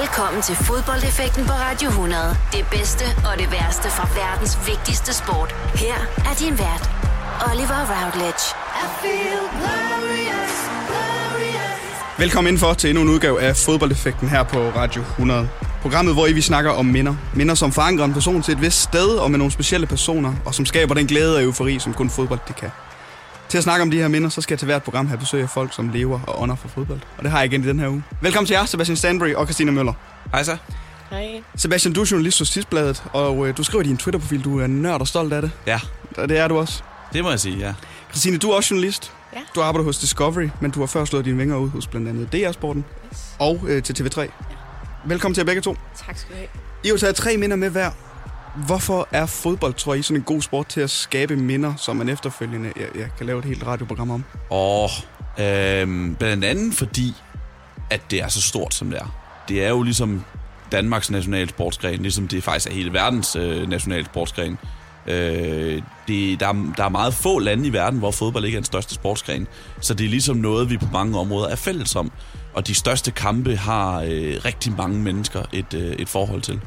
Velkommen til fodboldeffekten på Radio 100. Det bedste og det værste fra verdens vigtigste sport. Her er din vært, Oliver Routledge. I feel glorious, glorious. Velkommen indenfor til endnu en udgave af fodboldeffekten her på Radio 100. Programmet, hvor I vi snakker om minder. Minder, som forankrer en person til et vist sted og med nogle specielle personer, og som skaber den glæde og eufori, som kun fodbold det kan. Til at snakke om de her minder, så skal jeg til hvert program have besøg af folk, som lever og ånder for fodbold. Og det har jeg igen i den her uge. Velkommen til jer, Sebastian Stanbury og Christina Møller. Hej så. Hej. Sebastian, du er journalist hos Tidsbladet, og øh, du skriver i din Twitter-profil, du er nørd og stolt af det. Ja. Og det er du også. Det må jeg sige, ja. Christine, du er også journalist. Ja. Du arbejder hos Discovery, men du har først slået dine vinger ud hos blandt andet DR-sporten Yes. og øh, til TV3. Ja. Velkommen til jer begge to. Tak skal du have. I har taget tre minder med hver. Hvorfor er fodbold, tror I, sådan en god sport til at skabe minder, som man efterfølgende jeg, jeg kan lave et helt radioprogram om? Åh, oh, øh, blandt andet fordi, at det er så stort, som det er. Det er jo ligesom Danmarks national sportsgren, ligesom det faktisk er hele verdens øh, nationalsportsgren. Øh, det, der, er, der er meget få lande i verden, hvor fodbold ikke er den største sportsgren. Så det er ligesom noget, vi på mange områder er fælles om. Og de største kampe har øh, rigtig mange mennesker et, øh, et forhold til.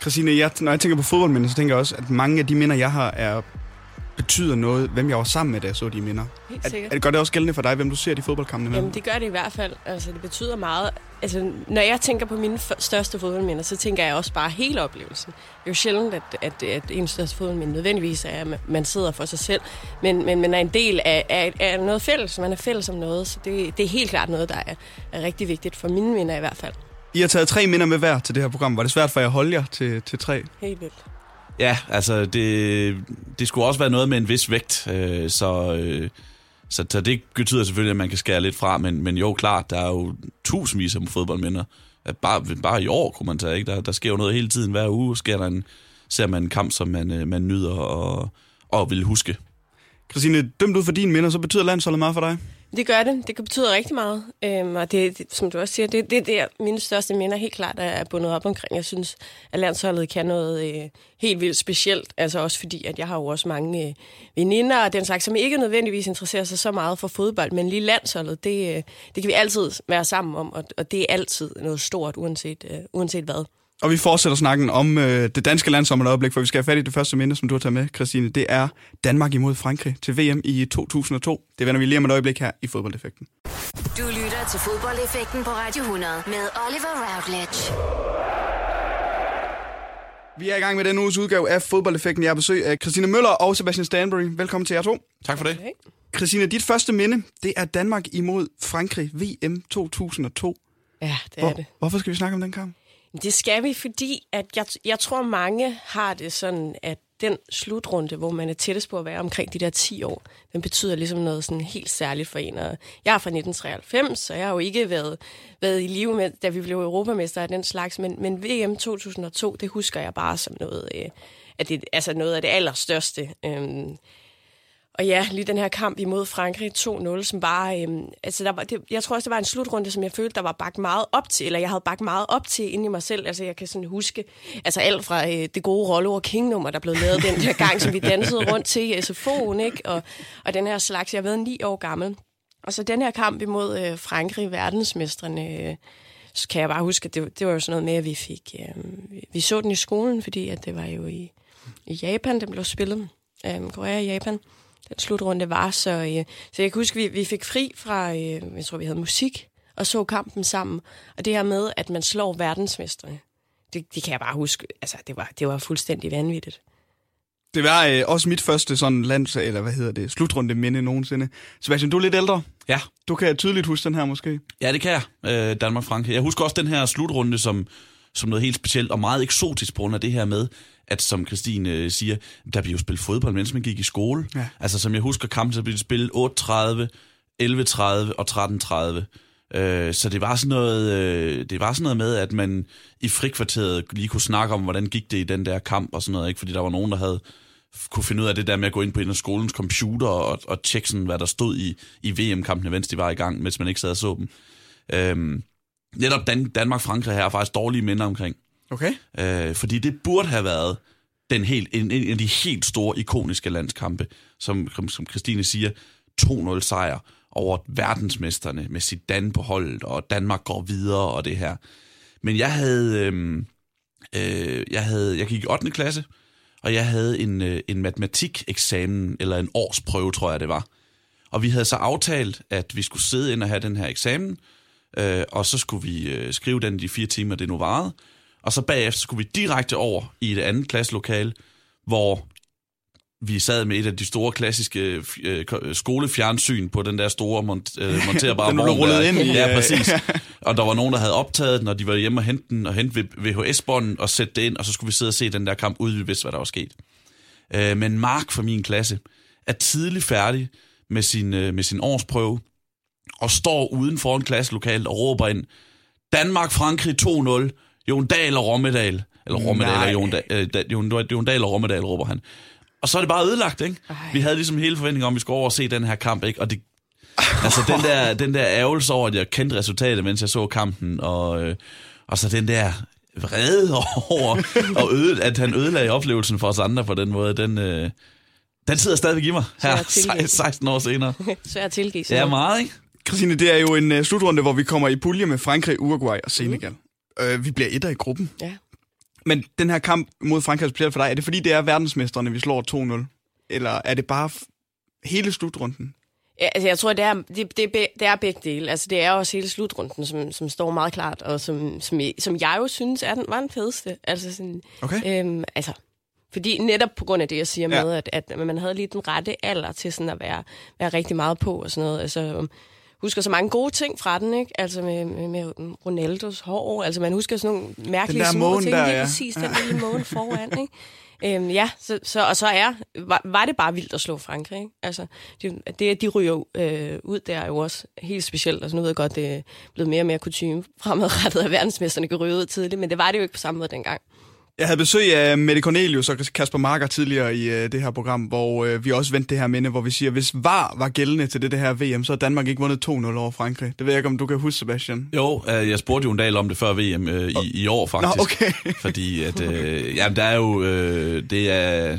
Christine, jeg, når jeg tænker på fodboldminder, så tænker jeg også, at mange af de minder, jeg har, er betyder noget, hvem jeg var sammen med, da jeg så de minder. Helt Er, sikkert. er det, gør det også gældende for dig, hvem du ser de fodboldkampene med? Jamen, det gør det i hvert fald. Altså, det betyder meget. Altså, når jeg tænker på mine største fodboldminder, så tænker jeg også bare hele oplevelsen. Det er jo sjældent, at, at, at en største fodboldminde nødvendigvis er, at man sidder for sig selv, men, men man er en del af, af, af noget fælles. Man er fælles om noget, så det, det er helt klart noget, der er, er rigtig vigtigt for mine minder i hvert fald. I har taget tre minder med hver til det her program. Var det svært for jer at holde jer til, til tre? Helt vildt. Ja, altså det, det skulle også være noget med en vis vægt, øh, så, øh, så, så det betyder selvfølgelig, at man kan skære lidt fra, men, men jo klart, der er jo tusindvis af fodboldminder. At Bare, bare i år kunne man tage, ikke? Der, der sker jo noget hele tiden. Hver uge sker der en, ser man en kamp, som man, øh, man nyder og, og vil huske. Christine, dømt ud for dine minder, så betyder landsholdet meget for dig? Det gør det. Det kan betyde rigtig meget. Øhm, og det, det, som du også siger, det, det er der, mine største minder helt klart er bundet op omkring. Jeg synes, at landsholdet kan noget øh, helt vildt specielt. Altså også fordi, at jeg har jo også mange øh, veninder og den slags, som ikke nødvendigvis interesserer sig så meget for fodbold. Men lige landsholdet, det, øh, det kan vi altid være sammen om. Og, og det er altid noget stort, uanset, øh, uanset hvad. Og vi fortsætter snakken om øh, det danske land som et øjeblik, for vi skal have fat i det første minde, som du har taget med, Christine. Det er Danmark imod Frankrig til VM i 2002. Det vender vi lige om et øjeblik her i fodboldeffekten. Du lytter til fodboldeffekten på Radio 100 med Oliver Routledge. Vi er i gang med den uges udgave af fodboldeffekten. Jeg har besøg af Christine Møller og Sebastian Stanbury. Velkommen til jer to. Tak for det. Okay. Christine, dit første minde, det er Danmark imod Frankrig VM 2002. Ja, det er Hvor, det. hvorfor skal vi snakke om den kamp? Det skal vi, fordi at jeg, jeg tror, mange har det sådan, at den slutrunde, hvor man er tættest på at være omkring de der 10 år, den betyder ligesom noget sådan helt særligt for en. Og jeg er fra 1993, så jeg har jo ikke været, været i live med, da vi blev europamester af den slags, men, men VM 2002, det husker jeg bare som noget, øh, at det, altså noget af det allerstørste. Øh, og ja, lige den her kamp imod Frankrig 2-0, som bare... Øhm, altså der var, det, jeg tror også, det var en slutrunde, som jeg følte, der var bagt meget op til, eller jeg havde bagt meget op til inde i mig selv. Altså jeg kan sådan huske, altså alt fra øh, det gode rolle over King-nummer, der blev lavet den her gang, som vi dansede rundt til i SFO'en, ikke? Og, og den her slags, jeg har været ni år gammel. Og så den her kamp imod øh, Frankrig, verdensmestrene, øh, så kan jeg bare huske, at det, det var jo sådan noget med, at vi fik... Øh, vi, vi så den i skolen, fordi at det var jo i, i Japan, den blev spillet. Øh, Korea og Japan den slutrunde var. Så, øh, så jeg kan huske, at vi, vi fik fri fra, øh, jeg tror, vi havde musik, og så kampen sammen. Og det her med, at man slår verdensmestrene, det, det kan jeg bare huske. Altså, det var, det var fuldstændig vanvittigt. Det var øh, også mit første sådan lands, eller hvad hedder det, slutrunde minde nogensinde. Sebastian, du er lidt ældre. Ja, Du kan tydeligt huske den her måske. Ja, det kan jeg. Øh, Danmark-Frankrig. Jeg husker også den her slutrunde som, som noget helt specielt og meget eksotisk på grund af det her med, at som Christine øh, siger, der bliver jo spillet fodbold, mens man gik i skole. Ja. Altså som jeg husker kampen, så blev det spillet 8.30, 11.30 og 13.30. Øh, så det var, sådan noget, øh, det var sådan noget med, at man i frikvarteret lige kunne snakke om, hvordan gik det i den der kamp og sådan noget, ikke? fordi der var nogen, der havde kunne finde ud af det der med at gå ind på en af skolens computer og, og tjekke sådan, hvad der stod i, i VM-kampene, mens de var i gang, mens man ikke sad og så dem. Øhm, netop Dan- Danmark-Frankrig her er faktisk dårlige minder omkring. Okay. Øh, fordi det burde have været den helt, en, en af de helt store, ikoniske landskampe, som, som Christine siger, 2-0 sejr over verdensmesterne med sit Dan på holdet, og Danmark går videre og det her. Men jeg havde, øh, øh, jeg havde, jeg gik i 8. klasse, og jeg havde en, øh, en matematikeksamen, eller en årsprøve, tror jeg det var. Og vi havde så aftalt, at vi skulle sidde ind og have den her eksamen, øh, og så skulle vi øh, skrive den de fire timer, det nu varede. Og så bagefter skulle vi direkte over i et andet klasselokale, hvor vi sad med et af de store klassiske øh, skolefjernsyn på den der store mont- øh, monterbare Den blev rullet der. ind i, Ja, øh, præcis. og der var nogen, der havde optaget den, og de var hjemme og hente den, og hente VHS-bånden og sætte det ind, og så skulle vi sidde og se den der kamp, uden vi vidste, hvad der var sket. Øh, men Mark fra min klasse er tidligt færdig med sin, øh, med sin årsprøve, og står uden for en klasselokale og råber ind, Danmark-Frankrig 2-0, Jon Dahl og Rommedal. Eller Rommedal Nej. og Jon, da, øh, da, Jon, Jon Dahl og Rommedal, råber han. Og så er det bare ødelagt, ikke? Ej. Vi havde ligesom hele forventningen om, at vi skulle over og se den her kamp, ikke? Og det, altså den der, den der ærgelse over, at jeg kendte resultatet, mens jeg så kampen, og, øh, og så den der vrede over, og øde, at han ødelagde oplevelsen for os andre på den måde, den, øh, den sidder stadigvæk i mig her, jeg tilgive. 16 år senere. Svært at tilgive. Ja, meget, ikke? Christine, det er jo en uh, slutrunde, hvor vi kommer i pulje med Frankrig, Uruguay og Senegal. Mm. Uh, vi bliver etter i gruppen. Ja. Men den her kamp mod Frankrig er specielt for dig. Er det fordi, det er verdensmesterne, vi slår 2-0? Eller er det bare hele slutrunden? Ja, altså, jeg tror, det er, det, det, det er begge dele. Altså, det er også hele slutrunden, som, som står meget klart, og som, som, som jeg jo synes er den, var den fedeste. Altså, sådan, Okay. øhm, altså, fordi netop på grund af det, jeg siger Ja. med, at, at man havde lige den rette alder til sådan at være, være rigtig meget på og sådan noget. Altså, husker så mange gode ting fra den, ikke? Altså med, med, med Ronaldos hår. Altså man husker sådan nogle mærkelige der små ting. der, lige ja. præcis, den Ja. lille måne foran, ikke? Øhm, ja, så, så, og så er, var, var det bare vildt at slå Frankrig. Ikke? Altså, det, det, de ryger øh, ud, der er jo også helt specielt. Altså, nu ved jeg godt, det er blevet mere og mere kutume fremadrettet, at verdensmesterne kan ryge ud tidligt, men det var det jo ikke på samme måde dengang. Jeg havde besøg af Mette Cornelius og Kasper Marker tidligere i øh, det her program, hvor øh, vi også vendte det her minde, hvor vi siger, hvis VAR var gældende til det, det her VM, så har Danmark ikke vundet 2-0 over Frankrig. Det ved jeg ikke, om du kan huske, Sebastian. Jo, øh, jeg spurgte jo en dag om det før VM øh, i, i år, faktisk. Nå, okay. Fordi at, øh, jamen, der er jo, øh, det er,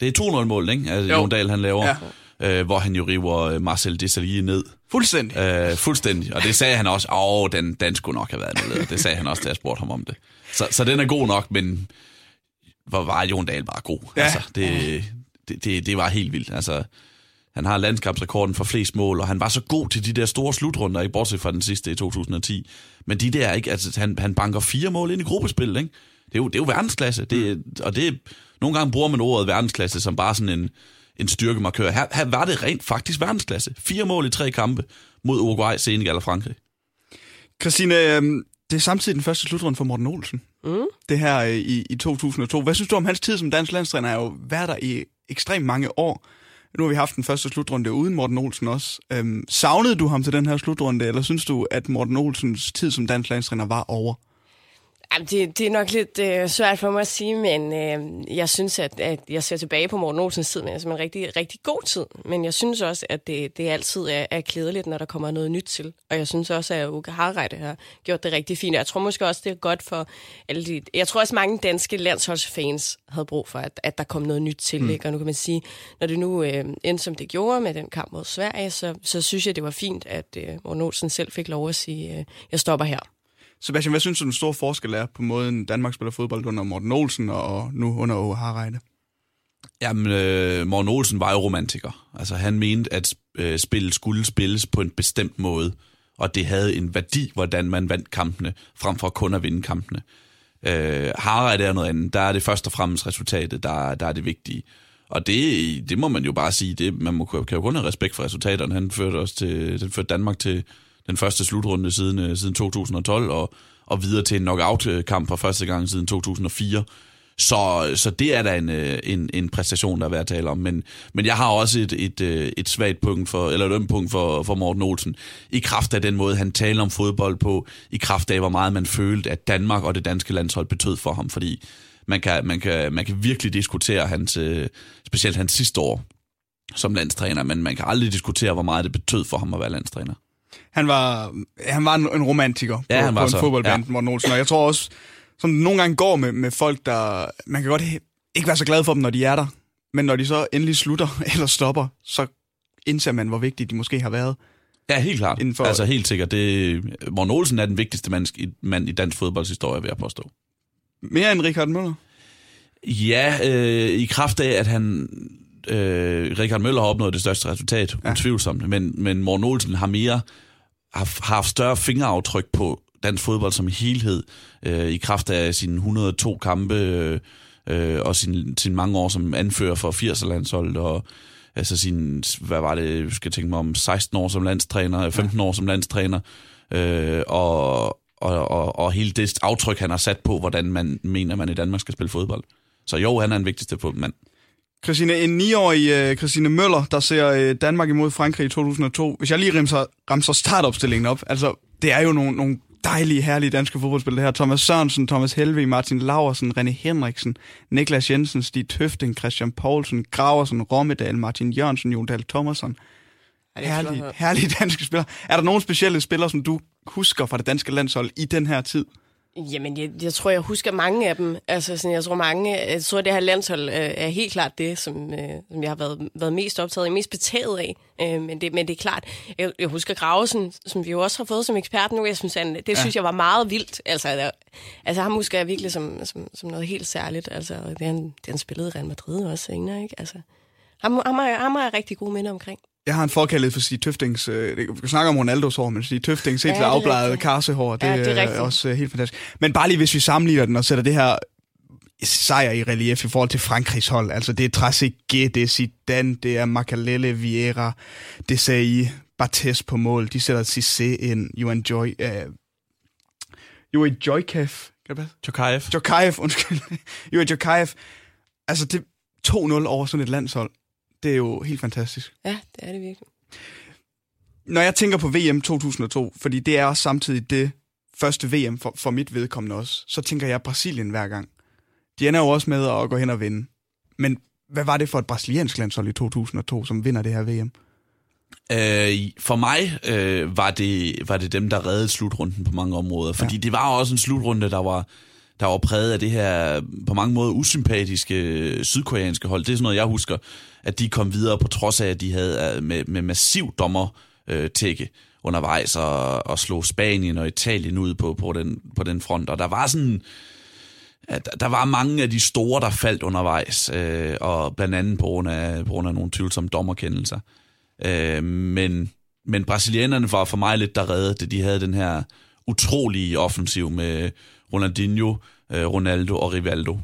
det er 2-0-mål, ikke? Altså, Jo. Jon Dahl, han laver, ja. øh, hvor han jo river øh, Marcel Desailly ned. Fuldstændig. Øh, fuldstændig. Og det sagde han også, åh, den, den skulle nok have været nede. Det sagde han også, da jeg spurgte ham om det. Så, så den er god nok, men hvor var Jon Dahl bare god. Ja. Altså, det, det, det, det var helt vildt. Altså, han har landskampsrekorden for flest mål, og han var så god til de der store slutrunder, ikke bortset fra den sidste i 2010. Men de der, ikke, altså, han, han banker fire mål ind i gruppespil, ikke? Det er jo, det er jo verdensklasse. Det, og det, nogle gange bruger man ordet verdensklasse som bare sådan en, en styrkemarkør. Her, her var det rent faktisk verdensklasse. Fire mål i tre kampe mod Uruguay, Senegal og Frankrig. Christine, øh, det er samtidig den første slutrunde for Morten Olsen. Mm. Det her øh, i, i 2002. Hvad synes du om hans tid som dansk landstræner? Han har jo været der i ekstremt mange år. Nu har vi haft den første slutrunde uden Morten Olsen også. Øhm, savnede du ham til den her slutrunde, eller synes du, at Morten Olsens tid som dansk landstræner var over? Jamen, det, det er nok lidt øh, svært for mig at sige, men øh, jeg synes, at, at jeg ser tilbage på Morten Olsens tid men som en rigtig, rigtig god tid. Men jeg synes også, at det, det altid er, er klædeligt, når der kommer noget nyt til. Og jeg synes også, at Uke Harreide har gjort det rigtig fint. Jeg tror måske også, det er godt for alle de... Jeg tror også, mange danske landsholdsfans havde brug for, at, at der kom noget nyt til. Mm. Ikke? Og nu kan man sige, når det nu øh, endte, som det gjorde med den kamp mod Sverige, så, så synes jeg, det var fint, at øh, Morten Olsen selv fik lov at sige, øh, jeg stopper her. Sebastian, hvad synes du, den store forskel er på måden, Danmark spiller fodbold under Morten Olsen og nu under Åge Harreide? Jamen, øh, Morten Olsen var jo romantiker. Altså, han mente, at øh, spillet skulle spilles på en bestemt måde, og det havde en værdi, hvordan man vandt kampene, frem for kun at vinde kampene. Øh, Harald er noget andet. Der er det først og fremmest resultatet, der, der er det vigtige. Og det, det må man jo bare sige. Det, man må, kan jo kun have respekt for resultaterne. Han førte, os til, den førte Danmark til den første slutrunde siden, øh, siden 2012, og, og videre til en knockout-kamp for første gang siden 2004. Så, så det er da en, øh, en, en præstation, der er værd at tale om. Men, men jeg har også et, et, øh, et svagt punkt for, eller et ømt punkt for, for Morten Olsen. I kraft af den måde, han taler om fodbold på. I kraft af, hvor meget man følte, at Danmark og det danske landshold betød for ham. Fordi man kan, man kan, man kan virkelig diskutere hans, øh, specielt hans sidste år som landstræner, men man kan aldrig diskutere, hvor meget det betød for ham at være landstræner. Han var, han var en, en romantiker på, Ja, han var på en fodboldband, ja. Morten Olsen. Og jeg tror også, som det nogle gange går med, med folk, der... Man kan godt ikke være så glad for dem, når de er der. Men når de så endelig slutter eller stopper, så indser man, hvor vigtige de måske har været. Ja, helt klart. Inden for- Altså helt sikkert. Det, Morten Olsen er den vigtigste mand, i- mand i dansk fodboldshistorie, vil jeg påstå. Mere end Richard Møller? Ja, øh, i kraft af, at han... Øh, Richard Møller har opnået det største resultat, ja. utvivlsomt, men, men Morten Olsen har mere har, har haft større fingeraftryk på dansk fodbold som helhed, øh, i kraft af sine 102 kampe øh, øh, og sin, sin mange år som anfører for 80'er-landsholdet, og altså sin, hvad var det, jeg skal tænke mig om, 16 år som landstræner, 15 ja. år som landstræner, øh, og, og, og, og hele det aftryk, han har sat på, hvordan man mener, man i Danmark skal spille fodbold. Så jo, han er den vigtigste fodboldmand. Christine, en 9-årig uh, Christine Møller, der ser uh, Danmark imod Frankrig i 2002. Hvis jeg lige ramser, ramser startopstillingen op, altså, det er jo nogle, nogle dejlige, herlige danske fodboldspillere her. Thomas Sørensen, Thomas Helve, Martin Laversen, René Henriksen, Niklas Jensen, Stig Tøfting, Christian Poulsen, Graversen, Rommedal, Martin Jørgensen, Jon Dahl Thomasson. Det er Herlige, herlige danske spillere. Er der nogle specielle spillere, som du husker fra det danske landshold i den her tid? Jamen, jeg, jeg tror, jeg husker mange af dem. Altså, sådan, jeg tror mange, jeg tror, det her landshold øh, er helt klart det, som, øh, som jeg har været, været mest optaget af, mest betaget af. Øh, men, det, men det er klart, jeg, jeg husker Gravesen, som vi jo også har fået som ekspert nu. Jeg synes, han, det ja. synes jeg var meget vildt. Altså, der, altså ham husker jeg virkelig som, som, som noget helt særligt. Altså, det han, det han spillede i Real Madrid også senere, ikke? Altså, ham, ham, har, ham har jeg rigtig gode minder omkring. Jeg har en forkærlighed for Stig Tøftings, øh, vi kan snakke om Ronaldos hår, men Stig Tøftings helt Ja, det rigtigt. karsehår, det, Ja, det er er også øh, helt fantastisk. Men bare lige hvis vi sammenligner den og sætter det her sejr i relief i forhold til Frankrigs hold, altså det er Trezeguet, det er Zidane, det er Makalele, Vieira, Desailly, Bartes på mål, de sætter Cissé ind, Johan Joy, øh, Joey Joykev, kan det passe? Tokayev. Jokajev, undskyld. Joey Jokajev. Altså det 2-0 over sådan et landshold, det er jo helt fantastisk. Ja, det er det virkelig. Når jeg tænker på VM 2002, fordi det er også samtidig det første VM for, for mit vedkommende også, så tænker jeg Brasilien hver gang. De ender jo også med at gå hen og vinde. Men hvad var det for et brasiliansk landshold i 2002, som vinder det her VM? Øh, for mig øh, var, det, var det dem, der reddede slutrunden på mange områder. Fordi ja. det var også en slutrunde, der var, der var præget af det her på mange måder usympatiske sydkoreanske hold. Det er sådan noget, jeg husker, at de kom videre på trods af, at de havde øh, med, med massiv dommer øh, tække undervejs og, og slog Spanien og Italien ud på, på, den, på den front. Og der var sådan at der var mange af de store, der faldt undervejs, øh, og blandt andet på grund af, på grund af nogle tvivlsomme dommerkendelser. Øh, men, men brasilianerne var for mig lidt der redde det. De havde den her utrolige offensiv med Ronaldinho, øh, Ronaldo og Rivaldo,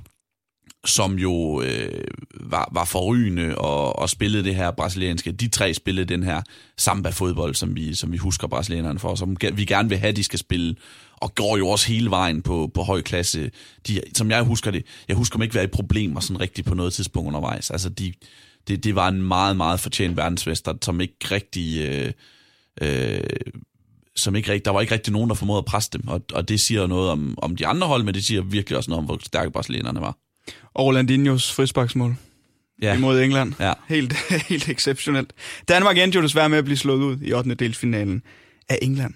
som jo øh, var, var forrygende og, og spillede det her brasilianske. De tre spillede den her samba-fodbold, som vi, som vi husker brasilianerne for, som vi gerne vil have, de skal spille, og går jo også hele vejen på, på høj klasse. De, som jeg husker det, jeg husker dem ikke være i problemer sådan rigtigt på noget tidspunkt undervejs. Altså, de, det, det var en meget, meget fortjent verdensmester, som ikke rigtig... Øh, øh, som ikke rigtig, der var ikke rigtig nogen, der formåede at presse dem, og, og det siger noget om, om de andre hold, men det siger virkelig også noget om, hvor stærke brasilianerne var. Og Rolandinhos frisbaksmål Ja, imod England. Ja. Helt, helt exceptionelt. Danmark endte jo desværre med at blive slået ud i 8. delsfinalen af England.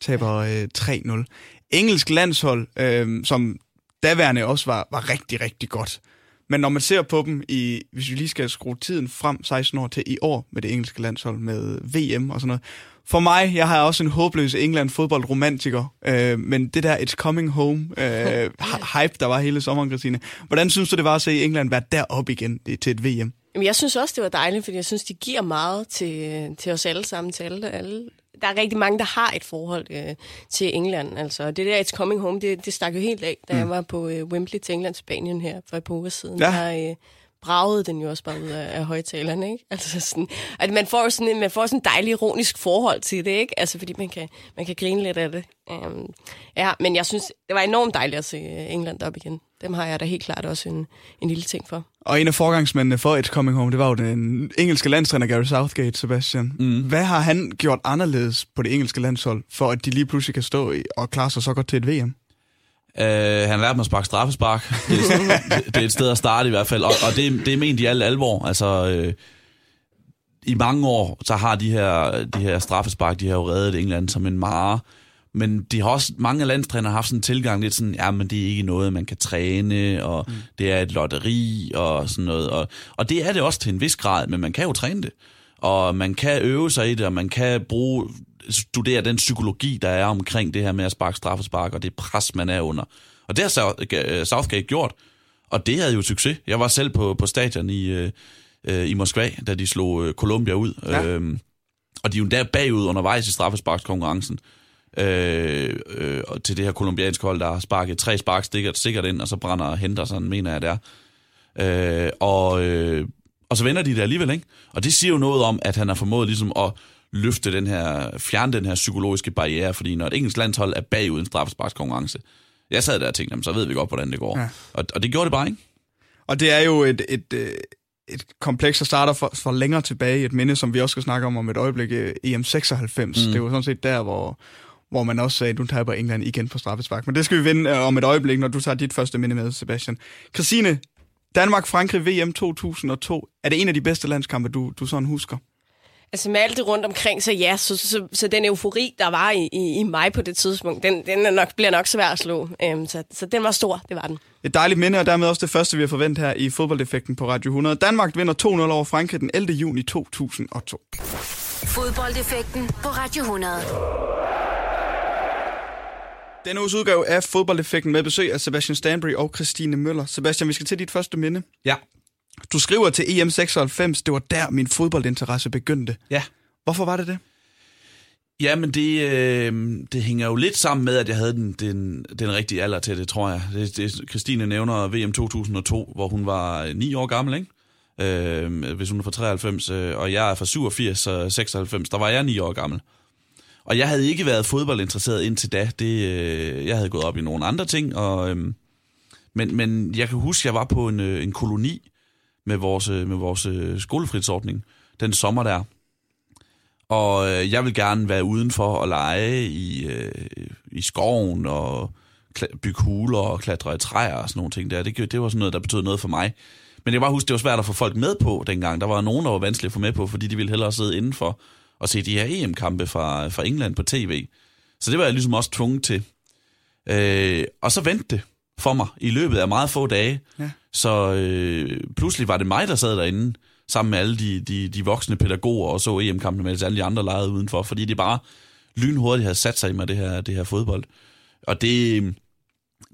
Taber øh, 3-0. Engelsk landshold, øh, som daværende også var, var rigtig, rigtig godt. Men når man ser på dem, i, hvis vi lige skal skrue tiden frem 16 år til i år med det engelske landshold, med VM og sådan noget. For mig, jeg har også en håbløs England fodboldromantiker, øh, men det der It's Coming Home øh, hype, der var hele sommeren, Christine. Hvordan synes du, det var at se England være deroppe igen til et VM? Jamen, jeg synes også, det var dejligt, fordi jeg synes, de giver meget til, til os alle sammen, til alle, alle. Der er rigtig mange, der har et forhold øh, til England. Altså, det der It's Coming Home, det, det stak jo helt af, da mm. jeg var på øh, Wembley til England, Spanien her for et par uger siden. Ja. Der øh, bragede den jo også bare ud af, af højtalerne, ikke? Altså sådan, at man får sådan en, man får sådan en dejlig ironisk forhold til det, ikke? Altså, fordi man kan, man kan grine lidt af det. Um, ja, men jeg synes, det var enormt dejligt at se øh, England op igen. Dem har jeg da helt klart også en, en lille ting for. Og en af forgangsmændene for It's Coming Home, det var jo den engelske landstræner Gary Southgate, Sebastian. Mm. Hvad har han gjort anderledes på det engelske landshold, for at de lige pludselig kan stå i og klare sig så godt til et VM? Øh, han lærte mig at sparke straffespark. Det er, det er et sted at starte i hvert fald, og, og det, det er ment i al alvor. Altså, øh, i mange år, så har de her, de her straffespark, de har jo reddet England som en mare. Men de har også, mange af landstrænere har haft sådan en tilgang lidt sådan, ja, men det er ikke noget, man kan træne, og mm. det er et lotteri og sådan noget. Og, og det er det også til en vis grad, men man kan jo træne det. Og man kan øve sig i det, og man kan bruge studere den psykologi, der er omkring det her med at sparke straffespark, og det pres, man er under. Og det har øh, Southgate gjort, og det havde jo succes. Jeg var selv på, på stadion i, øh, øh, i Moskva, da de slog øh, Colombia ud. Ja. Øhm, og de er jo der bagud undervejs i straffesparkskonkurrencen øh, øh, til det her kolumbianske hold, der har sparket tre spark stikker, sikkert ind, og så brænder Henderson, mener jeg, der. Øh, og, øh, og så vender de det alligevel, ikke? Og det siger jo noget om, at han har formået ligesom at løfte den her, fjerne den her psykologiske barriere, fordi når et engelsk landshold er bagud en straffesparkskonkurrence, jeg sad der og tænkte, jamen, så ved vi godt, hvordan det går. Ja. Og, og det gjorde det bare, ikke? Og det er jo et, et, øh, et kompleks, der starter for, for længere tilbage. Et minde, som vi også skal snakke om om et øjeblik, øh, EM96. Mm. Det var sådan set der, hvor, hvor man også sagde, at nu taber England igen på straffespark. Men det skal vi vende øh, om et øjeblik, når du tager dit første minde med, Sebastian. Christine, Danmark-Frankrig VM 2002. Er det en af de bedste landskampe, du, du sådan husker? Altså med alt det rundt omkring, så ja, så, så, så den eufori, der var i, i, i mig på det tidspunkt, den, den er nok, bliver nok svær at slå. Um, så, så den var stor, det var den. Et dejligt minde, og dermed også det første, vi har forventet her i fodboldeffekten på Radio 100. Danmark vinder 2-0 over Frankrig den 11. juni 2002. Fodboldeffekten på Radio 100. Denne uges udgave af Fodboldeffekten med besøg af Sebastian Stanbury og Christine Møller. Sebastian, vi skal til dit første minde. Ja. Du skriver til EM96, det var der min fodboldinteresse begyndte. Ja. Hvorfor var det det? Ja, men det, øh, det hænger jo lidt sammen med, at jeg havde den, den, den rigtige alder til det, tror jeg. Det, det, Christine nævner VM 2002, hvor hun var 9 år gammel, ikke? Øh, hvis hun er fra 93, øh, og jeg er fra 87 og 96, der var jeg 9 år gammel. Og jeg havde ikke været fodboldinteresseret indtil da. Det, øh, jeg havde gået op i nogle andre ting, og, øh, men, men jeg kan huske, at jeg var på en, øh, en koloni med vores, øh, med vores øh, skolefritidsordning den sommer der. Og øh, jeg vil gerne være udenfor og lege i, øh, i skoven og bygge huler og klatre i træer og sådan nogle ting der. Det, det var sådan noget, der betød noget for mig. Men jeg bare huske, det var svært at få folk med på dengang. Der var nogen, der var vanskeligt at få med på, fordi de ville hellere sidde indenfor og se de her EM-kampe fra, fra England på tv. Så det var jeg ligesom også tvunget til. Øh, og så vendte det for mig i løbet af meget få dage. Ja. Så øh, pludselig var det mig, der sad derinde, sammen med alle de, de, de voksne pædagoger, og så EM-kampene, mens alle de andre legede udenfor, fordi det bare lynhurtigt havde sat sig i mig, det her, det her fodbold. Og det,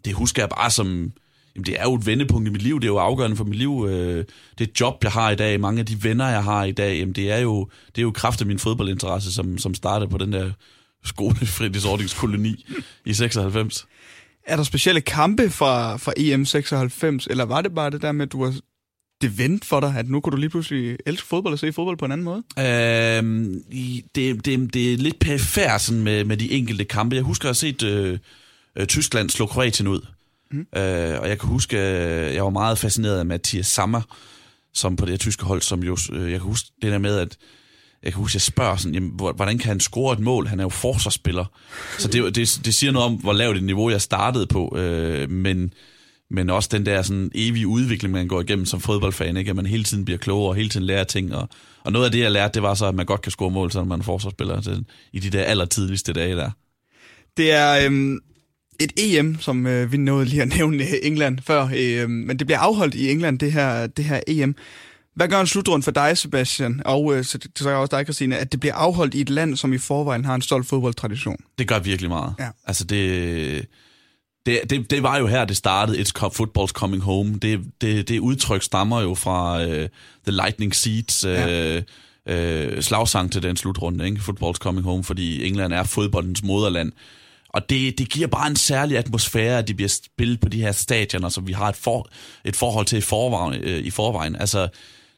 det husker jeg bare som, jamen det er jo et vendepunkt i mit liv, det er jo afgørende for mit liv. Øh, det job, jeg har i dag, mange af de venner, jeg har i dag, jamen det er jo, det er jo kraft af min fodboldinteresse, som, som startede på den der skolefritidsordningskoloni i 96. Er der specielle kampe fra, fra EM96, eller var det bare det der med, at du var det vendte for dig, at nu kunne du lige pludselig elske fodbold og se fodbold på en anden måde? Øhm, det, det, det er lidt perifært sådan med, med de enkelte kampe. Jeg husker at have set øh, øh, Tyskland slå Kroatien ud. Mm. Øh, og jeg kan huske, øh, jeg var meget fascineret af Mathias Sammer, som på det her tyske hold, som jo, øh, jeg kan huske det der med, at jeg kan huske, jeg spørger sådan, jamen, hvordan kan han score et mål? Han er jo forsvarsspiller. Så det, det, det siger noget om, hvor lavt et niveau jeg startede på. Øh, men, men også den der sådan evige udvikling, man går igennem som fodboldfan, ikke? at man hele tiden bliver klogere og hele tiden lærer ting. Og, og noget af det, jeg lærte, det var så, at man godt kan score mål, selvom man er forsvarsspiller til, i de der allertidligste dage der. Det er øhm, et EM, som øh, vi nåede lige at nævne øh, England før, øh, men det bliver afholdt i England, det her, det her EM. Hvad gør en slutrund for dig, Sebastian, og øh, så, så også dig, Christine, at det bliver afholdt i et land, som i forvejen har en stolt fodboldtradition? Det gør virkelig meget. Ja. Altså det, det, det, det var jo her, det startede, It's Football's Coming Home. Det, det, det udtryk stammer jo fra uh, The Lightning Seeds uh, ja. uh, slagsang til den slutrunde, ikke? Football's Coming Home, fordi England er fodboldens moderland. Og det, det giver bare en særlig atmosfære, at de bliver spillet på de her stadioner, som vi har et, for, et forhold til i forvejen. Øh, i forvejen. Altså,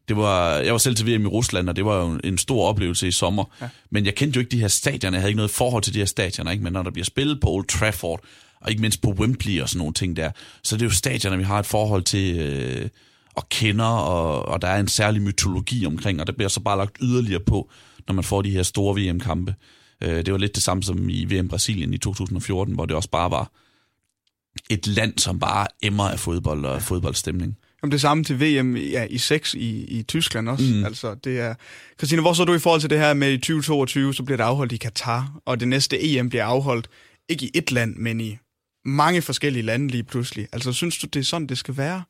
det var, jeg var selv til VM i Rusland, og det var jo en stor oplevelse i sommer. Ja. Men jeg kendte jo ikke de her stadioner. Jeg havde ikke noget forhold til de her stadioner. Ikke? Men når der bliver spillet på Old Trafford, og ikke mindst på Wembley og sådan nogle ting der, så det er jo stadioner, vi har et forhold til øh, og kender, og, og der er en særlig mytologi omkring, og der bliver så bare lagt yderligere på, når man får de her store VM-kampe. Øh, det var lidt det samme som i VM Brasilien i 2014, hvor det også bare var et land, som bare emmer af fodbold og fodboldstemning. Jamen det samme til VM ja, i 6 i, i Tyskland også. Mm. Altså, det er... Christine, hvor så du i forhold til det her med i 2022, så bliver det afholdt i Katar, og det næste EM bliver afholdt ikke i et land, men i mange forskellige lande lige pludselig. Altså, synes du, det er sådan, det skal være?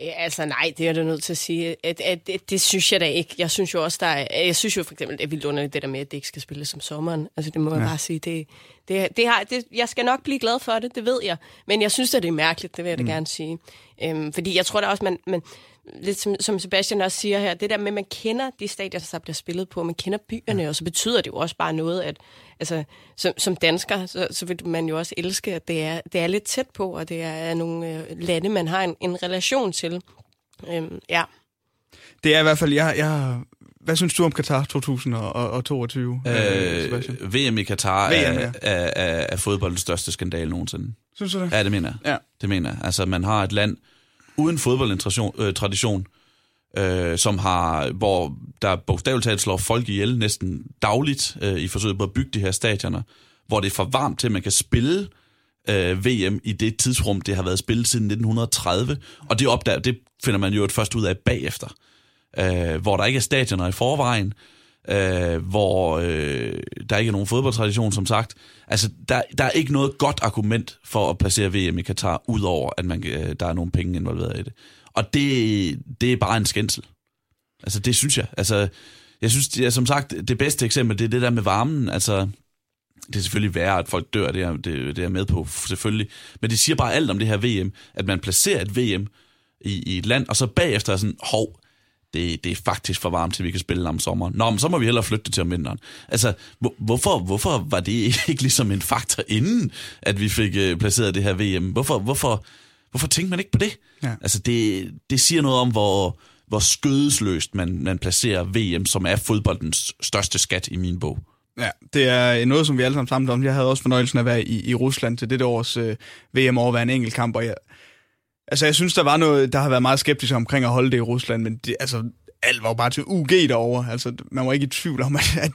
Ja, altså nej, det er du nødt til at sige. At, at, at, det synes jeg da ikke. Jeg synes jo også, der er, jeg synes jo for eksempel, det er vildt underligt det der med, at det ikke skal spilles som sommeren. Altså det må ja. jeg bare sige. Det, det, det har, det, jeg skal nok blive glad for det, det ved jeg. Men jeg synes at det er mærkeligt, det vil jeg da mm. gerne sige. Øhm, fordi jeg tror da også, man, man lidt som, som Sebastian også siger her, det der med, at man kender de stadier, der bliver spillet på, man kender byerne, ja. og så betyder det jo også bare noget, at altså, som, som dansker, så, så vil man jo også elske, at det er, det er lidt tæt på, og det er nogle øh, lande, man har en, en relation til. Øhm, ja. Det er i hvert fald, jeg, jeg, hvad synes du om Katar 2022? Øh, VM i Katar VM, er, ja. er, er, er fodboldens største skandal nogensinde. Synes du det? Ja, det mener jeg. Ja. Det mener jeg. Altså, man har et land uden fodboldtradition, øh, øh, som har, hvor der bogstaveligt talt slår folk ihjel næsten dagligt øh, i forsøget på at bygge de her stadioner, hvor det er for varmt til, at man kan spille øh, VM i det tidsrum, det har været spillet siden 1930, og det opdager, det finder man jo først ud af bagefter, øh, hvor der ikke er stadioner i forvejen, øh, hvor øh, der ikke er nogen fodboldtradition, som sagt. Altså, der, der er ikke noget godt argument for at placere VM i Katar, udover at man, øh, der er nogle penge involveret i det. Og det, det er bare en skændsel. Altså, det synes jeg. Altså, jeg synes, ja, som sagt, det bedste eksempel, det er det der med varmen. Altså, det er selvfølgelig værre, at folk dør, det er, det, det er jeg med på, selvfølgelig. Men det siger bare alt om det her VM, at man placerer et VM i, i et land, og så bagefter er sådan, hov, det, det er faktisk for varmt til, at vi kan spille om sommeren. Nå, men så må vi hellere flytte det til om vinteren. Altså, hvor, hvorfor, hvorfor var det ikke ligesom en faktor inden, at vi fik øh, placeret det her VM? Hvorfor, hvorfor, hvorfor tænkte man ikke på det? Ja. Altså, det, det siger noget om, hvor, hvor skødesløst man, man placerer VM, som er fodboldens største skat i min bog. Ja, det er noget, som vi alle sammen sammen om. Jeg havde også fornøjelsen af at være i, i Rusland til dette års øh, VM over en enkelt kamp, og jeg, Altså, jeg synes, der var noget, der har været meget skeptisk omkring at holde det i Rusland, men det, altså, alt var jo bare til UG derovre. Altså, man var ikke i tvivl om, at, at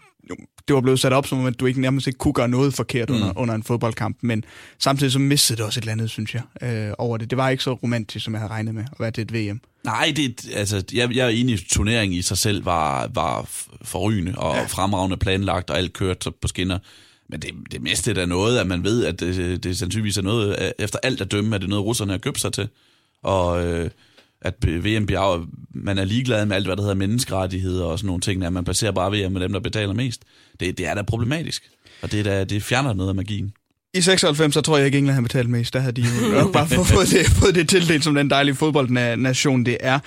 det var blevet sat op som, at du ikke nærmest ikke kunne gøre noget forkert mm. under, under en fodboldkamp, men samtidig så mistede det også et eller andet, synes jeg, øh, over det. Det var ikke så romantisk, som jeg havde regnet med, at være til et VM. Nej, det, altså, jeg, jeg er enig, turneringen i sig selv var, var forrygende og ja. fremragende planlagt, og alt kørt på skinner. Men det, det meste er da noget, at man ved, at det, det sandsynligvis er noget, efter alt at dømme, at det er noget, russerne har købt sig til. Og øh, at VM bliver, man er ligeglad med alt, hvad der hedder menneskerettigheder og sådan nogle ting, at man placerer bare VM med dem, der betaler mest. Det, det er da problematisk. Og det, er da, det fjerner noget af magien. I 96, så tror jeg ikke, England har betalt mest. Der havde de jo nok bare fået det, fået det tildelt som den dejlige fodboldnation, det er.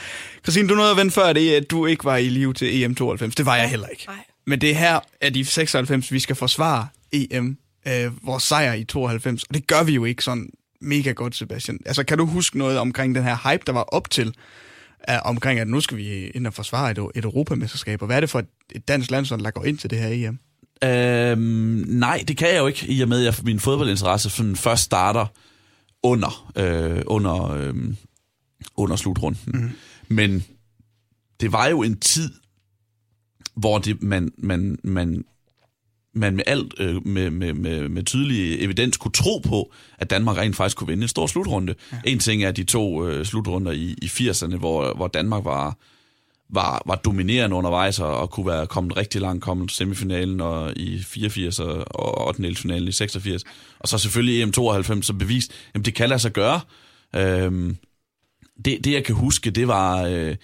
Christine, du nåede at vende før det, at du ikke var i live til EM 92. Det var jeg heller ikke. Nej. Men det her er de 96, vi skal forsvare EM, øh, vores sejr i 92. Og det gør vi jo ikke sådan mega godt, Sebastian. Altså, kan du huske noget omkring den her hype, der var op til, uh, omkring, at nu skal vi ind og forsvare et, et europamesterskab, og hvad er det for et, et dansk landshold, der går ind til det her EM? Øhm, nej, det kan jeg jo ikke, i og med, at min fodboldinteresse sådan først starter under, øh, under, øh, under slutrunden. Mm. Men det var jo en tid, hvor det, man, man, man man med alt øh, med, med, med, med tydelig evidens kunne tro på, at Danmark rent faktisk kunne vinde en stor slutrunde. Ja. En ting er de to øh, slutrunder i, i 80'erne, hvor, hvor Danmark var, var, var dominerende undervejs og, og kunne være kommet rigtig langt, kommet semifinalen og i 84 og, og 8. finalen i 86. Og så selvfølgelig EM92 som bevist, at det kan lade sig gøre. Øhm, det, det jeg kan huske, det var, øh,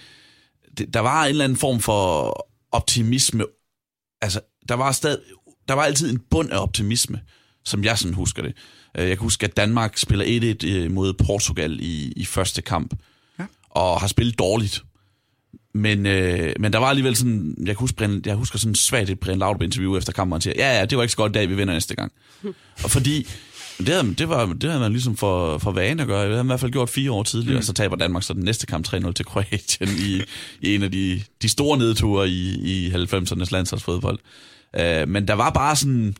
det, der var en eller anden form for optimisme. Altså, der var stadig der var altid en bund af optimisme, som jeg sådan husker det. Øh, jeg kan huske, at Danmark spiller 1-1 øh, mod Portugal i, i første kamp, ja. og har spillet dårligt. Men, øh, men der var alligevel sådan, jeg, kan huske, jeg husker sådan svagt et Brian Laudrup interview efter kampen, og siger, ja, ja, det var ikke så godt dag, vi vinder næste gang. og fordi, det havde, det, var, det havde man ligesom for, for vane at gøre. Det havde man i hvert fald gjort fire år tidligere, mm. og så taber Danmark så den næste kamp 3-0 til Kroatien i, i en af de, de store nedture i, i 90'ernes landsholdsfodbold. Øh, men der var bare sådan...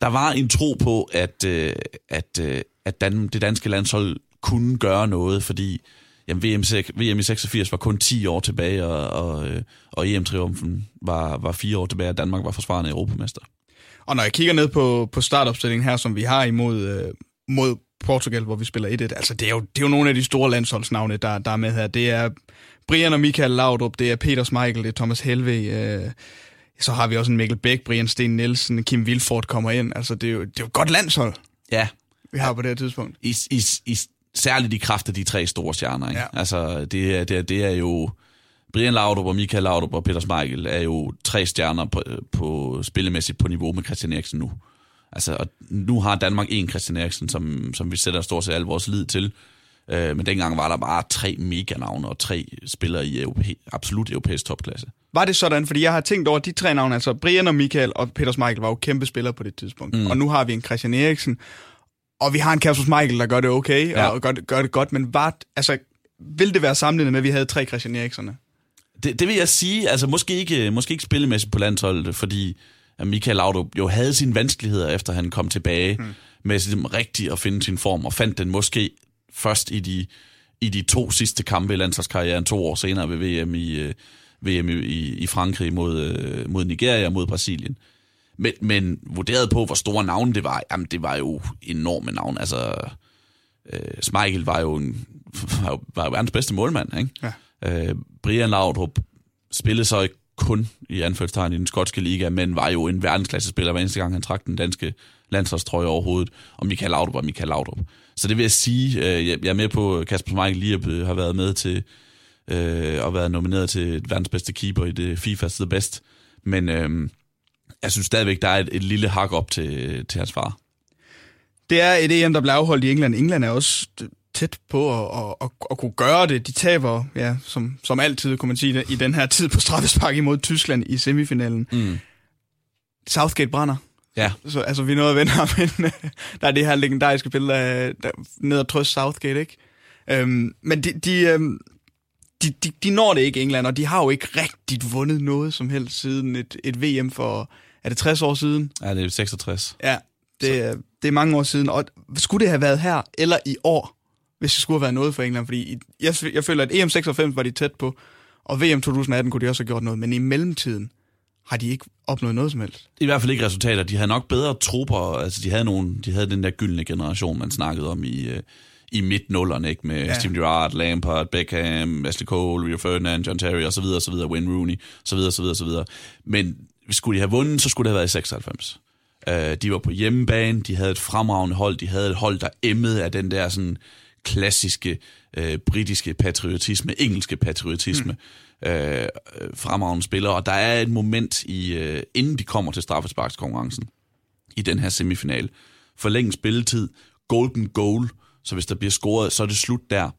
Der var en tro på, at, øh, at, øh, at Dan, det danske landshold kunne gøre noget, fordi jamen, VM, VM i 86 var kun 10 år tilbage, og, og, øh, og EM-triumfen var, var 4 år tilbage, og Danmark var forsvarende europamester. Og når jeg kigger ned på, på startopstillingen her, som vi har imod øh, mod Portugal, hvor vi spiller 1-1, altså det er, jo, det er jo nogle af de store landsholdsnavne, der, der er med her. Det er Brian og Michael Laudrup, det er Peter Schmeichel, det er Thomas Helve, øh, så har vi også en Mikkel Bæk, Brian Sten Nielsen, Kim Vilfort kommer ind. Altså, det er jo, det er jo et godt landshold, ja. vi har på det her tidspunkt. I, i, i, særligt i kraft af de tre store stjerner. Ikke? Ja. Altså, det, er- det, er- det er jo... Brian Laudrup og Michael Laudrup og Peter Schmeichel er jo tre stjerner på, på spillemæssigt på niveau med Christian Eriksen nu. Altså, og nu har Danmark en Christian Eriksen, som, som vi sætter stort set al vores lid til. Øh, men dengang var der bare tre mega-navne og tre spillere i europæ- absolut europæisk topklasse. Var det sådan? Fordi jeg har tænkt over de tre navne, altså Brian og Michael og Peter Schmeichel var jo kæmpe spillere på det tidspunkt. Mm. Og nu har vi en Christian Eriksen, og vi har en Kasper Schmeichel, der gør det okay, Ja. og gør, det- gør det godt, men var, altså, vil det være sammenlignet med, at vi havde tre Christian Erikserne? Det, det vil jeg sige, altså måske ikke, måske ikke spillemæssigt på landsholdet, fordi at Michael Laudrup jo havde sine vanskeligheder, efter han kom tilbage mm. med sådan rigtigt at finde sin form, og fandt den måske først i de, i de to sidste kampe i landsholdskarrieren, to år senere ved VM i, øh, VM i, i, i Frankrig mod, øh, mod Nigeria og mod Brasilien. Men, men vurderet på, hvor store navne det var, jamen det var jo enorme navne. Altså, øh, Schmeichel var jo, en, var jo, var jo verdens bedste målmand, ikke? Ja. Øh, Brian Laudrup spillede så ikke kun i anførselstegn i den skotske liga, men var jo en verdensklasse spiller hver eneste gang, han trak den danske landsholdstrøje over hovedet, og Michael Laudrup og Michael Laudrup. Så det vil jeg sige, øh, jeg jeg er med på, at Kasper Schmeichel lige har været med til, øh, og været nomineret til verdens bedste keeper i det FIFA's The Best, men øh, jeg synes stadigvæk, der er et, et lille hak op til, til hans far. Det er et EM, der bliver afholdt i England. England er også tæt på at, at, at, at kunne gøre det. De taber, ja, som, som altid, kunne man sige, det, i den her tid på straffespark imod Tyskland i semifinalen. Mm. Southgate brænder. Ja, Så, altså, vi nåede at vende ham, men øh, der er det her legendariske billede af der, ned og trøst Southgate, ikke? Øhm, men de, de, øhm, de, de, de når det ikke, England, og de har jo ikke rigtigt vundet noget som helst siden et, et VM for, er det 60 år siden? ja det er 66. Ja, det, er- det er mange år siden. Og skulle det have været her eller i år, hvis det skulle have været noget for England? Fordi jeg, jeg føler, at EM 96 var de tæt på, og VM 2018 kunne de også have gjort noget, men i mellemtiden har de ikke opnået noget som helst. I hvert fald ikke resultater. De havde nok bedre trupper. Altså, de havde, nogle, de havde den der gyldne generation, man snakkede om i, øh, i midt-nullerne, ikke? Med Ja. Steven Gerrard, Lampard, Beckham, Ashley Cole, Rio Ferdinand, John Terry, osv., osv., Wayne Rooney, osv., osv., osv. Men skulle de have vundet, så skulle det have været i 96. Uh, de var på hjemmebane, de havde et fremragende hold, de havde et hold, der emmede af den der sådan klassiske øh, britiske patriotisme, engelske patriotisme, mm øh, fremragende spillere, og der er et moment, i, øh, inden de kommer til straffesparkskonkurrencen, i den her semifinal. Forlænget spilletid, golden goal, så hvis der bliver scoret, så er det slut der.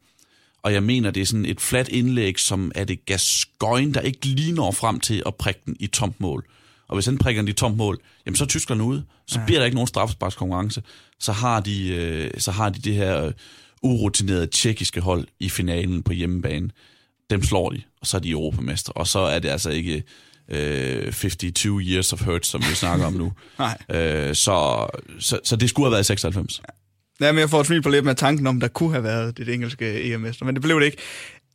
Og jeg mener, det er sådan et fladt indlæg, som er det Gascoigne, der ikke lige når frem til at prikke den i tomt mål. Og hvis han prikker den i tomt mål, jamen så er tyskerne ude. Så bliver der ikke nogen straffesparkskonkurrence. Så har de, øh, så har de det her øh, urutinerede tjekkiske hold i finalen på hjemmebane. Dem slår de, og så er de europamester. Og så er det altså ikke øh, 52 years of hurt, som vi snakker om nu. Nej. Øh, så, så, så det skulle have været i 96. Ja, men jeg får et smil på lidt med tanken om, der kunne have været det engelske EM-mester, men det blev det ikke.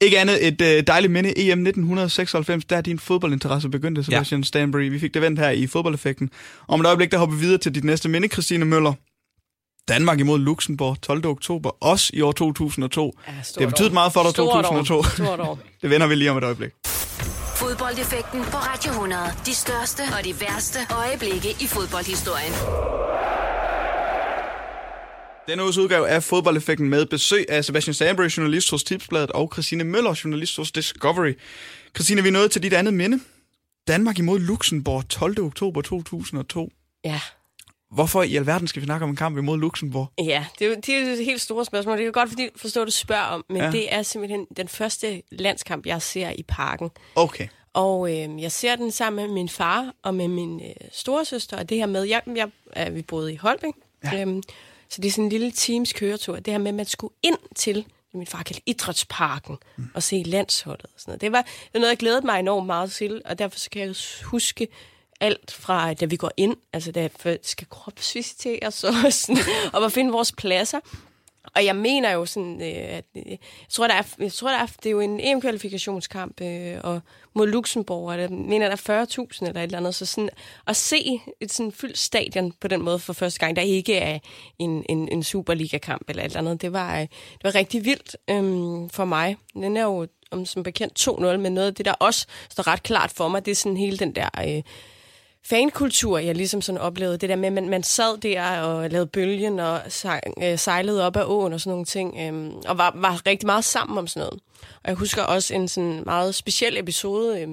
Ikke andet et øh, dejligt minde. EM 1996, der er din fodboldinteresse begyndte, Sebastian ja. Stanbury. Vi fik det vendt her i fodboldeffekten. Om et øjeblik, der hopper vi videre til dit næste minde, Christine Møller. Danmark imod Luxembourg 12. oktober, også i år 2002. Ja, det har betydet år. meget for dig, Stort 2002. År. Stort år. Det vender vi lige om et øjeblik. Fodboldeffekten på Radio 100. De største og de værste øjeblikke i fodboldhistorien. Denne uges udgave af Fodboldeffekten med besøg af Sebastian Stanbury, journalist hos Tipsbladet, og Christine Møller, journalist hos Discovery. Christine, vi er nået til dit andet minde. Danmark imod Luxembourg 12. oktober 2002. Ja. Hvorfor i alverden skal vi snakke om en kamp imod Luxembourg? Ja, det er jo det er jo et helt store spørgsmål. Det er jo godt fordi, forstå, at du spørger om, men Ja. det er simpelthen den første landskamp, jeg ser i parken. Okay. Og øh, jeg ser den sammen med min far og med min øh, storesøster, og det her med, jeg, jeg, øh, vi boede i Holbæk, ja. øhm, så det er sådan en lille teams køretur. Det her med, at man skulle ind til, min far kaldte idrætsparken, mm. og se landsholdet og sådan noget. Det var, det var noget, jeg glædede mig enormt meget til, og derfor så kan jeg huske alt fra, da vi går ind, altså da vi skal kropsvisiteres og, sådan, og at finde vores pladser. Og jeg mener jo sådan, øh, at øh, jeg tror, der er, jeg tror, der er, det er jo en EM-kvalifikationskamp øh, og mod Luxembourg, og jeg mener, der er 40.000 eller et eller andet. Så sådan, at se et sådan fyldt stadion på den måde for første gang, der ikke er en, en, en Superliga-kamp eller et eller andet, det var, øh, det var rigtig vildt øh, for mig. Den er jo om som bekendt 2-0, men noget af det, der også står ret klart for mig, det er sådan hele den der... Øh, fankultur, jeg ligesom sådan oplevede. Det der med, at man, man sad der og lavede bølgen og øh, sejlede op ad åen og sådan nogle ting, øh, og var, var rigtig meget sammen om sådan noget. Og jeg husker også en sådan meget speciel episode. Øh,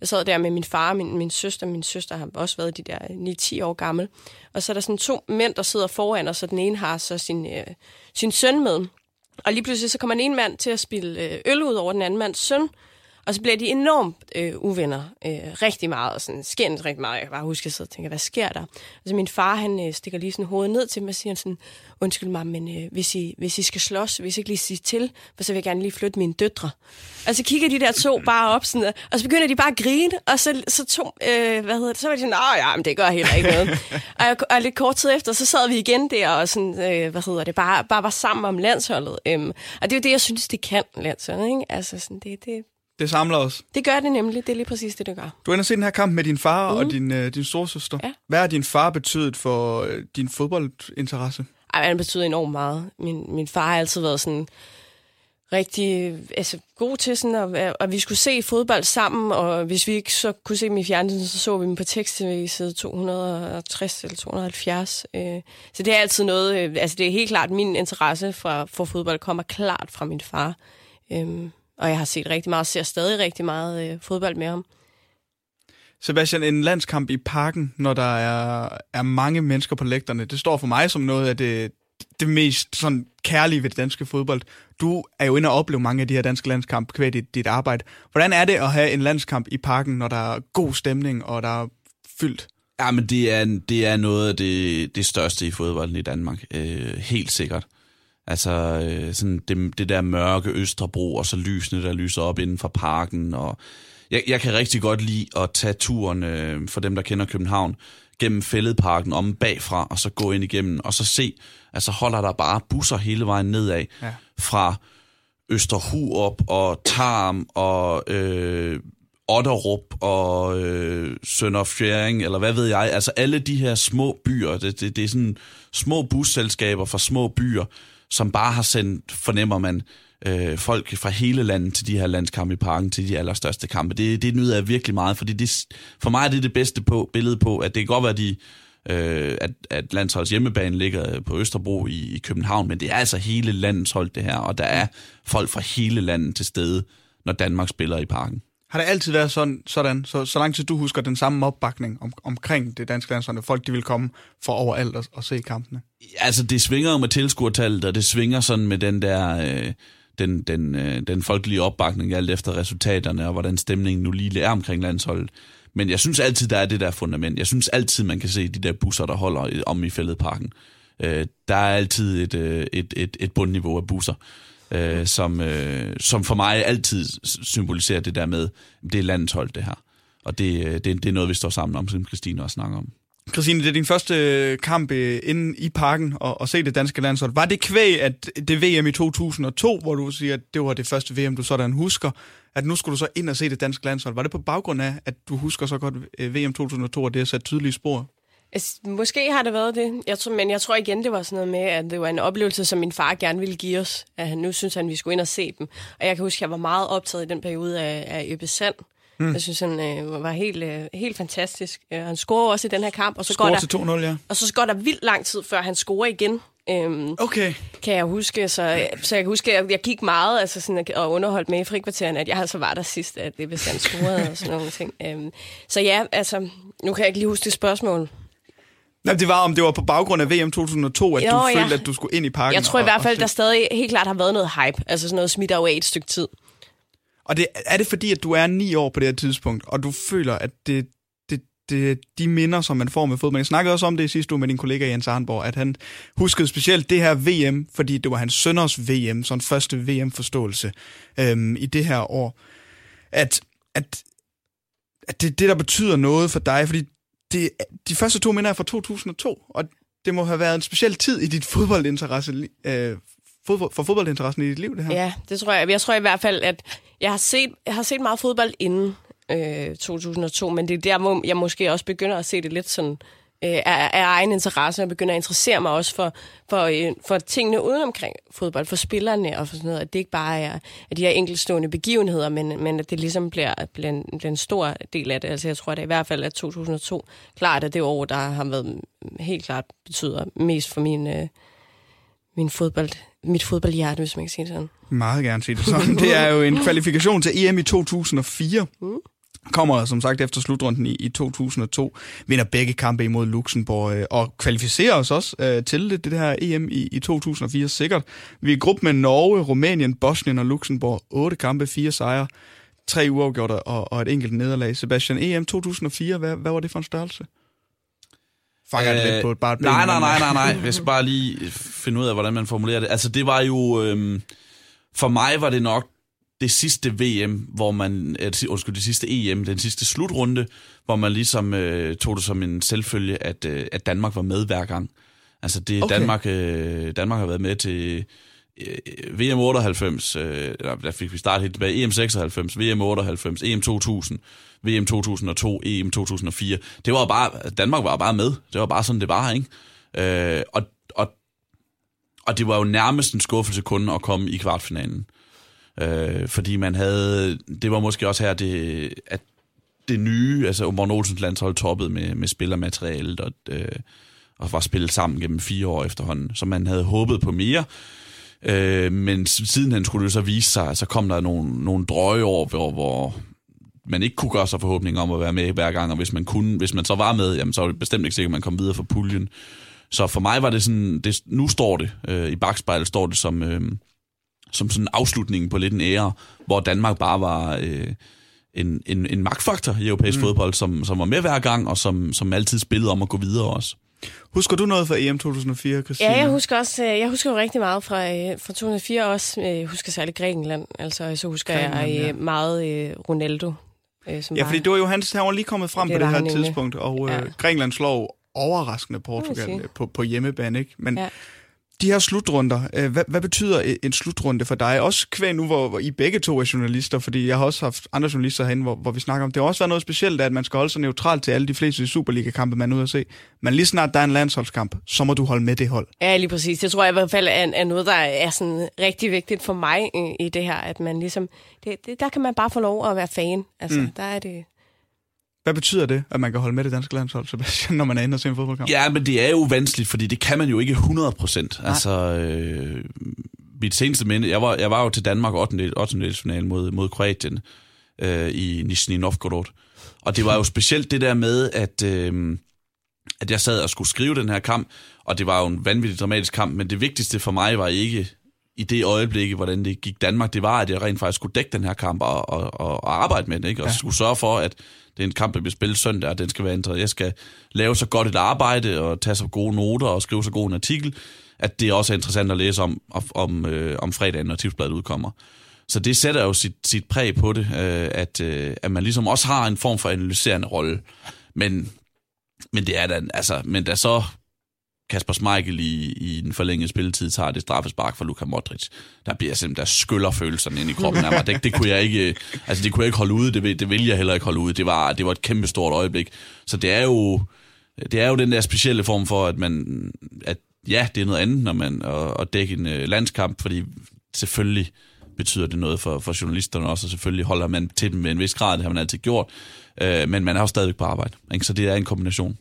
jeg sad der med min far min, min søster. Min søster har også været de der 9-10 år gammel. Og så er der sådan to mænd, der sidder foran, og så den ene har så sin, øh, sin søn med. Og lige pludselig så kommer en ene mand til at spille øh, øl ud over den anden mands søn, og så bliver de enormt øh, uvenner. Øh, rigtig meget, og sådan skændt rigtig meget. Jeg kan bare huske, at jeg sidder og tænker, hvad sker der? Altså min far, han øh, stikker lige sådan hovedet ned til mig og siger sådan, undskyld mig, men øh, hvis, I, hvis I skal slås, hvis I ikke lige sige til, for så vil jeg gerne lige flytte mine døtre. Og så kigger de der to bare op, sådan, og så begynder de bare at grine, og så, så to, øh, hvad hedder det, så var de sådan, ja, men det gør heller ikke noget. og, jeg, og lidt kort tid efter, så sad vi igen der, og sådan, øh, hvad hedder det, bare, bare var sammen om landsholdet. Øhm, og det er jo det, jeg synes, det kan, landsholdet, ikke? Altså, sådan, det, det, det samler os. Det gør det nemlig. Det er lige præcis det, det gør. Du ender set den her kamp med din far mm. og din, øh, din storsøster. Ja. Hvad har din far betydet for øh, din fodboldinteresse? Ej, han betyder enormt meget. Min, min far har altid været sådan rigtig altså, god til sådan, at, at vi skulle se fodbold sammen, og hvis vi ikke så kunne se dem i fjernsynet, så så vi dem på tekst-tv side 260 eller 270. Øh, så det er altid noget, øh, altså det er helt klart, min interesse for, for fodbold kommer klart fra min far. Øh, og jeg har set rigtig meget, ser stadig rigtig meget øh, fodbold med ham. Sebastian, en landskamp i parken, når der er, er mange mennesker på lægterne, det står for mig som noget af det, det mest sådan kærlige ved det danske fodbold. Du er jo inde og opleve mange af de her danske landskamp kvæd dit, dit arbejde. Hvordan er det at have en landskamp i parken, når der er god stemning, og der er fyldt? Ja, men det er, det er noget af det, det største i fodbolden i Danmark. Øh, helt sikkert. Altså øh, sådan det, det der mørke Østerbro, og så lysene, der lyser op inden for parken. Og jeg, jeg kan rigtig godt lide at tage turen, øh, for dem, der kender København, gennem fælledparken om bagfra, og så gå ind igennem, og så se, altså holder der bare busser hele vejen nedad, ja. fra Østerhurup og Tarm og øh, Otterup og øh, Sønderfjæring, eller hvad ved jeg, altså alle de her små byer, det, det, det er sådan små busselskaber fra små byer, som bare har sendt, fornemmer man, øh, folk fra hele landet til de her landskampe i parken, til de allerstørste kampe. Det, det nyder jeg virkelig meget, fordi det, for mig er det det bedste på, billede på, at det kan godt være, de, øh, at, at landsholds hjemmebane ligger på Østerbro i, i København, men det er altså hele landets hold det her, og der er folk fra hele landet til stede, når Danmark spiller i parken. Har det altid været sådan, sådan så, så lang tid du husker den samme opbakning om, omkring det danske landshold, at folk de vil komme for overalt og, og se kampene? Altså, det svinger jo med tilskuertallet, og det svinger sådan med den der... Øh, den, den, øh, den folkelige opbakning, alt efter resultaterne, og hvordan stemningen nu lige er omkring landsholdet. Men jeg synes altid, der er det der fundament. Jeg synes altid, man kan se de der busser, der holder om i fældeparken. Øh, der er altid et, øh, et, et, et bundniveau af busser øh, som, øh, som for mig altid symboliserer det der med, det er landshold det her. Og det, øh, det, det er noget, vi står sammen om, som Christine også snakker om. Christine, det er din første øh, kamp øh, inde i parken og, og se det danske landshold. Var det kvæg, at det VM i 2002, hvor du siger, at det var det første VM, du sådan husker, at nu skulle du så ind og se det danske landshold? Var det på baggrund af, at du husker så godt VM 2002, og det har sat tydelige spor? Altså, måske har det været det, jeg tror, men jeg tror igen, det var sådan noget med, at det var en oplevelse, som min far gerne ville give os. At han, nu synes han, vi skulle ind og se dem. Og jeg kan huske, at jeg var meget optaget i den periode af, af Øbe Sand. Mm. Jeg synes, han øh, var helt, øh, helt fantastisk. Øh, han scorer også i den her kamp. Og så går der, til 2-0, ja. Og så går der vildt lang tid, før han scorer igen. Øhm, okay. Kan jeg huske, så, så jeg kan huske, at jeg, jeg gik meget altså sådan, og underholdt med i frikvarteren, at jeg altså var der sidst, at det bestandt scorede og sådan nogle ting. Øhm, så ja, altså, nu kan jeg ikke lige huske det spørgsmål. Nej, det var, om det var på baggrund af VM 2002, at jo, du følte, ja. at du skulle ind i parken. Jeg tror i hvert fald, der stadig helt klart har været noget hype. Altså sådan noget smidt af et stykke tid. Og det, er det fordi, at du er ni år på det her tidspunkt, og du føler, at det, det, det, de minder, som man får med fodbold. Jeg snakkede også om det i sidste uge med din kollega Jens Arnborg, at han huskede specielt det her VM, fordi det var hans sønders VM, sådan første VM-forståelse øhm, i det her år. At, at, at det det, der betyder noget for dig, fordi det, de første to minder er fra 2002, og det må have været en speciel tid i dit fodboldinteresse, øh, fodbold, for fodboldinteressen i dit liv, det her. Ja, det tror jeg. Jeg tror i hvert fald, at jeg har set, jeg har set meget fodbold inden øh, 2002, men det er der, hvor jeg måske også begynder at se det lidt sådan øh, af, af egen interesse, og begynder at interessere mig også for, for, øh, for tingene uden omkring fodbold, for spillerne og for sådan noget, at det ikke bare er at de her enkeltstående begivenheder, men, men at det ligesom bliver, bliver, en, bliver en stor del af det. Altså jeg tror, at det i hvert fald er 2002 klart, at det år, der har været helt klart betyder mest for min, øh, min fodbold, mit fodboldhjerte, hvis man kan sige det sådan. Meget gerne sige det sådan. Det er jo en kvalifikation til EM i 2004. Mm kommer som sagt efter slutrunden i, i 2002, vinder begge kampe imod Luxembourg øh, og kvalificerer os også øh, til det, det her EM i, i 2004 sikkert. Vi er i gruppe med Norge, Rumænien, Bosnien og Luxembourg. Otte kampe, fire sejre, tre uafgjorte og, og et enkelt nederlag. Sebastian, EM 2004, hvad, hvad var det for en størrelse? Fanger øh, lidt på et bare et ben, nej, nej, nej, nej, nej. Skal bare lige finde ud af, hvordan man formulerer det. Altså, det var jo... Øh, for mig var det nok det sidste VM, hvor man, øh, undskyld, det sidste EM, den sidste slutrunde, hvor man ligesom øh, tog det som en selvfølge, at, øh, at Danmark var med hver gang. Altså det okay. Danmark, øh, Danmark har været med til øh, VM 98, øh, der fik vi startet helt tilbage, EM 96, VM 98, EM 2000, VM 2002, EM 2004. Det var bare, Danmark var bare med. Det var bare sådan, det var, ikke? Øh, og, og, og det var jo nærmest en skuffelse kun at komme i kvartfinalen. Øh, Øh, fordi man havde, det var måske også her, det, at det nye, altså Morten Olsens landshold toppede med, med spillermaterialet, og, øh, og var spillet sammen gennem fire år efterhånden, så man havde håbet på mere. Øh, men siden han skulle det så vise sig, så kom der nogle, nogle drøje år, hvor, hvor man ikke kunne gøre sig forhåbninger om at være med hver gang, og hvis man, kunne, hvis man så var med, jamen, så var det bestemt ikke sikkert, at man kom videre fra puljen. Så for mig var det sådan, det, nu står det, øh, i bagspejlet står det som, øh, som sådan afslutningen på lidt en ære, hvor Danmark bare var øh, en, en, en magtfaktor i europæisk mm. fodbold, som, som var med hver gang, og som, som altid spillede om at gå videre også. Husker du noget fra EM 2004, Christine? Ja, jeg husker også, øh, jeg husker jo rigtig meget fra, øh, fra 2004 også. Jeg husker særligt Grækenland. Altså, så husker jeg ja. meget Ronaldo. som ja, fordi det var jo hans, han var lige kommet frem det på det her tidspunkt, og ja. Grækenland slår overraskende Portugal på, på hjemmebane, ikke? Men ja de her slutrunder, øh, hvad, hvad betyder en slutrunde for dig? Også kvæg nu, hvor, hvor I begge to er journalister, fordi jeg har også haft andre journalister herinde, hvor, hvor vi snakker om, det har også været noget specielt, at man skal holde sig neutral til alle de fleste Superliga-kampe, man er ude at se. Men lige snart der er en landsholdskamp, så må du holde med det hold. Ja, lige præcis. Det tror jeg i hvert fald er, er noget, der er sådan rigtig vigtigt for mig i, i det her, at man ligesom, det, det, der kan man bare få lov at være fan. Altså, mm. der er det, hvad betyder det, at man kan holde med det danske landshold, Sebastian, når man er inde og ser en fodboldkamp? Ja, men det er jo vanskeligt, fordi det kan man jo ikke 100 procent. Altså, øh, mit seneste minde, jeg var, jeg var jo til Danmark 8. 8. final mod, mod Kroatien øh, i Nizhny Novgorod. Og det var jo specielt det der med, at, øh, at jeg sad og skulle skrive den her kamp, og det var jo en vanvittig dramatisk kamp, men det vigtigste for mig var ikke i det øjeblik, hvordan det gik Danmark, det var, at jeg rent faktisk skulle dække den her kamp og, og, og arbejde med den, ikke? og ja. skulle sørge for, at det er en kamp, der bliver spillet søndag, og den skal være ændret. Jeg skal lave så godt et arbejde, og tage så gode noter, og skrive så god en artikel, at det også er interessant at læse om, om, øh, om fredagen, når tipsbladet udkommer. Så det sætter jo sit, sit præg på det, øh, at, øh, at man ligesom også har en form for analyserende rolle. Men, men det er da, altså, men da så Kasper Schmeichel i, i den forlængede spilletid tager det straffespark for Luka Modric. Der bliver simpelthen, der skyller følelserne ind i kroppen af mig. Det, det, kunne jeg ikke, altså det kunne jeg ikke holde ude, det, det vil jeg heller ikke holde ude. Det var, det var et kæmpe stort øjeblik. Så det er jo, det er jo den der specielle form for, at man, at ja, det er noget andet, når man at, at dække en øh, landskamp, fordi selvfølgelig betyder det noget for, for journalisterne også, og selvfølgelig holder man til dem med en vis grad, det har man altid gjort, øh, men man er jo stadigvæk på arbejde, ikke? så det er en kombination.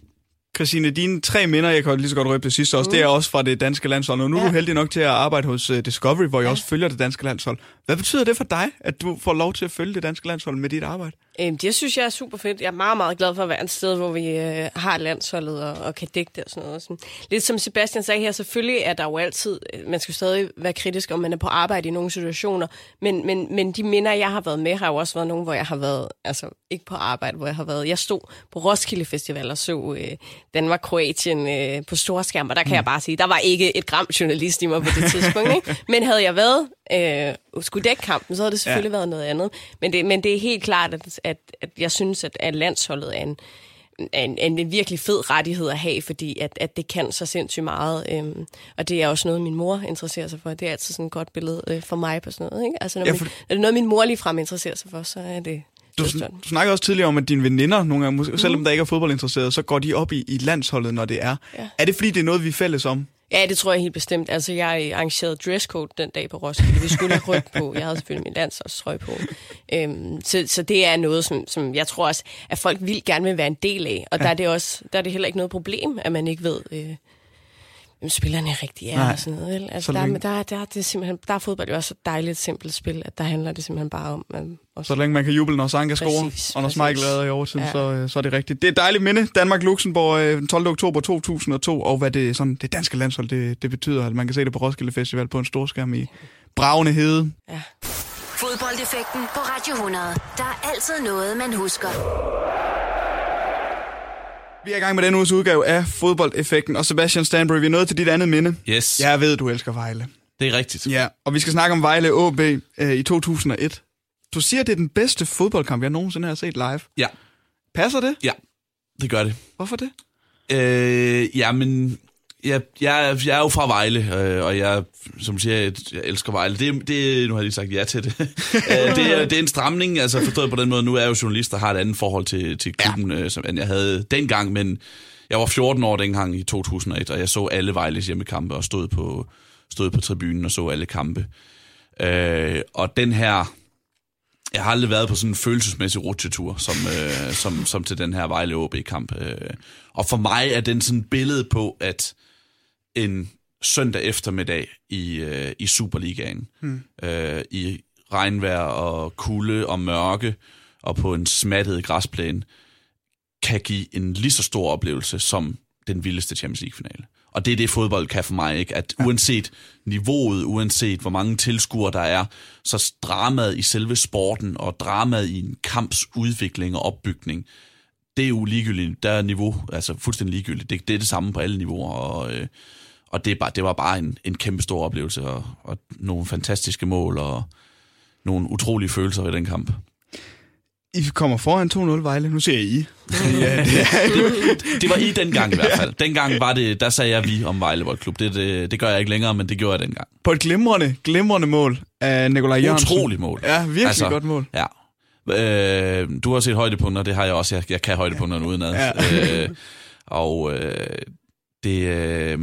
Christine, dine tre minder, jeg kan lige så godt røbe det sidste også, mm. det er også fra det danske landshold. Og nu ja. er du heldig nok til at arbejde hos uh, Discovery, hvor jeg ja. også følger det danske landshold. Hvad betyder det for dig, at du får lov til at følge det danske landshold med dit arbejde? Øhm, det synes jeg er super fedt. Jeg er meget, meget glad for at være et sted, hvor vi øh, har landsholdet og, og kan dække det og sådan noget. Sådan. Lidt som Sebastian sagde her, selvfølgelig er der jo altid, øh, man skal stadig være kritisk, om man er på arbejde i nogle situationer, men, men, men de minder, jeg har været med, har jo også været nogle, hvor jeg har været, altså ikke på arbejde, hvor jeg har været, jeg stod på Roskilde Festival og så øh, Danmark-Kroatien øh, på store skærm, og der kan mm. jeg bare sige, der var ikke et gram journalist i mig på det tidspunkt, ikke? men havde jeg været øh, skulle dække kampen, så havde det selvfølgelig ja. været noget andet. Men det, men det er helt klart, at, at, at jeg synes, at, at landsholdet er en, en, en, virkelig fed rettighed at have, fordi at, at det kan så sindssygt meget. Øhm, og det er også noget, min mor interesserer sig for. Det er altid sådan et godt billede øh, for mig på sådan noget. Ikke? Altså, når, ja, for... min, når det er noget, min mor lige frem interesserer sig for, så er det Du, du snakkede også tidligere om, at dine veninder nogle gange, måske, selvom der ikke er fodboldinteresserede, så går de op i, i landsholdet, når det er. Ja. Er det fordi, det er noget, vi er fælles om? Ja, det tror jeg helt bestemt. Altså, jeg arrangerede dresscode den dag på Roskilde. Vi skulle have ryg på. Jeg havde selvfølgelig min landsholdstrøje på. Øhm, så, så det er noget, som, som jeg tror også, at folk vil gerne vil være en del af. Og ja. der, er det også, der er det heller ikke noget problem, at man ikke ved, øh, hvem spillerne rigtig er Nej. og sådan noget. Vel? Altså, Så der, længe- er- der, er- der, er det er simpelthen, der er fodbold jo også et dejligt, simpelt spil, at der handler det simpelthen bare om... At også, Så længe man kan juble, når Sanka scorer, og når. Michael er i overtiden, Ja. så, øh, så er det rigtigt. Det er et dejligt minde. Danmark-Luxembourg øh, den 12. oktober 2002, og hvad det, sådan, det danske landshold det, det betyder, at man kan se det på Roskilde Festival på en storskærm i bravende hede. ja. Fodboldeffekten på Radio 100. Der er altid noget, man husker. Vi er i gang med den uges udgave af Fodboldeffekten, og Sebastian Stanbury, vi er nået til dit andet minde. Yes, Jeg ved, du elsker Vejle. det er rigtigt. Ja, og vi skal snakke om Vejle AB øh, i 2001. Du siger, det er den bedste fodboldkamp, jeg nogensinde har set live. Ja, Passer det? ja, det gør det. Hvorfor det? Øh, jamen, jeg, jeg, jeg er jo fra Vejle, øh, og jeg, som siger, jeg, jeg elsker Vejle. Det, det, nu har jeg lige sagt ja til det. øh, det, er, det er en stramning, altså forstået på den måde. Nu er jeg jo journalist og har et andet forhold til, til klubben, ja. øh, som end jeg havde dengang, men jeg var 14 år dengang i 2001, og jeg så alle Vejles hjemmekampe og stod på, stod på tribunen og så alle kampe. Øh, og den her jeg har aldrig været på sådan en følelsesmæssig rutsjetur, som, øh, som, som til den her Vejle OB-kamp. Øh. Og for mig er den sådan et billede på, at en søndag eftermiddag i, øh, i Superligaen, hmm. øh, i regnvejr og kulde og mørke, og på en smattet græsplæne, kan give en lige så stor oplevelse som den vildeste Champions League-finale. Og det er det, fodbold kan for mig, ikke? At uanset niveauet, uanset hvor mange tilskuere der er, så dramaet i selve sporten og dramaet i en kamps udvikling og opbygning, det er jo ligegyldigt. Der er niveau, altså fuldstændig ligegyldigt. Det, det er det samme på alle niveauer, og, øh, og det, er bare, det var bare en, en kæmpe stor oplevelse, og, og nogle fantastiske mål, og nogle utrolige følelser i den kamp. I kommer foran 2-0 Vejle. Nu siger jeg I. ja, det er, Det var i dengang i hvert fald. Dengang var det, der sagde jeg vi om Vejle Boldklub. Det, det, det gør jeg ikke længere, men det gjorde jeg dengang. på et glimrende, glimrende mål af Nikolaj Jørgensen. Utroligt mål. Ja, virkelig altså, godt mål. Ja. Øh, du har set højdepunkter, det har jeg også. Jeg, jeg kan højdepunkterne udenad. Ja. Øh, og øh, det... Øh,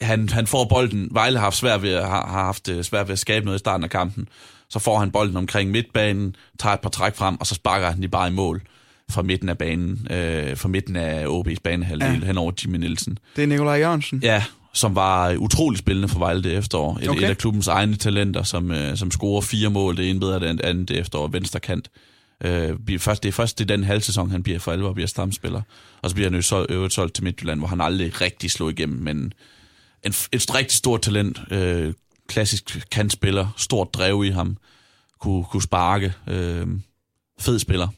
han, han får bolden. Vejle har haft svært ved, har, har haft øh, svært ved at skabe noget i starten af kampen. Så får han bolden omkring midtbanen, tager et par træk frem, og så sparker han de bare i mål fra midten af banen, øh, fra midten af OB's banehalvdel, Ja. hen over Jimmy Nielsen. Det er Nikolaj Jørgensen. Ja, som var utrolig spillende for Vejle det efterår. Et, Okay. et af klubbens egne talenter, som, øh, som scorer fire mål. Det ene bedre end det andet det efterår. Venstre kant. Øh, først, det er først er den halv sæson, han bliver for alvor bliver stamspiller. Og så bliver han jo øvrigt solgt til Midtjylland, hvor han aldrig rigtig slog igennem, men en, et rigtig stort talent. Øh, klassisk kantspiller. Stort drev i ham. Kunne, kunne sparke. Øh, fed spiller.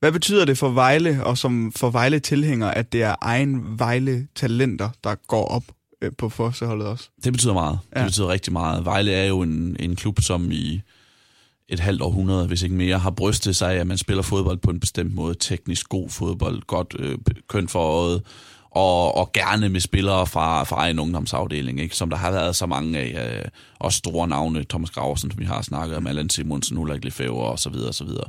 Hvad betyder det for Vejle, og som for Vejle tilhænger, at det er egen Vejle-talenter, der går op øh, på forseholdet også? Det betyder meget. Ja. Det betyder rigtig meget. Vejle er jo en, en klub, som i et halvt århundrede, hvis ikke mere, har brystet sig at man spiller fodbold på en bestemt måde. Teknisk god fodbold, godt øh, køn for øjet, og, og gerne med spillere fra, fra egen ungdomsafdeling, ikke? som der har været så mange af. Øh, også store navne, Thomas Graversen, som vi har snakket om, Allan Simonsen, Ulrik Lefebvre og så videre, og så videre.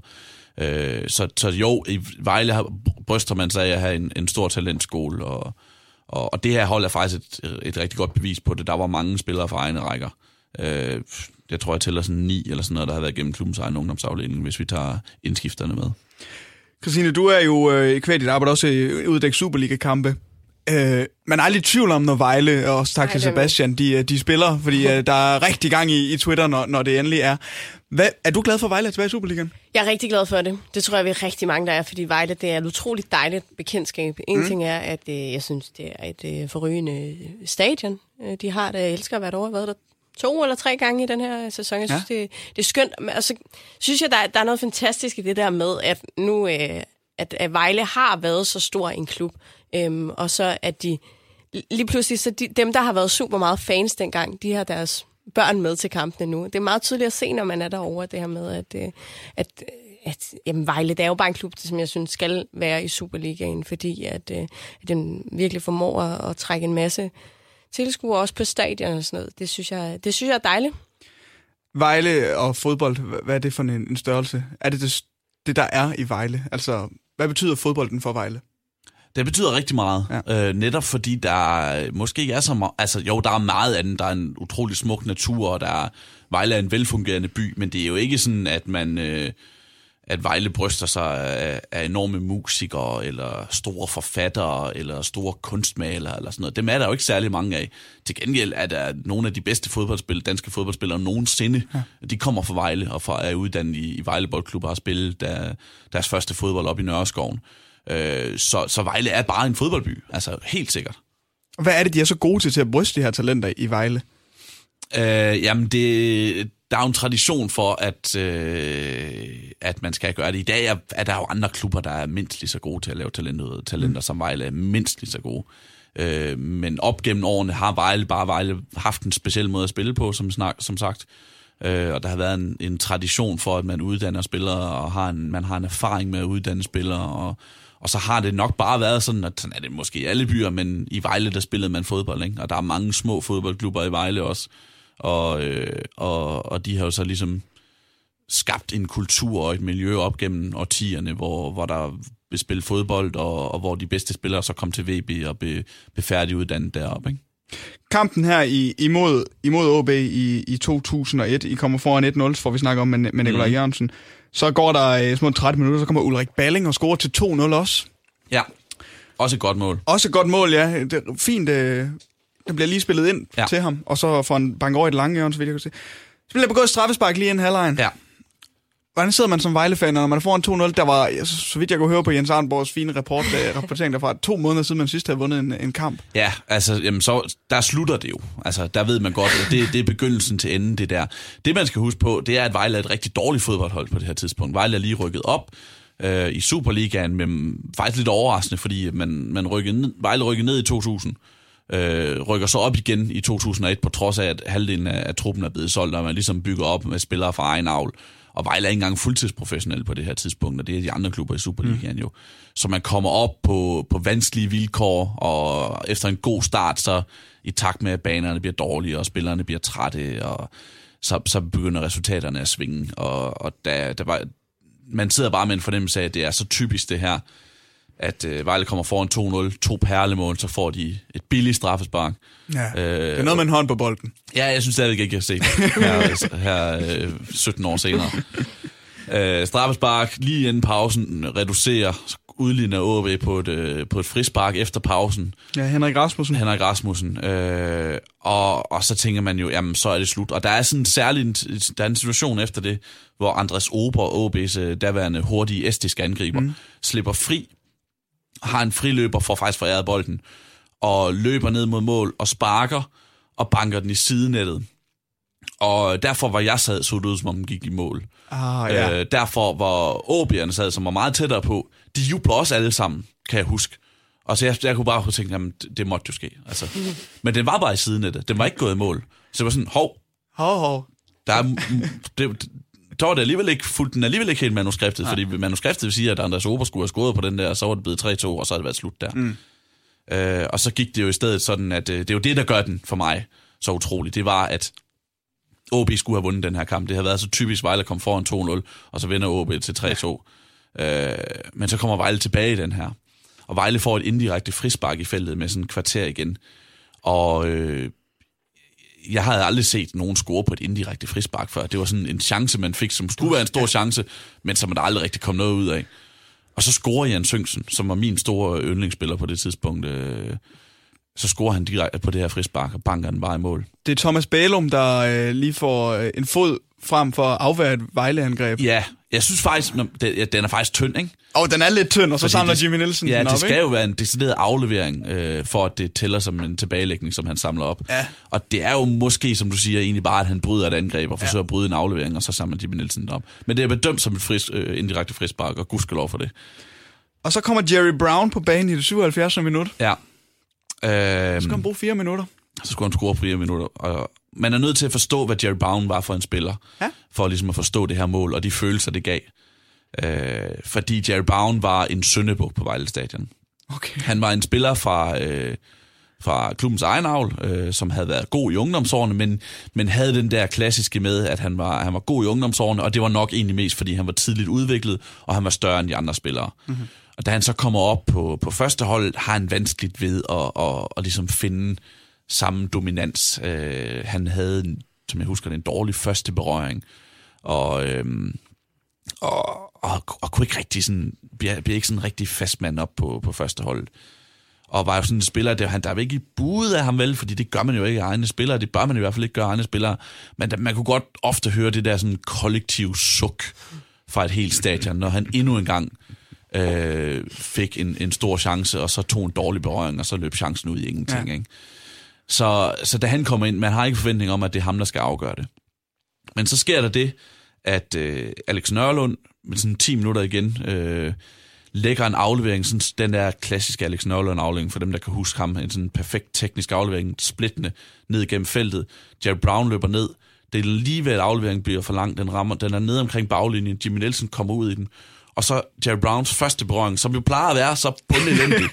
Øh, så, så jo, i Vejle har, bryster man sig af at have en, en stor talentskole, og, og, og det her hold er faktisk et, et rigtig godt bevis på det. Der var mange spillere fra egne rækker. Øh, jeg tror, jeg tæller sådan ni eller sådan noget, der har været gennem klubbens egen ungdomsafdeling, hvis vi tager indskifterne med. Christine, du er jo øh, i kvæl dit arbejde også i uddække Superliga-kampe. Øh, man er aldrig i tvivl om, når Vejle, og også tak til Sebastian, de, øh, de spiller, fordi øh, der er rigtig gang i, i Twitter, når, når det endelig er. Hvad, er du glad for at Vejle er tilbage i Superligaen? Jeg er rigtig glad for det. Det tror jeg, vi er rigtig mange, der er, fordi Vejle det er et utroligt dejligt bekendtskab. En mm. ting er, at øh, jeg synes, det er et øh, forrygende stadion. Øh, de har det, jeg elsker hvert år. Jeg har været der to eller tre gange i den her sæson. Jeg synes, ja. det, det er skønt. Men altså, synes jeg, der, er- der er noget fantastisk i det der med, at nu øh, at, at Vejle har været så stor en klub, øhm, og så at de lige pludselig, så de, dem, der har været super meget fans dengang, de har deres børn med til kampene nu. Det er meget tydeligt at se, når man er derovre, det her med, at, øh, at, at jamen, Vejle, det er jo bare en klub, som jeg synes skal være i Superligaen, fordi at, øh, at den virkelig formår at, at trække en masse tilskuere også på stadion og sådan noget. Det synes jeg, det synes jeg er dejligt. Vejle og fodbold, hvad er det for en, en størrelse? Er det det det, der er i Vejle? Altså, hvad betyder fodbolden for Vejle? Det betyder rigtig meget, ja. øh, netop fordi der måske ikke er så meget, altså jo, der er meget andet, der er en utrolig smuk natur, og der er, Vejle er en velfungerende by, men det er jo ikke sådan, at man, øh, at Vejle bryster sig af, af enorme musikere, eller store forfattere, eller store kunstmalere, eller sådan noget. Dem er der jo ikke særlig mange af. Til gengæld er der nogle af de bedste fodboldspillere, danske fodboldspillere nogensinde. Ja. De kommer fra Vejle, og fra, er uddannet i, i Vejle Boldklub, og har spillet der, deres første fodbold op i Nørreskoven. Øh, så, så Vejle er bare en fodboldby, altså helt sikkert. Hvad er det, de er så gode til, til at bryste de her talenter i Vejle? Øh, jamen, det, der er jo en tradition for, at, øh, at man skal gøre det. I dag er, er der jo andre klubber, der er mindst lige så gode til at lave talenter, talenter mm. som Vejle er mindst lige så gode. Øh, men op gennem årene har Vejle bare Vejle haft en speciel måde at spille på, som, snak, som sagt. Øh, Øh, og der har været en, en tradition for, at man uddanner spillere, og har en, man har en erfaring med at uddanne spillere, og, og så har det nok bare været sådan, at sådan er det måske i alle byer, men i Vejle, der spillede man fodbold, ikke? og der er mange små fodboldklubber i Vejle også, og, øh, og, og de har jo så ligesom skabt en kultur og et miljø op gennem årtierne, hvor, hvor der blev spillet fodbold, og, og hvor de bedste spillere så kom til VB og blev, blev færdiguddannet deroppe. Ikke? Kampen her i, imod, imod OB i, i 2001, I kommer foran 1-0, for vi snakker om med, med Nikolaj mm. Jørgensen. Så går der øh, små 30 minutter, så kommer Ulrik Balling og scorer til 2-0 også. Ja, også et godt mål. Også et godt mål, ja. Det er fint, øh, det bliver lige spillet ind ja. til ham, og så får han bank over i det lange hjørne, så vidt jeg kan se. Så bliver begået straffespark lige en halvlejen. Ja. Hvordan sidder man som Vejle-fan, når man får en 2-0? Der var, så vidt jeg kunne høre på Jens Arnborgs fine rapport, der, rapportering derfra, to måneder siden man sidst havde vundet en, en kamp. Ja, altså, jamen, så, der slutter det jo. Altså, der ved man godt, at det, det er begyndelsen til enden, det der. Det, man skal huske på, det er, at Vejle er et rigtig dårligt fodboldhold på det her tidspunkt. Vejle er lige rykket op øh, i Superligaen, men faktisk lidt overraskende, fordi man, man rykkede ned, Vejle rykkede ned i 2000, øh, rykker så op igen i 2001, på trods af, at halvdelen af, af truppen er blevet solgt, og man ligesom bygger op med spillere fra egen avl. Og Vejle er ikke engang fuldtidsprofessionel på det her tidspunkt, og det er de andre klubber i Superligaen mm. jo. Så man kommer op på, på vanskelige vilkår, og efter en god start, så i takt med, at banerne bliver dårlige, og spillerne bliver trætte, og så, så begynder resultaterne at svinge. Og, og der, der var, man sidder bare med en fornemmelse af, at det er så typisk det her, at øh, Vejle kommer foran 2-0, to perlemål, så får de et billigt straffespark. Ja, øh, det er noget med en hånd på bolden. Ja, jeg synes stadigvæk ikke, jeg har set her, her øh, 17 år senere. øh, straffespark lige inden pausen reducerer udligner OB på et, øh, på et frispark efter pausen. Ja, Henrik Rasmussen. Henrik Rasmussen. Øh, og, og så tænker man jo, jamen så er det slut. Og der er sådan en særlig der er en situation efter det, hvor Andres Ober, OB's øh, daværende hurtige estiske angriber, mm. slipper fri har en friløber, for faktisk foræret bolden, og løber ned mod mål og sparker og banker den i sidenettet. Og derfor var jeg sad så ud, som om den gik i mål. Ah, ja. øh, derfor var åbierne sad, som var meget tættere på, de jubler også alle sammen, kan jeg huske. Og så jeg, jeg kunne bare tænke, jamen, det, det måtte jo ske. Altså. Men den var bare i sidenettet. Den var ikke gået i mål. Så det var sådan, hov. Hov, hov. Der er, det, så var det alligevel ikke fuldt den alligevel ikke helt manuskriptet, ja. fordi manuskriptet vil sige, at Andreas Ober skulle have scoret på den der, og så var det blevet 3-2, og så havde det været slut der. Mm. Øh, og så gik det jo i stedet sådan, at øh, det er jo det, der gør den for mig så utroligt. Det var, at OB skulle have vundet den her kamp. Det havde været så typisk, Vejle kom foran 2-0, og så vinder OB til 3-2. Ja. Øh, men så kommer Vejle tilbage i den her. Og Vejle får et indirekte frispark i feltet med sådan en kvarter igen. Og øh, jeg havde aldrig set nogen score på et indirekte frispark før. Det var sådan en chance, man fik, som skulle være en stor chance, men som man aldrig rigtig kom noget ud af. Og så scorer Jan Søngsen, som var min store yndlingsspiller på det tidspunkt. Øh, så scorer han direkte på det her frispark og banker den bare i mål. Det er Thomas Bælum, der øh, lige får øh, en fod frem for at afvære et Vejle-angreb. Ja, jeg synes faktisk, den, den er faktisk tynd, ikke? Og den er lidt tynd, og så Fordi samler det, Jimmy Nielsen Ja, den op, det skal ikke? jo være en decideret aflevering, øh, for at det tæller som en tilbagelægning, som han samler op. Ja. Og det er jo måske, som du siger, egentlig bare, at han bryder et angreb og forsøger ja. at bryde en aflevering, og så samler Jimmy Nielsen den op. Men det er bedømt som et fris, øh, indirekte frispark, og gudskelov for det. Og så kommer Jerry Brown på banen i det 77. minut. Ja. Øh, så skal han bruge fire minutter. Så skulle han score fire minutter. Og man er nødt til at forstå, hvad Jerry Brown var for en spiller, ja. for ligesom at forstå det her mål, og de følelser, det gav. Øh, fordi Jerry Brown var en søndebuk på Vejle Stadion. Okay. Han var en spiller fra, øh, fra klubbens egen avl, øh, som havde været god i ungdomsårene, men, men havde den der klassiske med, at han var, han var god i ungdomsårene, og det var nok egentlig mest, fordi han var tidligt udviklet, og han var større end de andre spillere. Mm-hmm. Og da han så kommer op på, på første hold, har han vanskeligt ved at, at, at, ligesom finde samme dominans. Øh, han havde, som jeg husker, en dårlig første berøring, og, øh, og, og, og kunne ikke rigtig sådan, bliver, bliver ikke sådan rigtig fastmand op på, på første hold og var jo sådan en spiller, der, han, der er ikke budet af ham vel, fordi det gør man jo ikke af egne spillere, det bør man i hvert fald ikke gøre af egne spillere, men der, man kunne godt ofte høre det der sådan kollektiv suk fra et helt stadion, når han endnu en gang øh, fik en, en stor chance, og så tog en dårlig berøring, og så løb chancen ud i ingenting. Ja. Ikke? Så, så da han kommer ind, man har ikke forventning om, at det er ham, der skal afgøre det. Men så sker der det, at øh, Alex Nørlund, med sådan 10 minutter igen, øh, lægger en aflevering, sådan den der klassiske Alex Nørlund aflevering, for dem, der kan huske ham, en sådan perfekt teknisk aflevering, splittende ned gennem feltet. Jerry Brown løber ned, det er lige ved, at afleveringen bliver for lang, den rammer, den er nede omkring baglinjen, Jimmy Nielsen kommer ud i den, og så Jerry Browns første berøring, som jo plejer at være så bundelendig.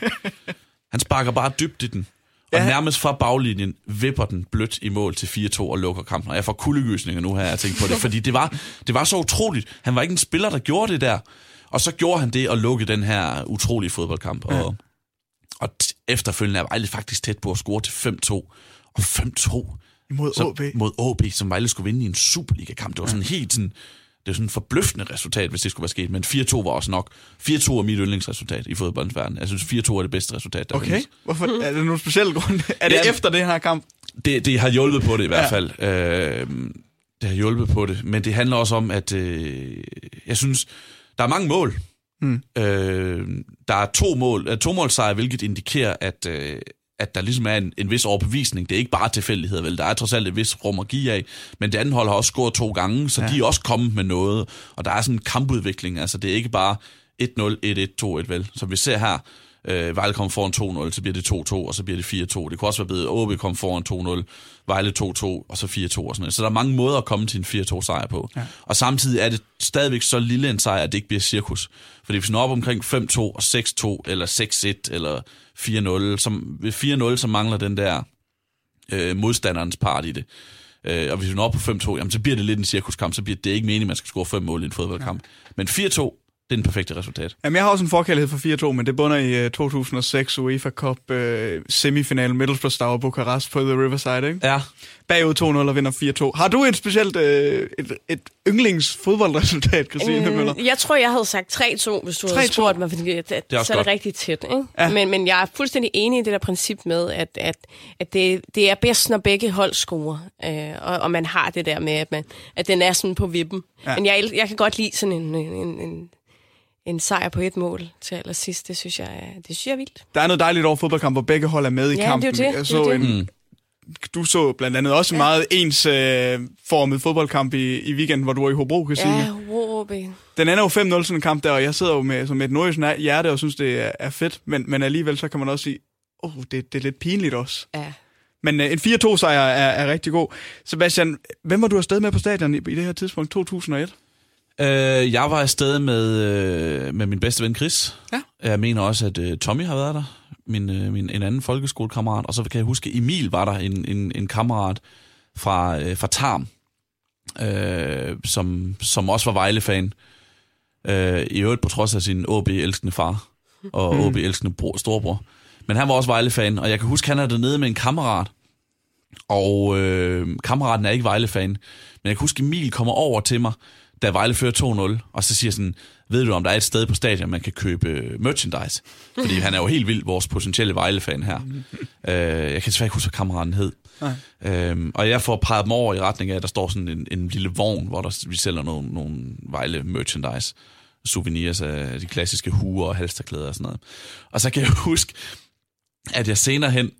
Han sparker bare dybt i den, og ja. nærmest fra baglinjen vipper den blødt i mål til 4-2 og lukker kampen. Og jeg får kuldegysninger nu her, jeg tænkt på det, fordi det var, det var så utroligt. Han var ikke en spiller, der gjorde det der. Og så gjorde han det og lukkede den her utrolige fodboldkamp. Ja. Og, og efterfølgende er Vejle faktisk tæt på at score til 5-2. Og 5-2 mod som, OB. Mod OB, som Vejle skulle vinde i en Superliga-kamp. Det var sådan ja. helt sådan... Det var sådan et forbløffende resultat, hvis det skulle være sket. Men 4-2 var også nok. 4-2 er mit yndlingsresultat i fodboldens verden. Jeg synes, 4-2 er det bedste resultat, der Okay. findes. Hvorfor? Er det nogen speciel grund? Er det Ja. efter det her kamp? Det, det har hjulpet på det i hvert Ja. fald. Øh, det har hjulpet på det. Men det handler også om, at øh, jeg synes, der er mange mål. Mm. Øh, der er to mål, øh, to målsejre, hvilket indikerer, at, øh, at der ligesom er en, en vis overbevisning. Det er ikke bare tilfældigheder, vel? Der er trods alt et vis rum at give af. Men det andet hold har også scoret to gange, så ja. de er også kommet med noget. Og der er sådan en kampudvikling. Altså, det er ikke bare 1-0, 1-1, 2-1, vel? Som vi ser her, øh, Vejle kommer foran 2-0, så bliver det 2-2, og så bliver det 4-2. Det kunne også være blevet, OB kom foran 2-0, Vejle 2-2, og så 4-2 og sådan noget. Så der er mange måder at komme til en 4-2 sejr på. Ja. Og samtidig er det stadigvæk så lille en sejr, at det ikke bliver cirkus. Fordi hvis vi når op omkring 5-2 og 6-2, eller 6-1, eller 4-0, som, ved 4-0, så mangler den der øh, modstanderens part i det. Øh, og hvis vi når op på 5-2, jamen, så bliver det lidt en cirkuskamp, så bliver det ikke meningen, at man skal score fem mål i en fodboldkamp. Ja. Men 4-2, det er den perfekte resultat. Jamen, jeg har også en forkærlighed for 4-2, men det bunder i uh, 2006 UEFA Cup uh, semifinalen Middlesbrough Bukarest på The Riverside, ikke? Ja, Bagud 2-0 og vinder 4-2. Har du et specielt uh, et, et yndlingsfodboldresultat, Christine mm. Møller? Jeg tror, jeg havde sagt 3-2, hvis du havde 3-2. spurgt mig, fordi det, det, er så er det rigtig tæt. Ikke? Ja. Men, men jeg er fuldstændig enig i det der princip med, at, at, at det, det er bedst, når begge hold scorer. Øh, og, og man har det der med, at, man, at den er sådan på vippen. Ja. Men jeg, jeg kan godt lide sådan en, en, en, en sejr på et mål til allersidst. Det synes jeg er, det synes jeg er vildt. Der er noget dejligt over fodboldkamp, hvor begge hold er med i Ja, kampen. det er jo det. Jeg Det er så det. en, Mm. du så blandt andet også en meget ens øh, formet fodboldkamp i, i weekenden, hvor du var i Hobro, Christine. Ja, Råbe. Den ender jo 5-0 sådan en kamp der, og jeg sidder jo med, som et nordjysk hjerte og synes, det er, er fedt, men, men alligevel så kan man også sige, åh, oh, det, det er lidt pinligt også. Ja. Men øh, en 4-2-sejr er, er rigtig god. Sebastian, hvem var du afsted med på stadion i, i det her tidspunkt, 2001? Øh, jeg var afsted med, øh, med min bedste ven Chris. Ja. Jeg mener også, at øh, Tommy har været der. Min, øh, min, en anden folkeskolekammerat. Og så kan jeg huske, Emil var der, en, en, en kammerat fra, øh, fra Tarm, øh, som, som også var Vejle-fan. Øh, I øvrigt på trods af sin OB-elskende far og Mm. OB-elskende bror, storebror. Men han var også Vejle-fan, og jeg kan huske, han er dernede med en kammerat. Og øh, kammeraten er ikke Vejle-fan. Men jeg kan huske, Emil kommer over til mig, da Vejle fører 2-0, og så siger sådan, ved du om der er et sted på stadion, man kan købe øh, merchandise? Fordi han er jo helt vild, vores potentielle Vejle-fan her. øh, jeg kan desværre ikke huske, hvad kammeraten hed. Nej. Øhm, og jeg får peget dem over i retning af, at der står sådan en, en lille vogn, hvor der, vi sælger nogle, nogle Vejle merchandise. Souvenirs af de klassiske huer og halsterklæder og sådan noget. Og så kan jeg huske, at jeg senere hen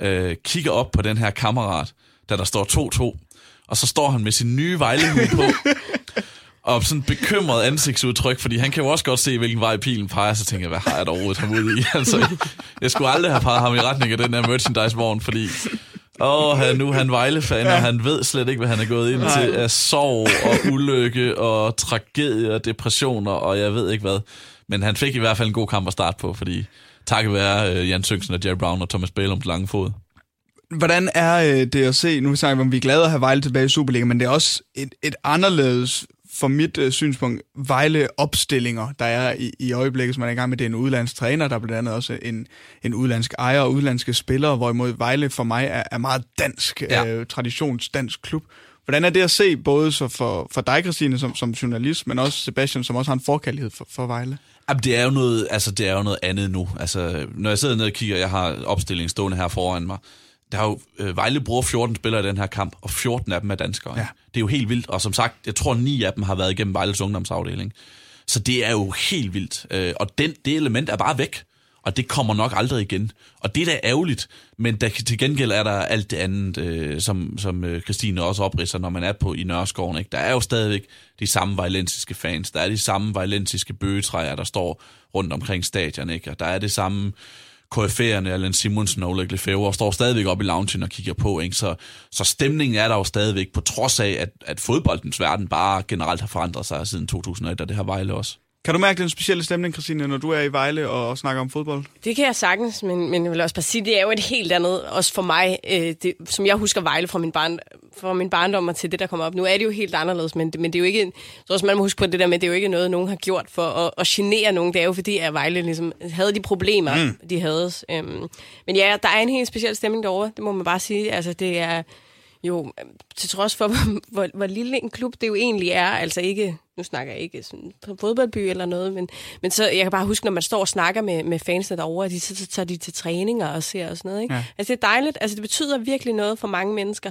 øh, kigger op på den her kammerat, da der står 2-2, og så står han med sin nye Vejlehue på, og sådan bekymret ansigtsudtryk, fordi han kan jo også godt se, hvilken vej pilen peger, så tænker jeg, hvad har jeg da overhovedet ham ude i? Altså, jeg skulle aldrig have peget ham i retning af den her merchandise-vogn, fordi Åh, han, nu er han Vejle-fan, og han ved slet ikke, hvad han er gået ind til af sorg og ulykke og tragedie og depressioner, og jeg ved ikke hvad. Men han fik i hvert fald en god kamp at starte på, fordi takket være øh, Jan Sønsen og Jerry Brown og Thomas Bælums lange fod. Hvordan er øh, det at se, nu snakker vi om, vi er glade at have Vejle tilbage i Superligaen, men det er også et, et anderledes, for mit øh, synspunkt, Vejle-opstillinger, der er i, i øjeblikket, som man er i gang med. Det er en udlandsk træner, der er blandt andet også en, en udlandsk ejer og udlandske spillere, hvorimod Vejle for mig er, er meget dansk, ja. øh, traditionsdansk klub. Hvordan er det at se, både så for, for dig, Christine, som, som journalist, men også Sebastian, som også har en forkærlighed for, for Vejle? Jamen, det er jo noget, altså, det er jo noget andet nu. Altså, når jeg sidder nede og kigger, jeg har opstillingen stående her foran mig, der er jo, øh, Vejle bruger 14 spillere i den her kamp, og 14 af dem er danskere. Ja. Det er jo helt vildt, og som sagt, jeg tror 9 af dem har været igennem Vejles ungdomsafdeling. Så det er jo helt vildt, øh, og den, det element er bare væk, og det kommer nok aldrig igen. Og det er da ærgerligt, men der, til gengæld er der alt det andet, øh, som, som øh, Christine også opridser, når man er på i Nørreskoven. Ikke? Der er jo stadigvæk de samme vejlensiske fans, der er de samme vejlensiske bøgetræer, der står rundt omkring stadion, ikke? og der er det samme KF'erne, Allan Simonsen og Ulrik Lefebvre, står stadigvæk op i loungen og kigger på. Ikke? Så, så stemningen er der jo stadigvæk, på trods af, at, at fodboldens verden bare generelt har forandret sig siden 2001, og det har Vejle også. Kan du mærke den specielle stemning, Christine, når du er i Vejle og snakker om fodbold? Det kan jeg sagtens, men, men jeg vil også bare sige, det er jo et helt andet, også for mig, øh, det, som jeg husker Vejle fra min, barn, fra min barndom og til det, der kommer op. Nu er det jo helt anderledes, men, men det er jo ikke, så også man må huske på det der med, det er jo ikke noget, nogen har gjort for at, at genere nogen. Det er jo fordi, at Vejle ligesom havde de problemer, mm. de havde. Øhm, men ja, der er en helt speciel stemning derovre, det må man bare sige. Altså, det er jo, til trods for, hvor, hvor lille en klub det jo egentlig er, altså ikke, nu snakker jeg ikke sådan på fodboldby eller noget, men, men så, jeg kan bare huske, når man står og snakker med, med fansene derovre, at de, så, så tager de til træninger og ser og sådan noget. Ikke? Ja. Altså det er dejligt, altså det betyder virkelig noget for mange mennesker.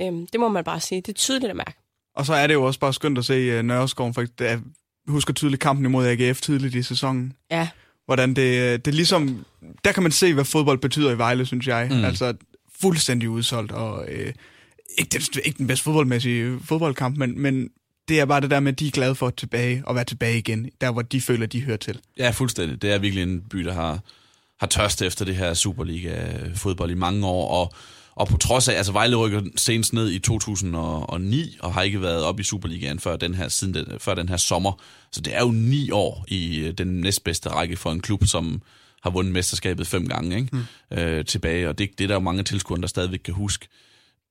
Øhm, det må man bare sige, det er tydeligt at mærke. Og så er det jo også bare skønt at se uh, Nørreskoven, for jeg husker tydeligt kampen imod AGF tidligt i sæsonen. Ja. Hvordan det, øh, det ligesom, der kan man se, hvad fodbold betyder i Vejle, synes jeg. Mm. Altså fuldstændig udsolgt, og øh, ikke, den, ikke den bedste fodboldmæssige fodboldkamp, men, men det er bare det der med, at de er glade for at tilbage og være tilbage igen, der hvor de føler, de hører til. Ja, fuldstændig. Det er virkelig en by, der har, har tørst efter det her Superliga-fodbold i mange år, og, og på trods af, altså Vejle rykker senest ned i 2009, og har ikke været op i Superligaen før den her, siden den, før den her sommer. Så det er jo ni år i øh, den næstbedste række for en klub, som har vundet mesterskabet fem gange ikke? Mm. Øh, tilbage, og det, det er der jo mange tilskuere, der stadigvæk kan huske.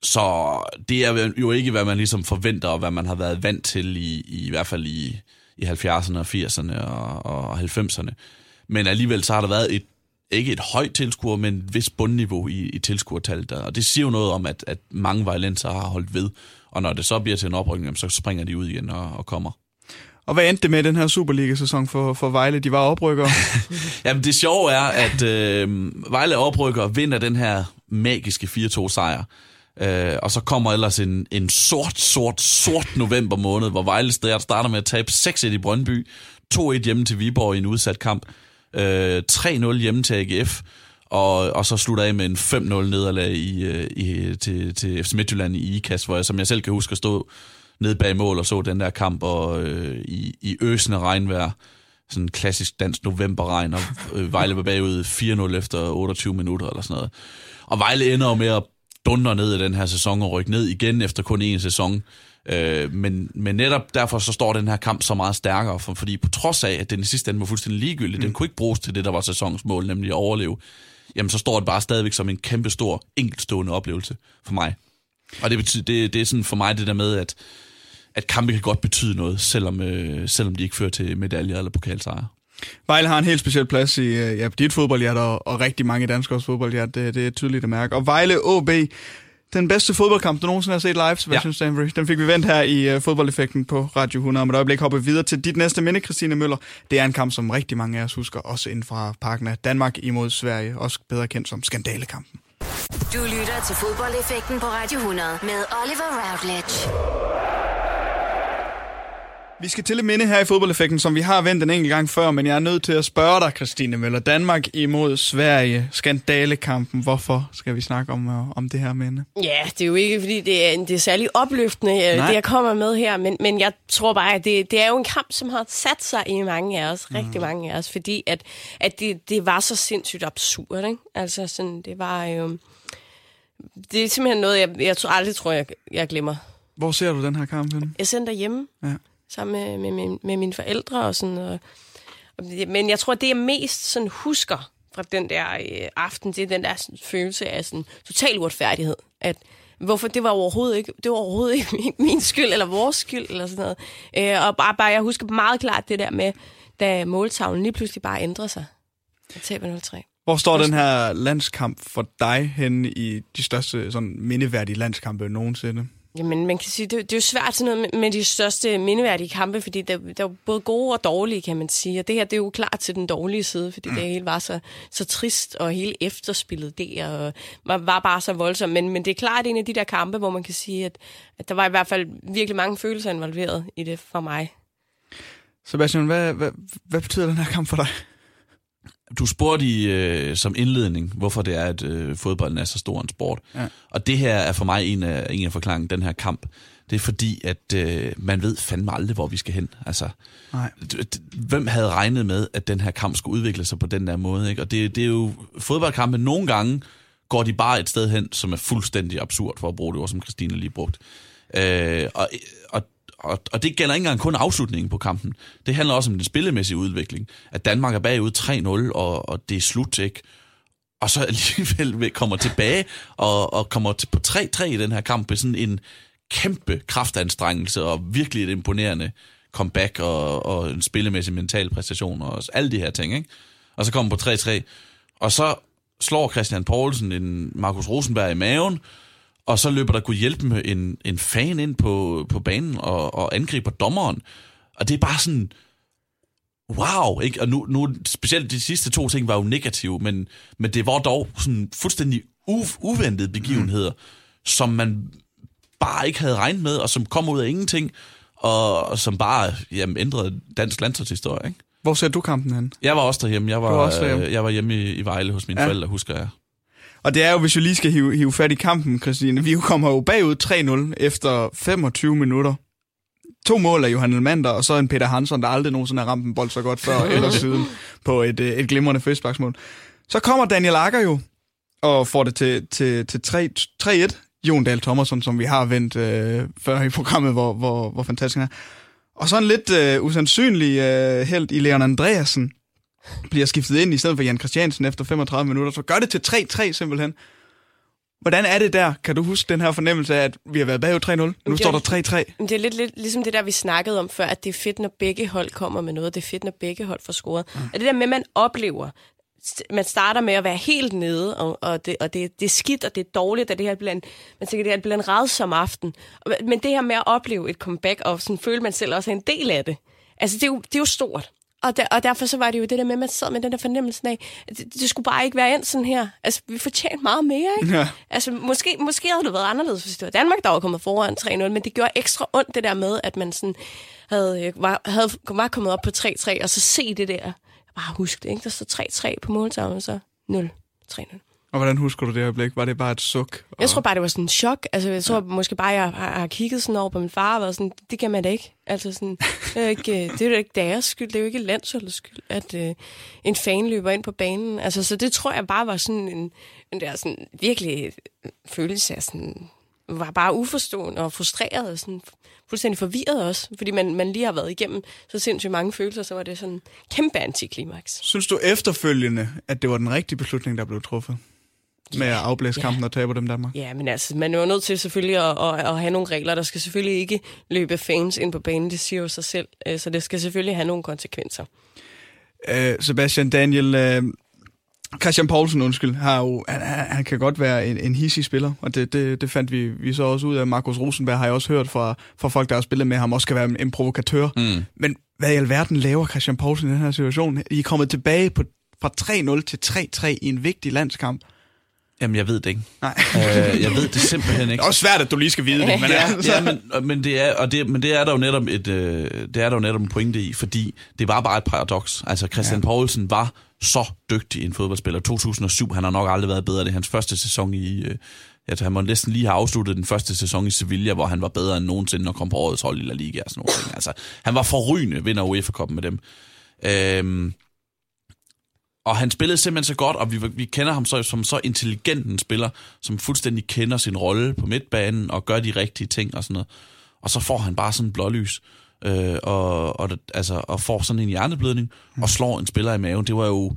Så det er jo ikke, hvad man ligesom forventer, og hvad man har været vant til i, i, i hvert fald i, i 70'erne og 80'erne og, og 90'erne. Men alligevel så har der været et, ikke et højt tilskuer, men et vis bundniveau i, i tilskuertallet. Og det siger jo noget om, at, at mange vejlenser har holdt ved. Og når det så bliver til en oprykning, så springer de ud igen og, og kommer. Og hvad endte det med den her Superliga-sæson for, for Vejle? De var oprykkere. Jamen det sjove er, at øh, Vejle oprykker vinder den her magiske 4-2-sejr. Øh, og så kommer ellers en, en sort, sort, sort november måned, hvor Vejle starter med at tabe 6-1 i Brøndby, 2-1 hjemme til Viborg i en udsat kamp, øh, 3-0 hjemme til AGF, og, og så slutter af med en 5-0 nederlag i, øh, i, til, til FC Midtjylland i IKAS, hvor jeg, som jeg selv kan huske at stå nede bag mål og så den der kamp og, øh, i, i øsende regnvejr. Sådan en klassisk dansk novemberregn, og øh, Vejle var bagud 4-0 efter 28 minutter eller sådan noget. Og Vejle ender jo med at dunder ned i den her sæson og rykke ned igen efter kun én sæson. Øh, men, men netop derfor så står den her kamp så meget stærkere, for, fordi på trods af, at den i sidste ende var fuldstændig ligegyldig, mm. den kunne ikke bruges til det, der var sæsonens mål, nemlig at overleve, jamen så står det bare stadigvæk som en kæmpe stor, enkeltstående oplevelse for mig. Og det, betyder, det, det er sådan for mig det der med, at, at kampe kan godt betyde noget, selvom, øh, selvom de ikke fører til medaljer eller pokalsejre. Vejle har en helt speciel plads i øh, ja, dit fodboldhjert og, og rigtig mange danskers fodboldhjert. Det, det er tydeligt at mærke. Og Vejle OB, den bedste fodboldkamp, du nogensinde har set live, Sebastian ja. Stanbury. Den fik vi vendt her i uh, fodboldeffekten på Radio 100. Om et øjeblik hopper videre til dit næste minde, Christine Møller. Det er en kamp, som rigtig mange af os husker, også inden fra parken af Danmark imod Sverige. Også bedre kendt som skandalekampen. Du lytter til fodboldeffekten på Radio 100 med Oliver Routledge. Vi skal til et minde her i fodboldeffekten, som vi har vendt en enkelt gang før, men jeg er nødt til at spørge dig, Christine Møller. Danmark imod Sverige, skandalekampen. Hvorfor skal vi snakke om, øh, om det her minde? Ja, det er jo ikke, fordi det er, det er særlig opløftende, øh, Nej. det jeg kommer med her, men, men jeg tror bare, at det, det er jo en kamp, som har sat sig i mange af os, mm. rigtig mange af os, fordi at, at det, det var så sindssygt absurd, ikke? Altså sådan, det var jo... Øh, det er simpelthen noget, jeg, jeg tror, aldrig tror, jeg, jeg glemmer. Hvor ser du den her kamp henne? Jeg sender hjemme. Ja sammen med, med, med, med mine forældre og sådan. Og, og, men jeg tror, det jeg mest sådan husker fra den der øh, aften, det er den der sådan, følelse af sådan, total uretfærdighed. At, hvorfor det var overhovedet ikke, det var overhovedet ikke min, min skyld, eller vores skyld, eller sådan noget. Øh, og bare, bare, jeg husker meget klart det der med, da måltavlen lige pludselig bare ændrede sig. Jeg taber 03. Hvor står den her landskamp for dig henne i de største sådan, mindeværdige landskampe nogensinde? Jamen, man kan sige, det, det er jo svært sådan noget med, med de største mindeværdige kampe, fordi der, der er både gode og dårlige, kan man sige. Og det her, det er jo klart til den dårlige side, fordi mm. det hele var så, så trist, og hele efterspillet der og var, var bare så voldsomt. Men, men det er klart en af de der kampe, hvor man kan sige, at, at der var i hvert fald virkelig mange følelser involveret i det for mig. Sebastian, hvad, hvad, hvad betyder den her kamp for dig? Du spurgte i, øh, som indledning, hvorfor det er, at øh, fodbolden er så stor en sport. Ja. Og det her er for mig en af, en af forklaringen, den her kamp. Det er fordi, at øh, man ved fandme aldrig, hvor vi skal hen. Altså, Nej. Hvem havde regnet med, at den her kamp skulle udvikle sig på den der måde? Ikke? Og det, det er jo fodboldkampe. Nogle gange går de bare et sted hen, som er fuldstændig absurd, for at bruge det ord, som Christine lige brugt. Øh, og, og og, og det gælder ikke engang kun afslutningen på kampen. Det handler også om den spillemæssige udvikling. At Danmark er bagud 3-0, og, og det er slut, ikke? Og så alligevel kommer tilbage og, og kommer til på 3-3 i den her kamp med sådan en kæmpe kraftanstrengelse og virkelig et imponerende comeback og, og en spillemæssig mental præstation og alle de her ting, ikke? Og så kommer på 3-3, og så slår Christian Poulsen en Markus Rosenberg i maven, og så løber der kunne hjælpe med en, en fan ind på, på banen og, og angriber dommeren. Og det er bare sådan, wow, ikke? Og nu, nu, specielt de sidste to ting var jo negative, men, men det var dog sådan fuldstændig u, uventede begivenheder, mm. som man bare ikke havde regnet med, og som kom ud af ingenting, og, og som bare jamen, ændrede dansk landsholdshistorie, ikke? Hvor ser du kampen hen? Jeg var også derhjemme. Jeg var, var også derhjemme. Øh, jeg var hjemme i, i Vejle hos mine ja. forældre, husker jeg. Og det er jo, hvis vi lige skal hive, hive fat i kampen, Christine. Vi kommer jo bagud 3-0 efter 25 minutter. To mål af Johan Elmander, og så en Peter Hansson, der aldrig nogensinde har ramt en bold så godt før eller siden på et, øh, et glimrende frisbaksmål. Så kommer Daniel Akker jo, og får det til, til, til 3-1. Jon Dahl Thomasson, som vi har vendt øh, før i programmet, hvor, hvor, hvor fantastisk han er. Og så en lidt øh, usandsynlig øh, held i Leon Andreasen, bliver skiftet ind i stedet for Jan Christiansen efter 35 minutter, så gør det til 3-3 simpelthen. Hvordan er det der? Kan du huske den her fornemmelse af, at vi har været bagud 3-0? Nu det står der 3-3. Det er lidt, lidt ligesom det der, vi snakkede om før, at det er fedt, når begge hold kommer med noget. Det er fedt, når begge hold får scoret. Mm. Og det der med, at man oplever, man starter med at være helt nede, og, og, det, og det, det er skidt, og det er dårligt, at det her bliver en, man tænker, det bliver en redsom aften. Men det her med at opleve et comeback, og sådan føle, man selv også er en del af det, altså det er jo, det er jo stort. Og, der, og derfor så var det jo det der med, at man sad med den der fornemmelse af, at det, det skulle bare ikke være ind sådan her. Altså, vi fortjente meget mere, ikke? Ja. Altså, måske, måske havde det været anderledes, hvis det var Danmark, der var kommet foran 3-0, men det gjorde ekstra ondt, det der med, at man sådan havde, øh, var, havde, var kommet op på 3-3, og så se det der. Bare husk det, ikke? Der står 3-3 på måltavlen, så 0-3-0. Og hvordan husker du det øjeblik? Var det bare et suk? Og... Jeg tror bare, det var sådan en chok. Altså, jeg tror ja. måske bare, jeg har, har kigget sådan over på min far og været sådan, det kan man da ikke. Altså, sådan, det, er ikke, det er jo ikke deres skyld, det er jo ikke landsholdets skyld, at øh, en fan løber ind på banen. Altså, så det tror jeg bare var sådan en, en der sådan virkelig følelse af sådan, var bare uforstående og frustreret og sådan fuldstændig forvirret også, fordi man, man lige har været igennem så sindssygt mange følelser, så var det sådan kæmpe antiklimaks. Synes du efterfølgende, at det var den rigtige beslutning, der blev truffet? Med at afblæse kampen ja. og tabe dem Danmark. Ja, men altså, man er jo nødt til selvfølgelig at, at, at have nogle regler. Der skal selvfølgelig ikke løbe fans ind på banen, det siger jo sig selv. Øh, så det skal selvfølgelig have nogle konsekvenser. Uh, Sebastian Daniel, uh, Christian Poulsen, undskyld, har jo, han, han kan godt være en, en hissig spiller, og det, det, det fandt vi, vi så også ud af. Markus Rosenberg har jeg også hørt fra, fra folk, der har spillet med ham, også skal være en, en provokatør. Mm. Men hvad i alverden laver Christian Poulsen i den her situation? I er kommet tilbage på, fra 3-0 til 3-3 i en vigtig landskamp. Jamen, jeg ved det ikke. Nej. øh, jeg ved det simpelthen ikke. Det er også svært, at du lige skal vide det. Men, ja, ja men, men, det er, og det, men det er der jo netop et, øh, det er der jo netop en pointe i, fordi det var bare et paradoks. Altså, Christian ja. Poulsen var så dygtig en fodboldspiller. 2007, han har nok aldrig været bedre. Det er hans første sæson i... Øh, altså, han må næsten lige have afsluttet den første sæson i Sevilla, hvor han var bedre end nogensinde og kom på årets hold i La Liga og sådan noget. Altså, han var forrygende, vinder UEFA-koppen med dem. Øh, og han spillede simpelthen så godt, og vi, vi kender ham så, som så intelligent en spiller, som fuldstændig kender sin rolle på midtbanen og gør de rigtige ting og sådan noget. Og så får han bare sådan en blålys, øh, og, og, altså, og får sådan en hjerneblødning, mm. og slår en spiller i maven. Det var jo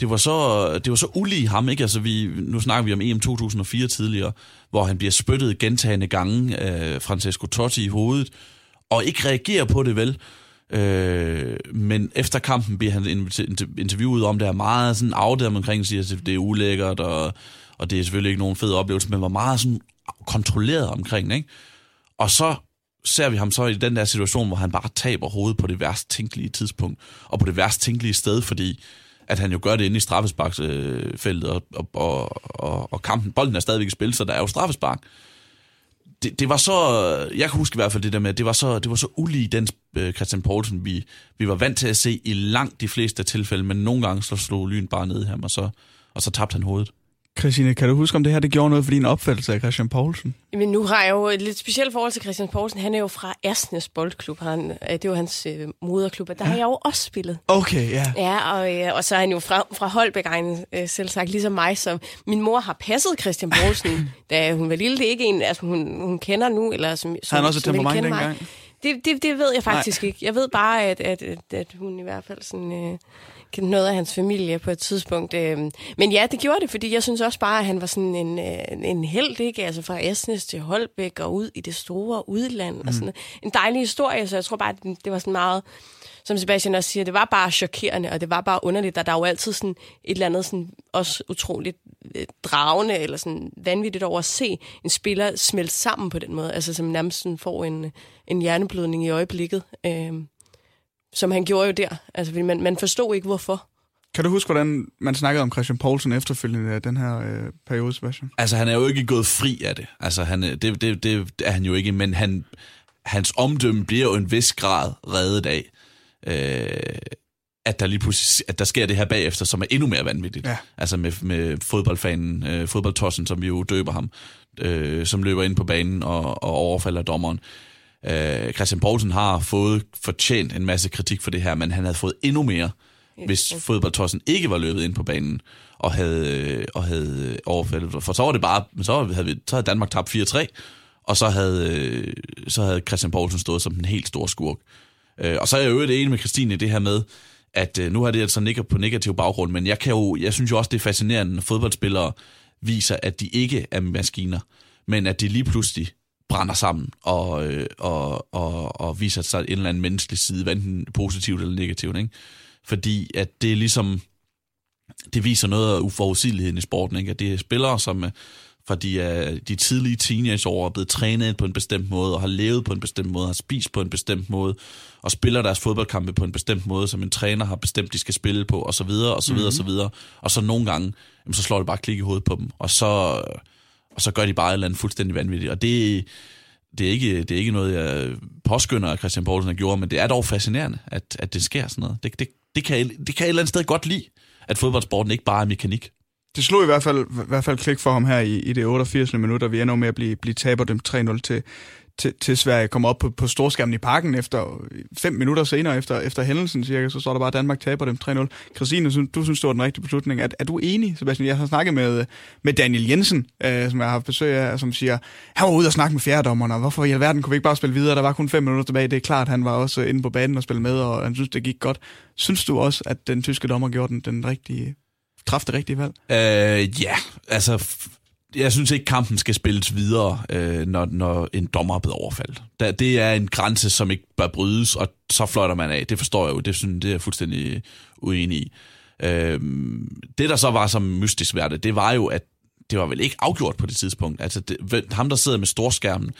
det var så, det var så ulige ham, ikke? Altså, vi, nu snakker vi om EM 2004 tidligere, hvor han bliver spyttet gentagende gange af Francesco Totti i hovedet, og ikke reagerer på det vel. Øh, men efter kampen bliver han interviewet om det er meget sådan afdæmmet omkring, siger, at det er ulækkert, og, og det er selvfølgelig ikke nogen fed oplevelse, men var meget sådan kontrolleret omkring det, ikke? Og så ser vi ham så i den der situation, hvor han bare taber hovedet på det værst tænkelige tidspunkt, og på det værst tænkelige sted, fordi at han jo gør det inde i straffesparksfeltet, og, og, og, og, kampen, bolden er stadigvæk i spil, så der er jo straffespark. Det, det var så, jeg kan huske i hvert fald det der med, at det var så, det var så ulige den øh, Christian Poulsen, vi, vi var vant til at se i langt de fleste tilfælde, men nogle gange så slog lyn bare ned her, og så, og så tabte han hovedet. Christine, kan du huske, om det her det gjorde noget for din opfattelse af Christian Poulsen? Men nu har jeg jo et lidt specielt forhold til Christian Poulsen. Han er jo fra Asnes Boldklub. Han, øh, det var hans øh, moderklub, og der ja. har jeg jo også spillet. Okay, ja. Ja, og, øh, og så er han jo fra, fra Holbæk, øh, selv sagt, ligesom mig. Så min mor har passet Christian Poulsen, da hun var lille. Det er ikke en, altså, hun, hun kender nu. Eller som, som, han også et temperament dengang? Det, det, det ved jeg faktisk Nej. ikke. Jeg ved bare, at, at, at, at hun i hvert fald sådan... Øh, noget af hans familie på et tidspunkt. Øhm, men ja, det gjorde det, fordi jeg synes også bare, at han var sådan en, øh, en held, ikke? Altså fra Esnes til Holbæk og ud i det store udland. Mm. Og sådan en dejlig historie, så jeg tror bare, at det var sådan meget som Sebastian også siger, det var bare chokerende, og det var bare underligt, at der er jo altid sådan et eller andet sådan også utroligt øh, dragende, eller sådan vanvittigt over at se en spiller smelte sammen på den måde, altså som nærmest sådan får en, en hjerneblødning i øjeblikket. Øh, som han gjorde jo der. Altså, man, man forstod ikke, hvorfor. Kan du huske, hvordan man snakkede om Christian Poulsen efterfølgende af den her øh, periode, Sebastian? Altså, han er jo ikke gået fri af det. Altså, han, det, det, det er han jo ikke, men han, hans omdømme bliver jo en vis grad reddet af, øh, at der lige pludselig at der sker det her bagefter, som er endnu mere vanvittigt. Ja. Altså med, med fodboldfanen, øh, fodboldtossen, som vi jo døber ham, øh, som løber ind på banen og, og overfalder dommeren. Øh, Christian Poulsen har fået fortjent en masse kritik for det her, men han havde fået endnu mere, hvis fodboldtossen ikke var løbet ind på banen og havde, og havde overfaldet. For så var det bare, så havde, vi, så havde Danmark tabt 4-3, og så havde, så havde Christian Poulsen stået som en helt stor skurk. Øh, og så er jeg jo enig med Christine i det her med, at øh, nu har det altså nikker på negativ baggrund, men jeg, kan jo, jeg synes jo også, det er fascinerende, når fodboldspillere viser, at de ikke er maskiner, men at de lige pludselig brænder sammen og, øh, og, og, og viser sig en eller anden menneskelig side, enten positivt eller negativt. Ikke? Fordi at det er ligesom, det viser noget af uforudsigeligheden i sporten, ikke? at det er spillere, som fra de, er, de tidlige teenageår er blevet trænet på en bestemt måde, og har levet på en bestemt måde, har spist på en bestemt måde, og spiller deres fodboldkampe på en bestemt måde, som en træner har bestemt, de skal spille på, og så videre, og så videre, mm-hmm. og så videre. Og så nogle gange, jamen, så slår det bare klik i hovedet på dem, og så, og så gør de bare et eller andet fuldstændig vanvittigt. Og det, det, er ikke, det er ikke noget, jeg påskynder, at Christian Poulsen har gjort, men det er dog fascinerende, at, at det sker sådan noget. Det, det, det, kan, det kan et eller andet sted godt lide, at fodboldsporten ikke bare er mekanik. Det slog i hvert fald, i hvert fald klik for ham her i, i det 88. minut, og vi ender med at blive, blive taber dem 3-0 til, til, til Sverige kommer op på, på storskærmen i parken efter øh, fem minutter senere efter, efter hændelsen cirka, så står der bare, at Danmark taber dem 3-0. Christine, du synes, det var den rigtige beslutning. Er, er du enig, Sebastian? Jeg har snakket med, øh, med Daniel Jensen, øh, som jeg har haft besøg af, som siger, han var ude og snakke med fjerdommerne, og hvorfor i alverden kunne vi ikke bare spille videre? Der var kun fem minutter tilbage. Det er klart, han var også inde på banen og spille med, og han synes, det gik godt. Synes du også, at den tyske dommer gjorde den, den rigtige, træffede det rigtige valg? Øh, ja, altså jeg synes ikke, kampen skal spilles videre, øh, når, når en dommer er blevet overfaldt. Da, det er en grænse, som ikke bør brydes, og så fløjter man af. Det forstår jeg jo. Det, synes, det er jeg fuldstændig uenig i. Øh, det, der så var som mystisk værd, det var jo, at det var vel ikke afgjort på det tidspunkt. Altså, det, ham, der sidder med storskærmen,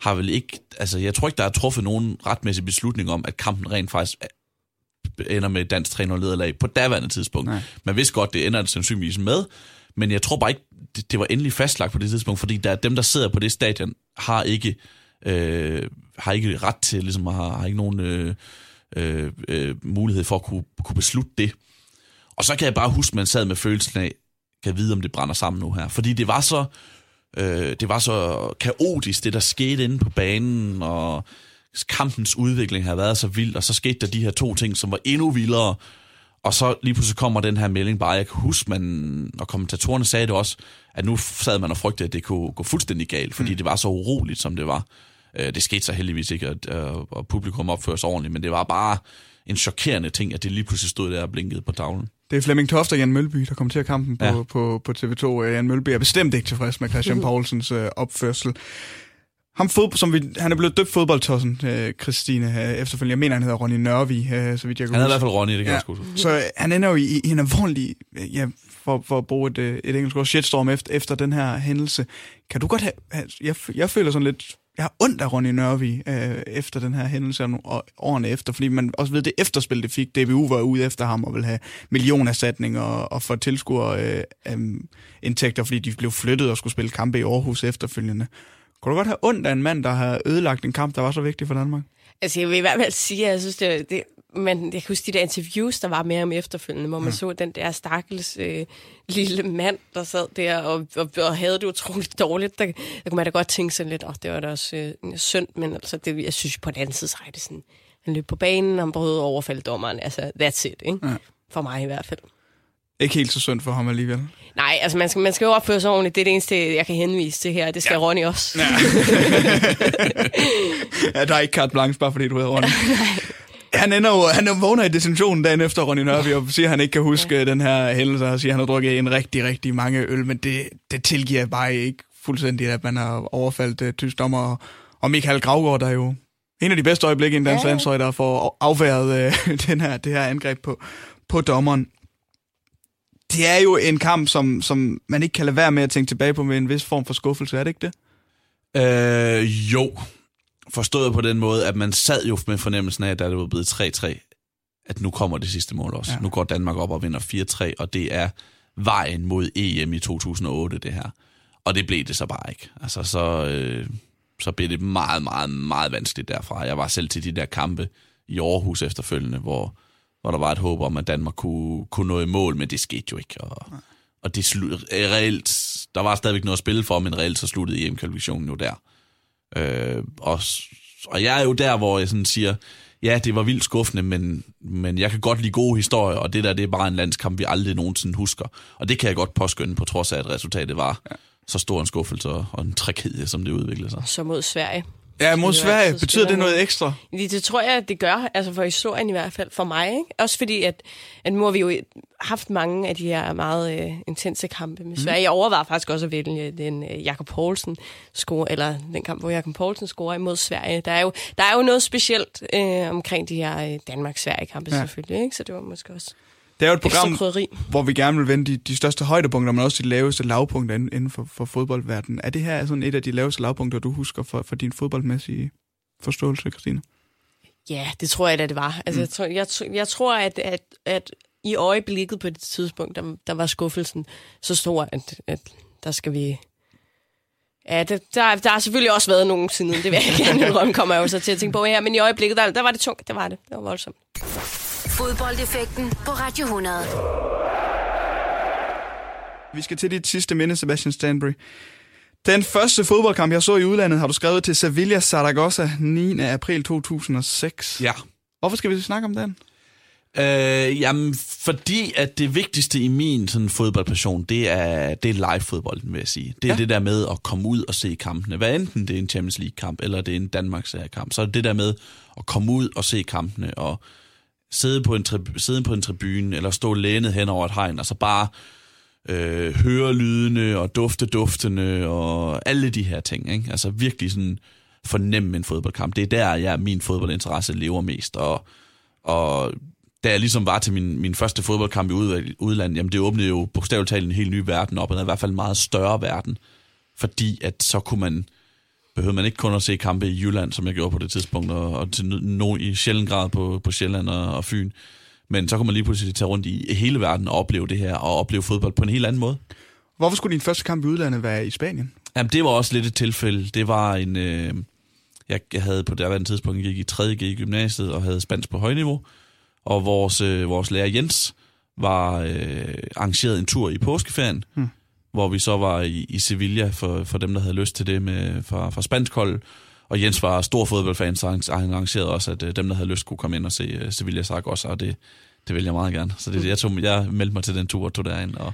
har vel ikke... Altså, jeg tror ikke, der er truffet nogen retmæssig beslutning om, at kampen rent faktisk ender med dansk 3 lederlag på daværende tidspunkt. Nej. Man vidste godt, det ender det sandsynligvis med, men jeg tror bare ikke, det, det var endelig fastlagt på det tidspunkt, fordi der, dem, der sidder på det stadion, har ikke, øh, har ikke ret til, ligesom har, har ikke nogen øh, øh, øh, mulighed for at kunne, kunne beslutte det. Og så kan jeg bare huske, at man sad med følelsen af, kan vide, om det brænder sammen nu her. Fordi det var så, øh, det var så kaotisk, det der skete inde på banen, og kampens udvikling havde været så vild, og så skete der de her to ting, som var endnu vildere, og så lige pludselig kommer den her melding bare, jeg kan huske, man, og kommentatorerne sagde det også, at nu sad man og frygtede, at det kunne gå fuldstændig galt, fordi mm. det var så uroligt, som det var. Øh, det skete så heldigvis ikke, at, og publikum opførte sig ordentligt, men det var bare en chokerende ting, at det lige pludselig stod der og blinkede på tavlen. Det er Flemming Toft og Jan Mølby, der kommer til at kampen på, Ja. ja. på, på TV2. Jan Mølby er bestemt ikke tilfreds med Christian Poulsens øh, opførsel. Ham fod, som vi, han er blevet døbt fodboldtossen, øh, Christine, øh, efterfølgende. Jeg mener, han hedder Ronny Nørvi, øh, så vidt jeg kan Han er i hvert fald Ronny, det kan Ja. jeg huske. Så øh, han ender jo i, i en alvorlig, øh, ja, for, for at bruge et, øh, et engelsk ord, shitstorm efter, efter den her hændelse. Kan du godt have, jeg, jeg føler sådan lidt, jeg har ondt af Ronny Nørvi øh, efter den her hændelse og, årene efter, fordi man også ved, det efterspil, det fik, DBU var ude efter ham og ville have millionerstatning og, og få tilskuer øh, øh, indtægter, fordi de blev flyttet og skulle spille kampe i Aarhus efterfølgende. Kunne du godt have ondt af en mand, der har ødelagt en kamp, der var så vigtig for Danmark? Altså, jeg vil i hvert fald sige, at jeg synes, det, det men jeg kan huske de der interviews, der var med ham efterfølgende, hvor man så den der stakkels øh, lille mand, der sad der og, og, og havde det utroligt dårligt. Der, der kunne man da godt tænke sig lidt, og oh, det var da også øh, synd, men altså, det, jeg synes på den anden side, så er det sådan, han løb på banen, han prøvede at overfalde dommeren. Altså, that's it, ikke? Ja. For mig i hvert fald. Ikke helt så synd for ham alligevel. Nej, altså man skal, man skal jo opføre sig ordentligt. Det er det eneste, jeg kan henvise til her. Det skal ja. Ronny også. Ja. Ja, der er ikke carte blanche, bare fordi du hedder Ronny. Han ender jo, han vågner i detentionen dagen efter Ronny Nørby og siger, at han ikke kan huske ja. den her hændelse, og siger, at han har drukket en rigtig, rigtig mange øl, men det, det tilgiver bare ikke fuldstændig, at man har overfaldt uh, tysk dommer, og, Michael Gravgaard, der er jo en af de bedste øjeblikke i en dansk Ja. landshold, der får afværet uh, den her, det her angreb på, på dommeren. Det er jo en kamp, som, som man ikke kan lade være med at tænke tilbage på med en vis form for skuffelse, er det ikke det? Øh, jo. Forstået på den måde, at man sad jo med fornemmelsen af, at da det var blevet 3-3, at nu kommer det sidste mål også. Ja. Nu går Danmark op og vinder 4-3, og det er vejen mod EM i 2008, det her. Og det blev det så bare ikke. Altså, så, øh, så blev det meget, meget, meget vanskeligt derfra. Jeg var selv til de der kampe i Aarhus efterfølgende, hvor, hvor der var et håb om, at Danmark kunne, kunne nå i mål, men det skete jo ikke. Og, og det slut, øh, reelt, der var stadigvæk noget at spille for, men reelt så sluttede EM-kvalifikationen jo der. Øh, og, og jeg er jo der, hvor jeg sådan siger, ja, det var vildt skuffende, men, men jeg kan godt lide gode historier, og det der, det er bare en landskamp, vi aldrig nogensinde husker. Og det kan jeg godt påskynde, på trods af, at resultatet var ja. så stor en skuffelse og, og en tragedie, som det udviklede sig. Så mod Sverige. Ja, mod er Sverige. Betyder det noget ekstra? Det, det tror jeg, det gør, altså for historien i hvert fald, for mig. Ikke? Også fordi, at, at nu har vi jo haft mange af de her meget øh, intense kampe med Sverige. Jeg overvejede faktisk også at vælge den øh, Jakob Poulsen score, eller den kamp, hvor Jakob Poulsen scorer imod Sverige. Der er jo, der er jo noget specielt øh, omkring de her øh, Danmark-Sverige-kampe. Ja. selvfølgelig, ikke? så det var måske også Det er jo et program, hvor vi gerne vil vende de, de største højdepunkter, men også de laveste lavpunkter inden, inden for, for fodboldverdenen. Er det her sådan et af de laveste lavpunkter, du husker for, for din fodboldmæssige forståelse, Christine? Ja, det tror jeg da, det var. Altså, mm. jeg, tror, jeg, jeg tror, at, at, at i øjeblikket på det tidspunkt, der, der var skuffelsen så stor, at, at der skal vi... Ja, det, der, der har selvfølgelig også været nogen siden, det vil jeg gerne indrømme, kommer jeg jo så til at tænke på her, men i øjeblikket, der, der var det tungt, det var det. Det var voldsomt. Fodboldeffekten på Radio 100. Vi skal til dit sidste minde, Sebastian Stanbury. Den første fodboldkamp, jeg så i udlandet, har du skrevet til Sevilla Zaragoza 9. april 2006. Ja. Hvorfor skal vi snakke om den? Øh, jamen, fordi at det vigtigste i min sådan, fodboldpassion, det er, det er live-fodbolden, vil jeg sige. Det er ja. Ja. det der med at komme ud og se kampene. Hvad enten det er en Champions League-kamp, eller det er en Danmarks kamp så er det det der med at komme ud og se kampene, og sidde på en, tri- sidde på en tribune, eller stå lænet hen over et hegn, og så bare øh, høre lydene, og dufte duftene, og alle de her ting. Ikke? Altså virkelig sådan fornemme en fodboldkamp. Det er der, jeg, min fodboldinteresse lever mest, og, og da jeg ligesom var til min, min første fodboldkamp i udlandet, jamen det åbnede jo bogstaveligt talt en helt ny verden op, og i hvert fald en meget større verden, fordi at så kunne man, behøvede man ikke kun at se kampe i Jylland, som jeg gjorde på det tidspunkt, og, og til no, i sjældent grad på, på Sjælland og, og Fyn, men så kunne man lige pludselig tage rundt i hele verden og opleve det her, og opleve fodbold på en helt anden måde. Hvorfor skulle din første kamp i udlandet være i Spanien? Jamen, det var også lidt et tilfælde. Det var en... Øh, jeg, jeg havde på det her tidspunkt jeg gik i 3.G i gymnasiet og havde spansk på højniveau. Og vores, øh, vores lærer Jens var øh, arrangeret en tur i påskeferien, hmm. Hvor vi så var i, i Sevilla for, for dem, der havde lyst til det med, fra, fra spansk hold. Og Jens var stor fodboldfan, så han arrangerede også, at øh, dem, der havde lyst, kunne komme ind og se øh, Sevilla Zaragoza, og det, det ville jeg meget gerne. Så det, jeg, tog, jeg meldte mig til den tur og tog derind, og,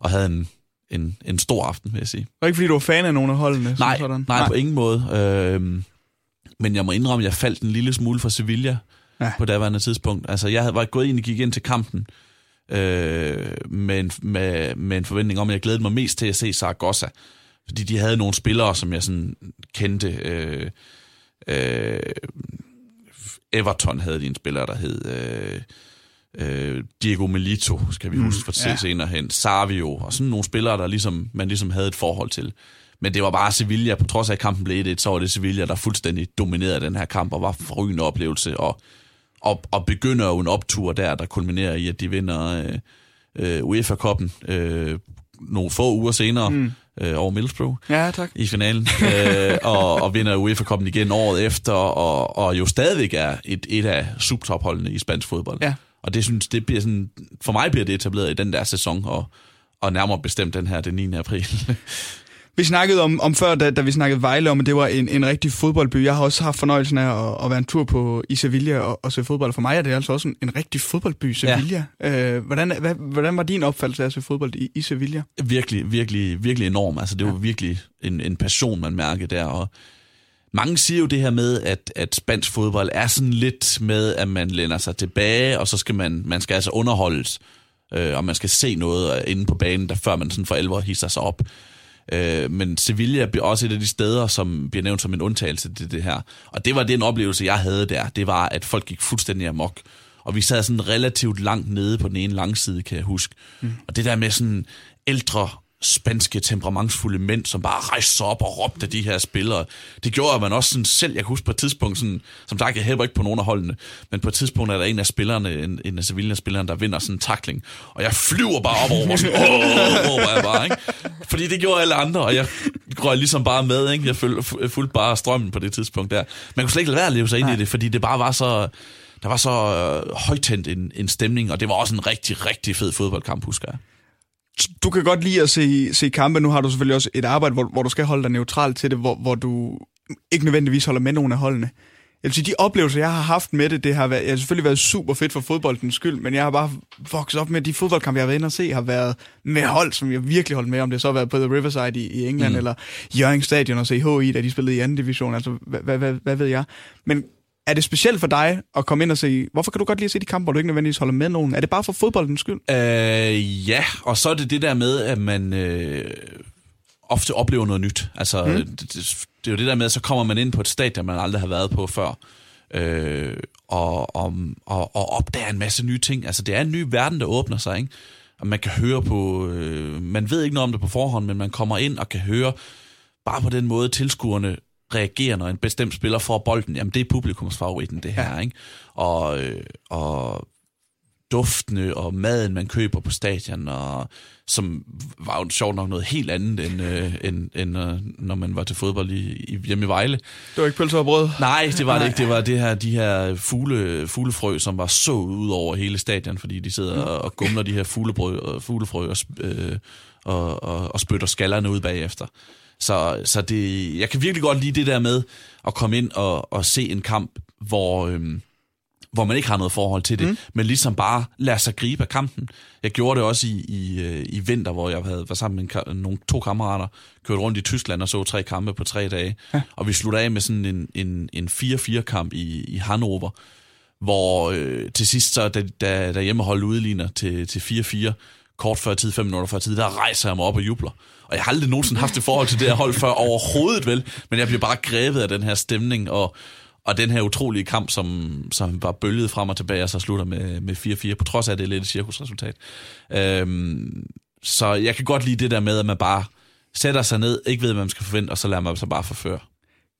og havde en, en, en stor aften, vil jeg sige. Og ikke fordi du var fan af nogen af holdene? Nej, sådan. nej, på ingen måde. Øhm, men jeg må indrømme, at jeg faldt en lille smule for Sevilla Ja. ja. på daværende tidspunkt. Altså, jeg havde- var gået ind og gik ind til kampen øh, med, en, med, med en forventning om, at jeg glædede mig mest til at se Zaragoza. Fordi de havde nogle spillere, som jeg sådan kendte. Øh, øh, Everton havde de en spiller, der hed øh, øh, Diego Melito, skal vi mm, huske for ja. senere hen. Savio, og sådan nogle spillere, der ligesom, man ligesom havde et forhold til. Men det var bare Sevilla, på trods af at kampen blev 1 så var det Sevilla, der fuldstændig dominerede den her kamp, og var forrygende oplevelse, og, og, og begynder jo en optur der, der kulminerer i, at de vinder øh, øh, UEFA-koppen øh, nogle få uger senere mm. øh, over Middlesbrough ja, tak. i finalen, øh, og, og vinder UEFA-koppen igen året efter, og, og jo stadigvæk er et, et af subtopholdene i spansk fodbold. Ja. Og det synes, det bliver sådan, for mig bliver det etableret i den der sæson, og, og nærmere bestemt den her, den 9. april. Vi snakkede om, om før, da, da vi snakkede Vejle, om at det var en, en rigtig fodboldby. Jeg har også haft fornøjelsen af at, at være en tur på, i Sevilla og, og se fodbold. For mig er det altså også en, en rigtig fodboldby, Sevilla. Ja. Øh, hvordan, hvad, hvordan var din opfattelse af at se fodbold i, i Sevilla? Virkelig, virkelig, virkelig enorm. Altså, det var ja. virkelig en, en passion, man mærkede der. Og mange siger jo det her med, at, at spansk fodbold er sådan lidt med, at man lænder sig tilbage, og så skal man, man skal altså underholdes, øh, og man skal se noget inde på banen, der før man sådan for alvor hisser sig op. Øh, men Sevilla er også et af de steder, som bliver nævnt som en undtagelse til det her. Og det var den oplevelse, jeg havde der. Det var, at folk gik fuldstændig amok. Og vi sad sådan relativt langt nede på den ene langside, kan jeg huske. Mm. Og det der med sådan ældre spanske, temperamentsfulde mænd, som bare rejste sig op og råbte de her spillere. Det gjorde, at man også sådan selv, jeg kan huske på et tidspunkt, sådan, som sagt, jeg hæber ikke på nogen af holdene, men på et tidspunkt er der en af spillerne, en, en af Sevilla-spillerne, der vinder sådan en takling, og jeg flyver bare op over, og sådan, åh, råber jeg bare, ikke? Fordi det gjorde alle andre, og jeg røg ligesom bare med, ikke? Jeg fulgte bare strømmen på det tidspunkt der. Man kunne slet ikke lade være at leve sig ind Nej. i det, fordi det bare var så, der var så øh, højtændt en, en stemning, og det var også en rigtig, rigtig fed fodboldkamp, husker jeg du kan godt lide at se, se kampe. Nu har du selvfølgelig også et arbejde, hvor, hvor du skal holde dig neutral til det, hvor, hvor du ikke nødvendigvis holder med nogle af holdene. Jeg vil sige, de oplevelser, jeg har haft med det, det har, været, jeg har selvfølgelig været super fedt for fodboldens skyld, men jeg har bare vokset op med, de fodboldkampe, jeg har været inde og se, har været med hold, som jeg virkelig holdt med, om det så har været på The Riverside i, i England, mm. eller Jørgen Stadion og CHI, da de spillede i anden division, altså hvad, hvad, hvad, hvad ved jeg. Men er det specielt for dig at komme ind og se, hvorfor kan du godt lide at se de kampe, hvor du ikke nødvendigvis holder med nogen? Er det bare for fodboldens skyld? Øh, ja, og så er det det der med, at man øh, ofte oplever noget nyt. Altså, mm. det, det, det er jo det der med, at så kommer man ind på et stadion, man aldrig har været på før. Øh, og, og, og, og opdager en masse nye ting. Altså, det er en ny verden, der åbner sig, ikke? Og man kan høre på... Øh, man ved ikke noget om det på forhånd, men man kommer ind og kan høre bare på den måde tilskuerne reagerer, når en bestemt spiller får bolden, jamen det er publikumsfavoritten, det her, ja. ikke? Og, øh, og duftene og maden, man køber på stadion, og som var jo sjovt nok noget helt andet, end, øh, end, end øh, når man var til fodbold i, i, hjemme i Vejle. Det var ikke pølser og brød? Nej, det var det ikke. Det var det her, de her fugle, fuglefrø, som var så ud over hele stadion, fordi de sidder og, og gumler de her fuglebrød, og fuglefrø og, øh, og, og, og spytter skallerne ud bagefter. Så, så det, jeg kan virkelig godt lide det der med at komme ind og, og se en kamp, hvor, øhm, hvor man ikke har noget forhold til det, mm. men ligesom bare lade sig gribe af kampen. Jeg gjorde det også i, i, øh, i vinter, hvor jeg havde været sammen med en, nogle to kammerater, kørt rundt i Tyskland og så tre kampe på tre dage. Ja. Og vi sluttede af med sådan en, en, en 4-4-kamp i, i Hannover, hvor øh, til sidst, så, da, da, da hjemmeholdet udligner til, til 4-4, kort før tid, fem minutter før tid, der rejser jeg mig op og jubler. Og jeg har aldrig nogensinde haft det forhold til det her hold før overhovedet vel, men jeg bliver bare grebet af den her stemning, og, og den her utrolige kamp, som, som var bølget frem og tilbage, og så slutter med, med 4-4, på trods af, at det er lidt et cirkusresultat. Øhm, så jeg kan godt lide det der med, at man bare sætter sig ned, ikke ved, hvad man skal forvente, og så lader man sig bare forføre.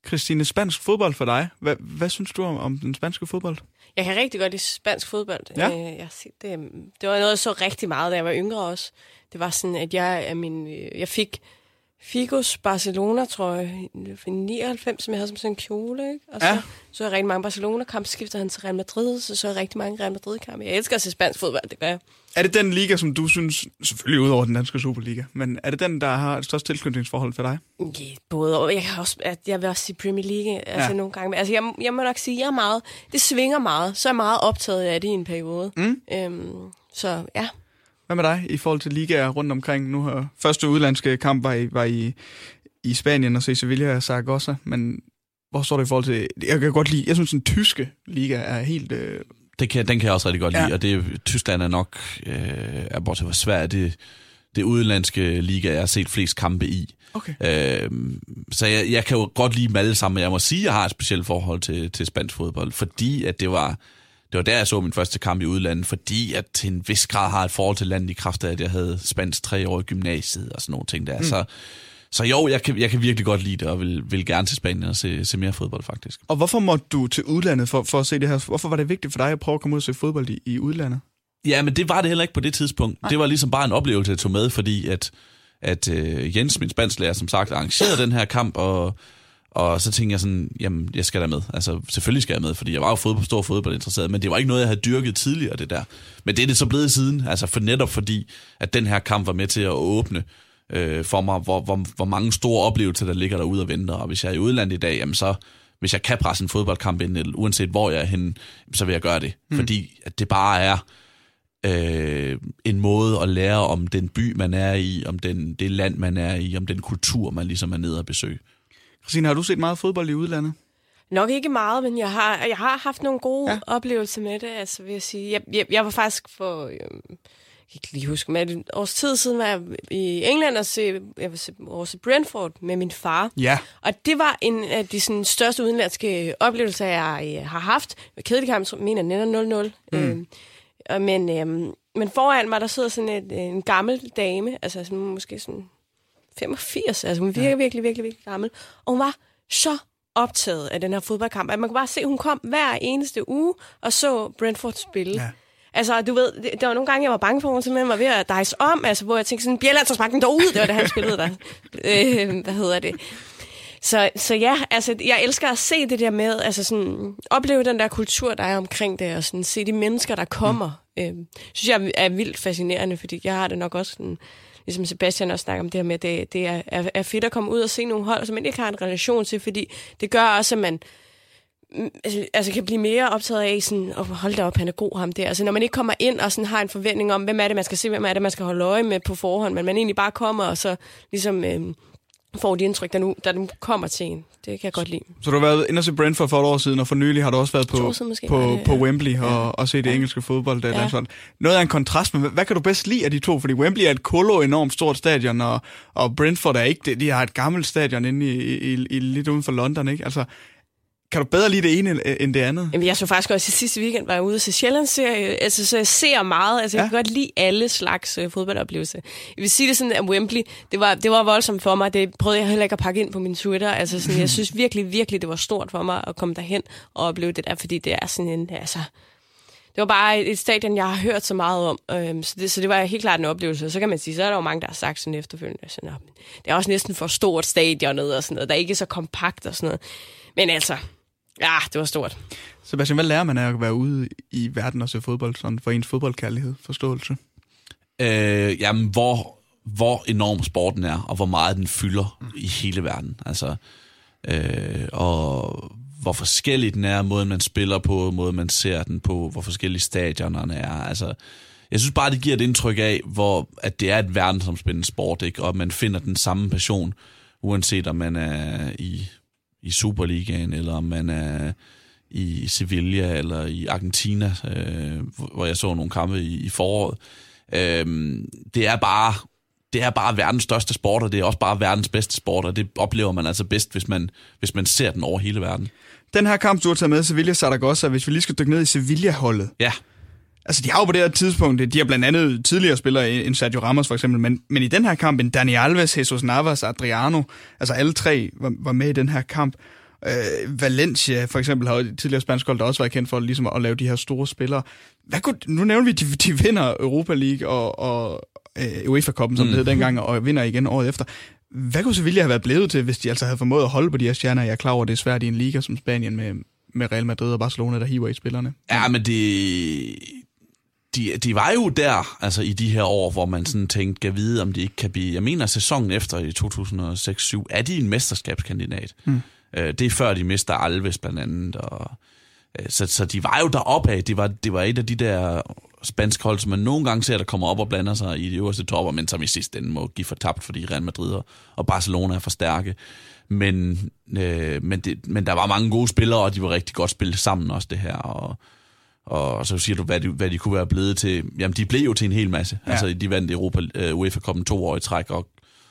Christine, spansk fodbold for dig. Hvad, hvad synes du om, om den spanske fodbold? Jeg kan rigtig godt lide spansk fodbold. Ja. Øh, jeg, det, det var noget, jeg så rigtig meget, da jeg var yngre også. Det var sådan, at jeg, at min, øh, jeg fik Figos Barcelona, tror jeg, i 99, som jeg havde som sådan en kjole, ikke? Og så ja. så jeg rigtig mange Barcelona-kampe, så skiftede han til Real Madrid, så så jeg rigtig mange Real Madrid-kampe. Jeg elsker at se spansk fodbold, det gør jeg. Er det den liga, som du synes, selvfølgelig ud over den danske Superliga, men er det den, der har et størst tilknytningsforhold for dig? Ja, både og. Jeg, kan også, jeg vil også sige Premier League altså ja. nogle gange. Altså, jeg, jeg må nok sige, jeg er meget, det svinger meget, så er jeg meget optaget af det i en periode. Mm. Øhm, så ja. Hvad med dig i forhold til ligaer rundt omkring? Nu har første udlandske kamp var i, var i, i Spanien og se Sevilla og Zaragoza, men hvor står det i forhold til... Jeg kan godt lide... Jeg synes, den tyske liga er helt... Øh, det kan, den kan jeg også rigtig godt lide, Ja. og det, Tyskland er nok, øh, er bortset fra Sverige, det, det udenlandske liga, jeg har set flest kampe i. Okay. Øh, så jeg, jeg kan jo godt lide dem alle sammen, men jeg må sige, at jeg har et specielt forhold til, til spansk fodbold, fordi at det var, det var der, jeg så min første kamp i udlandet, fordi at til en vis grad har et forhold til landet i kraft af, at jeg havde spansk tre år i gymnasiet og sådan nogle ting der. Mm. Så, så jo, jeg kan, jeg kan virkelig godt lide det, og vil, vil gerne til Spanien og se, se mere fodbold faktisk. Og hvorfor måtte du til udlandet for, for at se det her? Hvorfor var det vigtigt for dig at prøve at komme ud og se fodbold i, i udlandet? Ja, men det var det heller ikke på det tidspunkt. Nej. Det var ligesom bare en oplevelse, jeg tog med, fordi at, at øh, Jens, min spansklærer, som sagt, arrangerede den her kamp, og, og så tænkte jeg sådan, jamen, jeg skal da med. Altså, selvfølgelig skal jeg med, fordi jeg var jo fodbold, stor fodboldinteresseret, men det var ikke noget, jeg havde dyrket tidligere, det der. Men det er det så blevet siden, altså for netop fordi, at den her kamp var med til at åbne øh, for mig, hvor, hvor, hvor mange store oplevelser, der ligger derude og venter. Og hvis jeg er i udlandet i dag, jamen så, hvis jeg kan presse en fodboldkamp ind, eller uanset hvor jeg er henne, så vil jeg gøre det. Mm. Fordi at det bare er øh, en måde at lære om den by, man er i, om den, det land, man er i, om den kultur, man ligesom er nede og besøge. Christine, har du set meget fodbold i udlandet? Nok ikke meget, men jeg har, jeg har haft nogle gode ja. oplevelser med det, altså vil jeg sige. Jeg, jeg, jeg var faktisk for, øh, jeg kan ikke lige huske, men et års tid siden var jeg i England og se, jeg var se, over til Brentford med min far. Ja. Og det var en af de sådan, største udenlandske oplevelser, jeg øh, har haft. Kedelig kamp, jeg mener, den ender 0-0. Mm. Øh, og men, øh, men foran mig, der sidder sådan et, en gammel dame, altså sådan, måske sådan 85, altså hun virker ja. virkelig, virkelig, virkelig gammel. Og hun var så optaget af den her fodboldkamp, at man kunne bare se, at hun kom hver eneste uge og så Brentford spille. Ja. Altså, du ved, det, der var nogle gange, jeg var bange for, at hun simpelthen var ved at dejse om, altså, hvor jeg tænkte sådan, Bjelland, så spark den derud, det var da han spillede der. øh, hvad hedder det? Så, så ja, altså, jeg elsker at se det der med, altså sådan, opleve den der kultur, der er omkring det, og sådan, se de mennesker, der kommer. Mm. Øh, synes jeg er vildt fascinerende, fordi jeg har det nok også sådan, ligesom Sebastian også snakker om det her med, at det, det er, er, er fedt at komme ud og se nogle hold, som man ikke har en relation til, fordi det gør også, at man mm, altså, altså kan blive mere optaget af sådan, oh, hold da op, han er god ham der. Altså når man ikke kommer ind og sådan har en forventning om, hvem er det, man skal se, hvem er det, man skal holde øje med på forhånd, men man egentlig bare kommer og så ligesom øh, får de indtryk, der nu, der nu kommer til en. Det kan jeg godt lide. Så du har været inde og se Brentford for et år siden, og for nylig har du også været på, måske på, det, på. Wembley og, Ja. og se det Ja. engelske fodbold. Der, Ja. sådan. Noget af en kontrast, men hvad, kan du bedst lide af de to? Fordi Wembley er et kolo enormt stort stadion, og, og Brentford er ikke det. De har et gammelt stadion inde i, i, i, i lidt uden for London, ikke? Altså, kan du bedre lide det ene end- end det andet? Jamen, jeg så faktisk også i sidste weekend, var jeg ude til Sjællandsserie, altså, så jeg ser meget, altså, jeg Ja. kan godt lide alle slags øh, fodboldoplevelser. Jeg vil sige det sådan, at Wembley, det var, det var voldsomt for mig, det prøvede jeg heller ikke at pakke ind på min Twitter, altså sådan, jeg synes virkelig, virkelig, det var stort for mig at komme derhen og opleve det der, fordi det er sådan en, altså, det var bare et stadion, jeg har hørt så meget om, øhm, så, det, så det var helt klart en oplevelse. Og så kan man sige, så er der jo mange, der har sagt sådan efterfølgende, sådan, "Nå, men det er også næsten for stort stadionet og sådan noget, der er ikke så kompakt og sådan noget. Men altså, ja, det var stort. Sebastian, hvad lærer man af at være ude i verden og se fodbold, sådan for ens fodboldkærlighed, forståelse? Øh, jamen, hvor, hvor enorm sporten er, og hvor meget den fylder i hele verden. Altså, øh, og hvor forskellig den er, måden man spiller på, måden man ser den på, hvor forskellige stadionerne er. Altså, jeg synes bare, det giver et indtryk af, hvor, at det er et verdensomspændende sport, ikke? og man finder den samme passion, uanset om man er i, i Superligaen, eller om man er i Sevilla, eller i Argentina, øh, hvor jeg så nogle kampe i, i foråret. Øhm, det er bare det er bare verdens største sport, og det er også bare verdens bedste sport, og det oplever man altså bedst, hvis man, hvis man ser den over hele verden. Den her kamp, du har taget med, Sevilla Zaragoza, hvis vi lige skal dykke ned i Sevilla-holdet. Ja, Altså, de har jo på det her tidspunkt, de har blandt andet tidligere spillere end Sergio Ramos for eksempel, men, men i den her kamp, en Dani Alves, Jesus Navas, Adriano, altså alle tre var, var med i den her kamp. Øh, Valencia for eksempel har jo tidligere spansk hold, der også været kendt for ligesom at lave de her store spillere. Hvad kunne, nu nævner vi, at de, de vinder Europa League og, og øh, UEFA-koppen, som mm. det hed dengang, og vinder igen året efter. Hvad kunne Sevilla have været blevet til, hvis de altså havde formået at holde på de her stjerner? Jeg er klar over, at det er svært i en liga som Spanien med, med Real Madrid og Barcelona, der hiver i spillerne. ja men det, de, de var jo der, altså i de her år, hvor man sådan tænkte, kan vide, om de ikke kan blive... Jeg mener, sæsonen efter i 2006-7, er de en mesterskabskandidat. Mm. Øh, det er før, de mister Alves blandt andet, og... øh, Så, så de var jo deroppe af. Det var, det var et af de der spanske hold, som man nogle gange ser, der kommer op og blander sig i de øverste topper, men som i sidste ende må give for tabt, fordi Real Madrid og- og Barcelona er for stærke. Men, øh, men, det, men der var mange gode spillere, og de var rigtig godt spillet sammen også det her. Og, og så siger du, hvad de, hvad de kunne være blevet til. Jamen, de blev jo til en hel masse. Ja. Altså, de vandt Europa, uh, UEFA Cup'en to år i træk, og,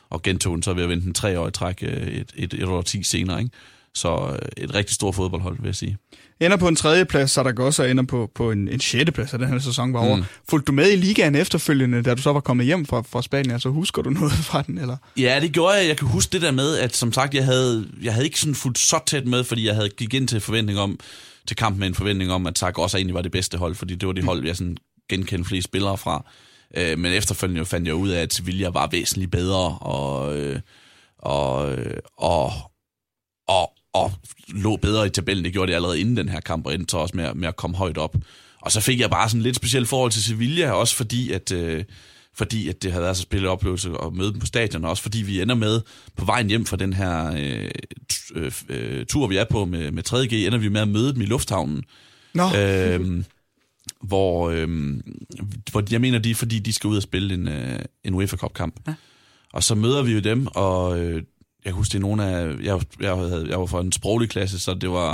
og gentog den så ved at vinde den tre år i træk uh, et, et, et år ti senere. Ikke? Så uh, et rigtig stort fodboldhold, vil jeg sige. Ender på en tredje plads, så der går også ender på, på en, en sjette plads, af den her sæson var over. Mm. Fulgte du med i ligaen efterfølgende, da du så var kommet hjem fra, fra Spanien? Altså husker du noget fra den? Eller? Ja, det gjorde jeg. Jeg kan huske det der med, at som sagt, jeg havde, jeg havde ikke sådan fuldt så tæt med, fordi jeg havde gik ind til forventning om, til kampen med en forventning om, at også egentlig var det bedste hold, fordi det var det hold, jeg sådan genkendte flere spillere fra. Øh, men efterfølgende fandt jeg ud af, at Sevilla var væsentligt bedre, og, øh, og, øh, og, og, og lå bedre i tabellen. Det gjorde det allerede inden den her kamp, og endte så også med, med at komme højt op. Og så fik jeg bare sådan lidt specielt forhold til Sevilla, også fordi, at... Øh, fordi at det havde været så spillet oplevelse at møde dem på stadion, og også fordi vi ender med på vejen hjem fra den her øh, øh, øh, tur, vi er på med, med 3G, ender vi med at møde dem i lufthavnen. Nå. Øh, hvor, øh, hvor jeg mener, de fordi de skal ud og spille en, øh, en UEFA Cup-kamp. Ja. Og så møder vi jo dem, og øh, jeg husker, det er nogle af... Jeg, jeg, havde, jeg var fra en sproglig klasse, så det var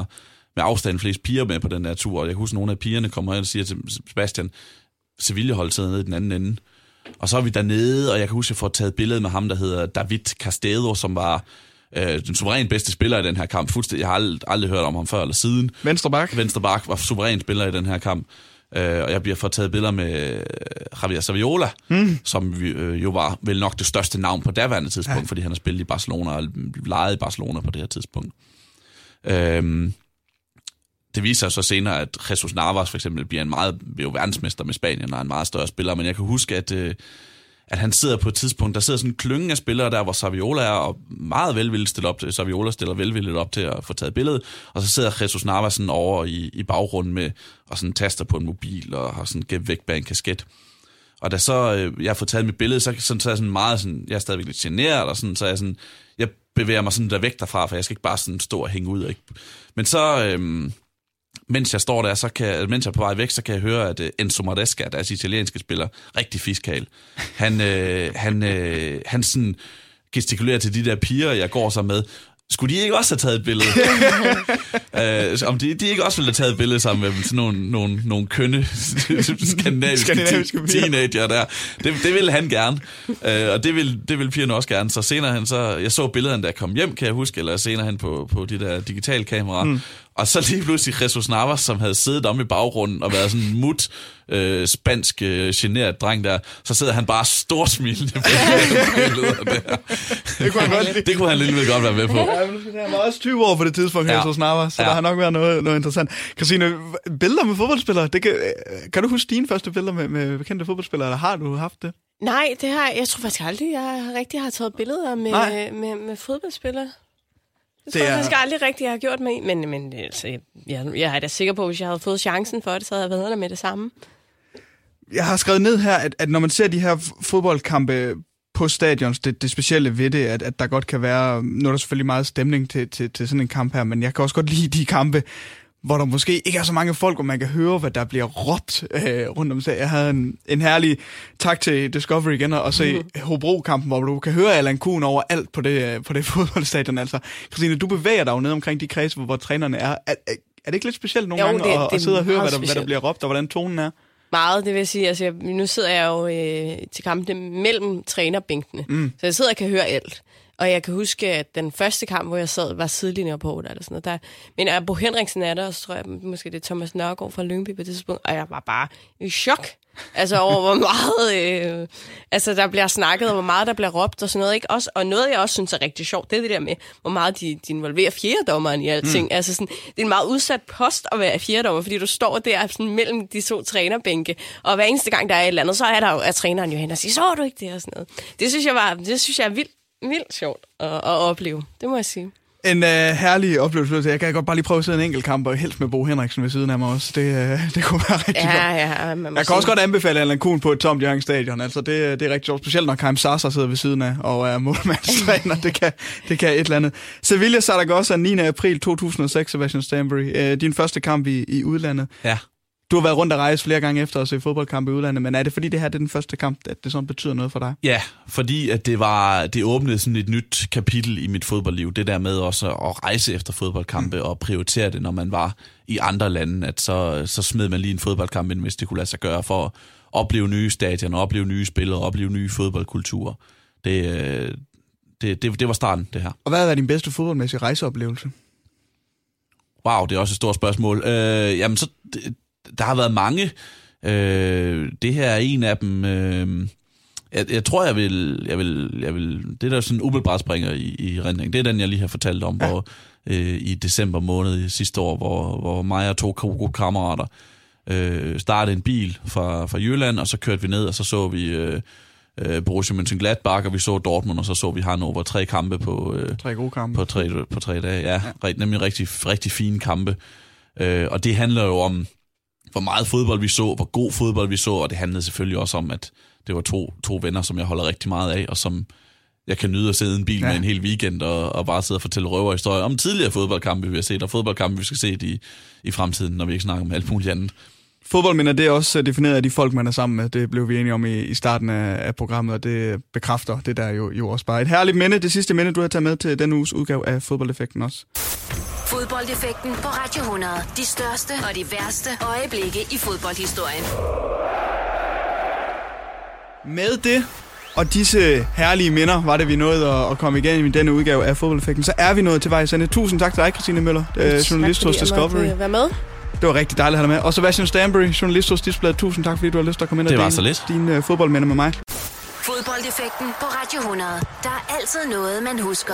med afstand flest piger med på den der tur, og jeg husker, nogle af pigerne kommer hen og siger til Sebastian, Sevilla holdt sidder nede i den anden ende. Og så er vi dernede, og jeg kan huske, at jeg får taget billede med ham, der hedder David Castedo, som var øh, den suverænt bedste spiller i den her kamp. Fuldstændig, jeg har aldrig, aldrig hørt om ham før eller siden. Venstre bak. Venstre bak var suverænt spiller i den her kamp. Øh, og jeg bliver fået taget billeder med Javier Saviola, mm. som øh, jo var vel nok det største navn på daværende tidspunkt, ja. fordi han har spillet i Barcelona og lejet i Barcelona på det her tidspunkt. Øh, det viser sig så senere, at Jesus Navas for eksempel bliver en meget, bliver jo verdensmester med Spanien og en meget større spiller, men jeg kan huske, at, øh, at han sidder på et tidspunkt, der sidder sådan en klynge af spillere der, hvor Saviola er, og meget velvilligt stiller op til, Saviola stiller velvilligt op til at få taget billedet, og så sidder Jesus Navas sådan over i, i baggrunden med, og sådan taster på en mobil, og har sådan gemt væk bag en kasket. Og da så øh, jeg får taget mit billede, så, sådan, så er jeg sådan meget sådan, jeg er stadigvæk lidt generet, og sådan, så er jeg sådan, jeg bevæger mig sådan der væk derfra, for jeg skal ikke bare sådan stå og hænge ud. Ikke? Men så, øh, mens jeg står der, så kan, mens jeg er på vej væk, så kan jeg høre, at uh, Enzo Maresca, deres italienske spiller, rigtig fiskal, han, øh, han, øh, han sådan gestikulerer til de der piger, jeg går så med, skulle de ikke også have taget et billede? uh, om de, de ikke også ville have taget et billede sammen med sådan nogle, nogle, nogle kønne skandinaviske, skandinaviske teenager der. Det, det ville han gerne, uh, og det vil, det vil pigerne også gerne. Så senere han så, jeg så billederne, der kom hjem, kan jeg huske, eller senere han på, på de der digitale kameraer, mm. Og så lige pludselig Jesus Navas, som havde siddet om i baggrunden og været sådan en mut, øh, spansk, øh, generet dreng der, så sidder han bare storsmilende på der. Det kunne han godt lide. Det kunne han lidt godt være med på. Ja, han var også 20 år på det tidspunkt, ja. Jesus Navas, så ja. der har nok været noget, noget interessant. Christine, billeder med fodboldspillere, det kan, kan du huske dine første billeder med, med bekendte fodboldspillere, eller har du haft det? Nej, det har jeg tror faktisk aldrig, jeg rigtig har taget billeder med, med, med fodboldspillere. Det, tror jeg faktisk aldrig rigtigt, jeg har gjort mig men, men altså, jeg, jeg er da sikker på, at hvis jeg havde fået chancen for det, så havde jeg været der med det samme. Jeg har skrevet ned her, at, at når man ser de her fodboldkampe på stadions, det, det specielle ved det, at, at der godt kan være, nu er der selvfølgelig meget stemning til, til, til sådan en kamp her, men jeg kan også godt lide de kampe, hvor der måske ikke er så mange folk, hvor man kan høre, hvad der bliver råbt øh, rundt om sig. Jeg havde en, en herlig tak til Discovery igen og se mm. Hobro-kampen, hvor du kan høre Allan Kuhn over alt på det, på det fodboldstadion. Altså, Christine, du bevæger dig jo ned omkring de kredse, hvor, hvor trænerne er. Er, er, er det ikke lidt specielt nogle jo, gange det, at, det at sidde og høre, hvad der, hvad der bliver råbt, og hvordan tonen er? Meget, det vil sige. Altså, jeg, nu sidder jeg jo øh, til kampene mellem trænerbænkene, mm. så jeg sidder og kan høre alt. Og jeg kan huske, at den første kamp, hvor jeg sad, var sidelinjer på eller sådan noget. Der, men er Bo Henriksen er der, og så tror jeg, måske det er Thomas Nørgaard fra Lyngby på det tidspunkt, og jeg var bare i chok. Altså over, hvor meget øh, altså, der bliver snakket, og hvor meget der bliver råbt og sådan noget. Ikke? Også, og noget, jeg også synes er rigtig sjovt, det er det der med, hvor meget de, de involverer fjerdommeren i alting. Mm. Altså, sådan, det er en meget udsat post at være fjerdommer, fordi du står der sådan, mellem de to trænerbænke, og hver eneste gang, der er et eller andet, så er der jo, at træneren jo hen og siger, så du ikke det og sådan noget. Det synes jeg, var, det synes jeg er vildt vildt sjovt at, at opleve. Det må jeg sige. En uh, herlig oplevelse. Jeg kan godt bare lige prøve at sidde en enkelt kamp, og helst med Bo Henriksen ved siden af mig også. Det, uh, det kunne være rigtig ja, Ja, jeg kan sige. også godt anbefale Allan Kuhn på et tomt Jørgen Stadion. Altså, det, det er rigtig sjovt. Specielt når Kaim Sasa sidder ved siden af og er målmandstræner. det, kan, det kan et eller andet. Sevilla Zaragoza 9. april 2006, Sebastian Stanbury. Uh, din første kamp i, i udlandet. Ja. Du har været rundt og rejse flere gange efter at se fodboldkampe i udlandet, men er det fordi det her det er den første kamp, at det sådan betyder noget for dig? Ja, fordi at det var det åbnede sådan et nyt kapitel i mit fodboldliv. Det der med også at rejse efter fodboldkampe mm. og prioritere det, når man var i andre lande, at så, så smed man lige en fodboldkamp ind, hvis det kunne lade sig gøre for at opleve nye stadioner, opleve nye spillere, opleve nye fodboldkulturer. Det, øh, det, det, det var starten, det her. Og hvad har været din bedste fodboldmæssige rejseoplevelse? Wow, det er også et stort spørgsmål. Øh, jamen, så, der har været mange. Øh, det her er en af dem. Øh, jeg, jeg tror, jeg vil, jeg vil, jeg vil... Det der sådan umiddelbart springer i, i rendring, det er den, jeg lige har fortalt om, ja. hvor øh, i december måned sidste år, hvor, hvor mig og to gode kammerater øh, startede en bil fra, fra Jylland, og så kørte vi ned, og så så vi... Øh, øh, Borussia Mönchengladbach, og vi så Dortmund, og så så vi Hannover. Tre kampe på, øh, tre gode kampe. på, tre, på tre dage. Ja, ja. nemlig rigtig, rigtig fine kampe. Øh, og det handler jo om, hvor meget fodbold vi så, hvor god fodbold vi så, og det handlede selvfølgelig også om, at det var to, to venner, som jeg holder rigtig meget af, og som jeg kan nyde at sidde i en bil ja. med en hel weekend og, og bare sidde og fortælle røverhistorier om tidligere fodboldkampe, vi har set, og fodboldkampe, vi skal se i, i fremtiden, når vi ikke snakker om alt muligt andet. Fodboldminder, det er også defineret af de folk, man er sammen med. Det blev vi enige om i, i starten af, af programmet, og det bekræfter det der jo, jo også bare. Et herligt minde, det sidste minde, du har taget med til den uges udgave af Fodboldeffekten også. Fodboldeffekten på Radio 100. De største og de værste øjeblikke i fodboldhistorien. Med det og disse herlige minder var det, vi nåede at, at komme igennem i denne udgave af Fodboldeffekten. Så er vi nået til vejs ende. Tusind tak til dig, Christine Møller, journalist hos Discovery. Tak være med. Det var rigtig dejligt at have dig med. Og Sebastian Stanbury, journalist hos Display. Tusind tak, fordi du har lyst til at komme ind og dele så lidt. dine uh, fodboldminder med mig. Fodboldeffekten på Radio 100. Der er altid noget, man husker.